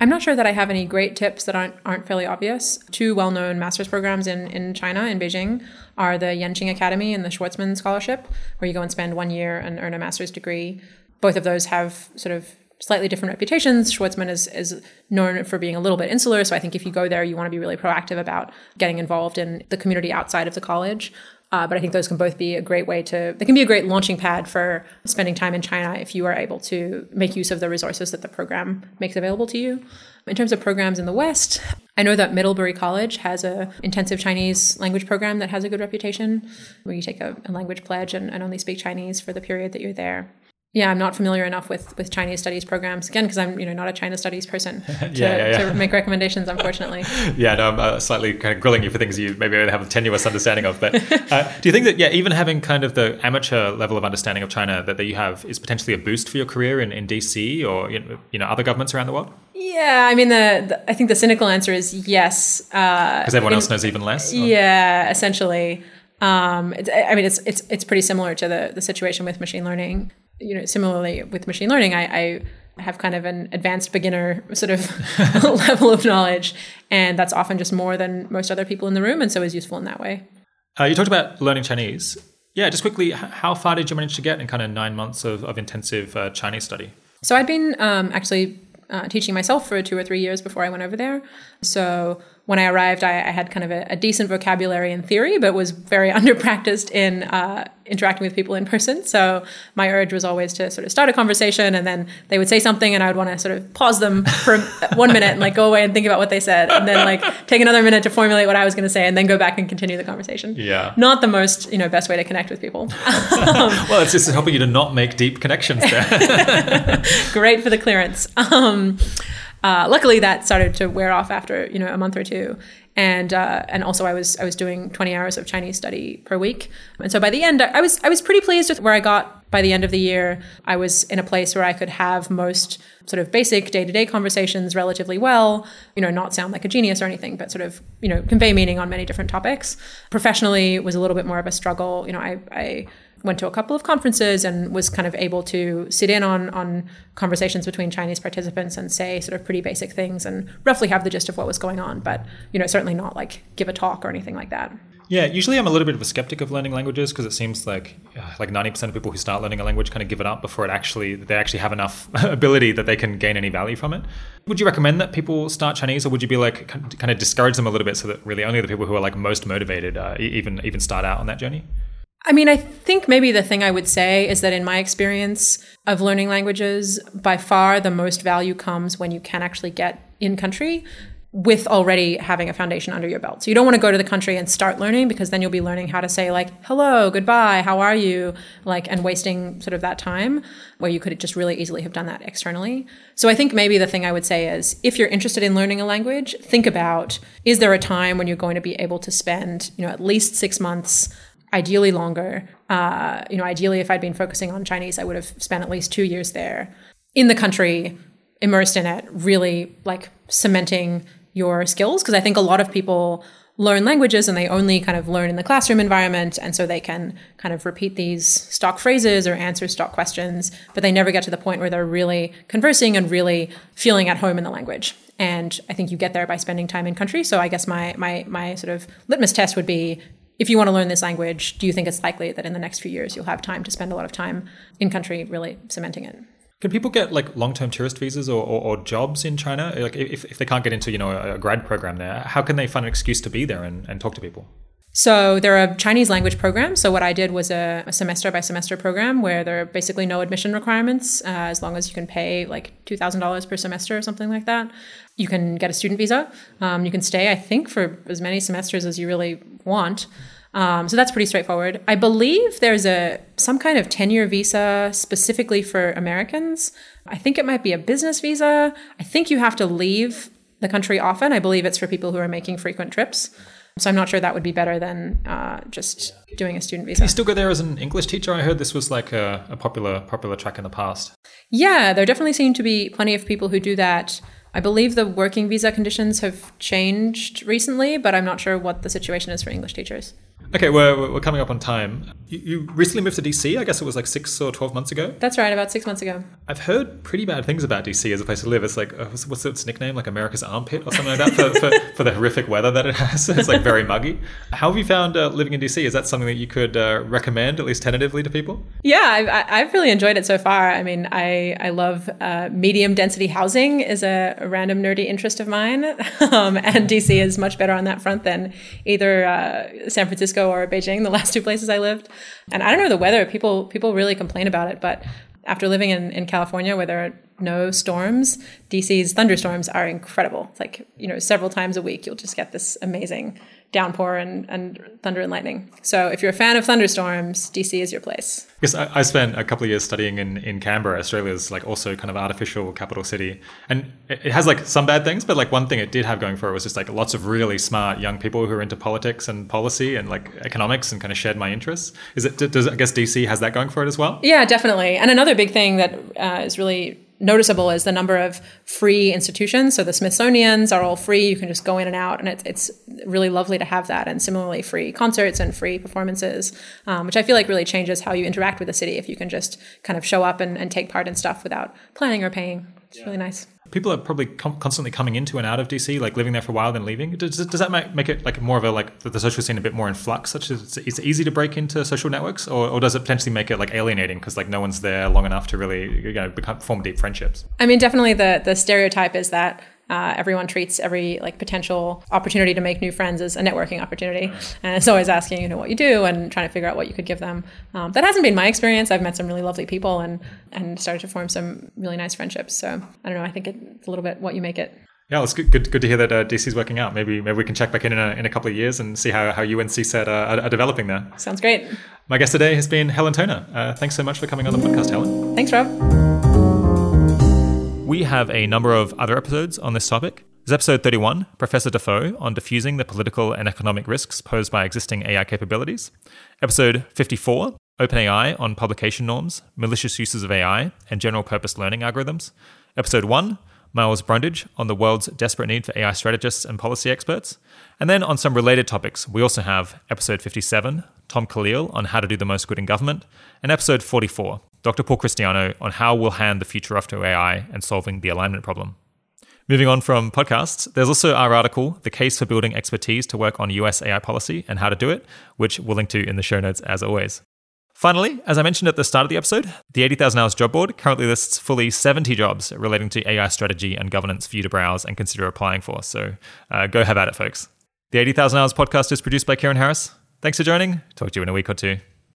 I'm not sure that I have any great tips that aren't aren't fairly obvious. Two well-known master's programs in, in China, in Beijing, are the Yenching Academy and the Schwarzman Scholarship, where you go and spend one year and earn a master's degree both of those have sort of slightly different reputations. Schwarzman is, is known for being a little bit insular. So I think if you go there, you want to be really proactive about getting involved in the community outside of the college. Uh, but I think those can both be a great way to, they can be a great launching pad for spending time in China if you are able to make use of the resources that the program makes available to you. In terms of programs in the West, I know that Middlebury College has a intensive Chinese language program that has a good reputation, where you take a, a language pledge and, and only speak Chinese for the period that you're there yeah, I'm not familiar enough with with Chinese studies programs again because I'm you know not a China studies person to, yeah, yeah, yeah. to make recommendations. Unfortunately. yeah, no, I'm uh, slightly kind of grilling you for things you maybe only have a tenuous understanding of. But uh, do you think that yeah, even having kind of the amateur level of understanding of China that, that you have is potentially a boost for your career in, in DC or you know other governments around the world? Yeah, I mean the, the I think the cynical answer is yes. Because uh, everyone in, else knows even less. Or? Yeah, essentially. Um, I mean, it's it's it's pretty similar to the the situation with machine learning you know, similarly with machine learning, I, I have kind of an advanced beginner sort of level of knowledge, and that's often just more than most other people in the room, and so is useful in that way. Uh, you talked about learning Chinese. Yeah, just quickly, how far did you manage to get in kind of nine months of, of intensive uh, Chinese study? So I'd been um, actually uh, teaching myself for two or three years before I went over there. So when I arrived, I, I had kind of a, a, decent vocabulary in theory, but was very underpracticed in uh, interacting with people in person. So my urge was always to sort of start a conversation, and then they would say something, and I would want to sort of pause them for one minute and like go away and think about what they said, and then like take another minute to formulate what I was going to say, and then go back and continue the conversation. Yeah, not the most you know best way to connect with people. well, it's just helping you to not make deep connections there. Great for the clearance. Um, uh, luckily, that started to wear off after you know a month or two, and uh, and also I was I was doing 20 hours of Chinese study per week, and so by the end I was I was pretty pleased with where I got. By the end of the year, I was in a place where I could have most sort of basic day to day conversations relatively well. You know, not sound like a genius or anything, but sort of you know convey meaning on many different topics. Professionally, was a little bit more of a struggle. You know, I I went to a couple of conferences and was kind of able to sit in on on conversations between Chinese participants and say sort of pretty basic things and roughly have the gist of what was going on, but you know certainly not like give a talk or anything like that. Yeah, usually I'm a little bit of a skeptic of learning languages because it seems like uh, like 90% of people who start learning a language kind of give it up before it actually they actually have enough ability that they can gain any value from it. Would you recommend that people start Chinese or would you be like kind of discourage them a little bit so that really only the people who are like most motivated uh, even even start out on that journey? I mean, I think maybe the thing I would say is that in my experience of learning languages, by far the most value comes when you can actually get in country with already having a foundation under your belt. So you don't want to go to the country and start learning because then you'll be learning how to say like hello, goodbye, how are you, like and wasting sort of that time where you could just really easily have done that externally. So I think maybe the thing I would say is if you're interested in learning a language, think about is there a time when you're going to be able to spend, you know, at least 6 months ideally longer. Uh, you know, ideally, if I'd been focusing on Chinese, I would have spent at least two years there in the country, immersed in it, really like cementing your skills. Because I think a lot of people learn languages and they only kind of learn in the classroom environment. And so they can kind of repeat these stock phrases or answer stock questions, but they never get to the point where they're really conversing and really feeling at home in the language. And I think you get there by spending time in country. So I guess my my my sort of litmus test would be if you want to learn this language, do you think it's likely that in the next few years you'll have time to spend a lot of time in country really cementing it? Can people get like long-term tourist visas or, or, or, jobs in China? Like if, if they can't get into, you know, a, grad program there, how can they find an excuse to be there and, and talk to people? So there are Chinese language programs. So what I did was a, a semester by semester program where there are basically no admission requirements uh, as long as you can pay like two thousand dollars per semester or something like that. You can get a student visa. Um, you can stay, I think, for as many semesters as you really want. Um, so that's pretty straightforward. I believe there's a some kind of tenure visa specifically for Americans. I think it might be a business visa. I think you have to leave the country often. I believe it's for people who are making frequent trips. So I'm not sure that would be better than uh, just doing a student visa. Can you still go there as an English teacher? I heard this was like a, a popular popular track in the past. Yeah, there definitely seem to be plenty of people who do that. I believe the working visa conditions have changed recently, but I'm not sure what the situation is for English teachers. Okay, we're, we're coming up on time. You, you recently moved to DC. I guess it was like six or 12 months ago. That's right, about six months ago. I've heard pretty bad things about DC as a place to live. It's like, uh, what's, what's its nickname? Like America's armpit or something like that for, for, for the horrific weather that it has. it's like very muggy. How have you found uh, living in DC? Is that something that you could uh, recommend, at least tentatively, to people? Yeah, I've, I've really enjoyed it so far. I mean, I, I love uh, medium density housing is a, a, random nerdy interest of mine. um, and DC is much better on that front than either uh, San Francisco or Beijing, the last two places I lived. And I don't know the weather. People people really complain about it, but after living in, in California where there are no storms, DC's thunderstorms are incredible. It's like, you know, several times a week you'll just get this amazing downpour and, and thunder and lightning. So if you're a fan of thunderstorms, DC is your place. Because I, I, spent a couple of years studying in, in Canberra, Australia's like also kind of artificial capital city. And it, it has like some bad things, but like one thing it did have going for it was just like lots of really smart young people who are into politics and policy and like economics and kind of shared my interests. Is it, does, I guess DC has that going for it as well? Yeah, definitely. And another big thing that uh, is really noticeable is the number of free institutions. So the Smithsonian's are all free. You can just go in and out, and it's, it's really lovely to have that. And similarly, free concerts and free performances, um, which I feel like really changes how you interact with the city if you can just kind of show up and, and take part in stuff without planning or paying. It's yeah. really nice people are probably com- constantly coming into and out of DC, like living there for a while then leaving. Does, does that make, make it like more of a like the social scene a bit more in flux? Such as it's easy to break into social networks, or, or does it potentially make it like alienating because like no one's there long enough to really you know become form deep friendships? I mean, definitely the the stereotype is that uh, everyone treats every like potential opportunity to make new friends as a networking opportunity, and it's always asking you know what you do and trying to figure out what you could give them. Um, that hasn't been my experience. I've met some really lovely people and and started to form some really nice friendships. So I don't know. I think it's a little bit what you make it. Yeah, it's good, good, good to hear that uh, DC is working out. Maybe maybe we can check back in in a, in a couple of years and see how, how you and CSET are, are, developing there. Sounds great. My guest today has been Helen Toner. Uh, thanks so much for coming on the podcast, Helen. Thanks, Rob. We have a number of other episodes on this topic. There's episode 31, Professor Dafoe on diffusing the political and economic risks posed by existing AI capabilities. Episode 54, OpenAI on publication norms, malicious uses of AI, and general purpose learning algorithms. Episode 1, Miles Brundage on the world's desperate need for AI strategists and policy experts. And then on some related topics, we also have episode 57, Tom Kalil on how to do the most good in government, and episode 44, Dr. Paul Christiano on how we'll hand the future off to AI and solving the alignment problem. Moving on from podcasts, there's also our article, The Case for Building Expertise to Work on US AI Policy and How to Do It, which we'll link to in the show notes as always. Finally, as I mentioned at the start of the episode, the 80,000 Hours job board currently lists fully 70 jobs relating to AI strategy and governance for you to browse and consider applying for. So uh, go have at it, folks. The 80,000 Hours podcast is produced by Keiran Harris. Thanks for joining. Talk to you in a week or two.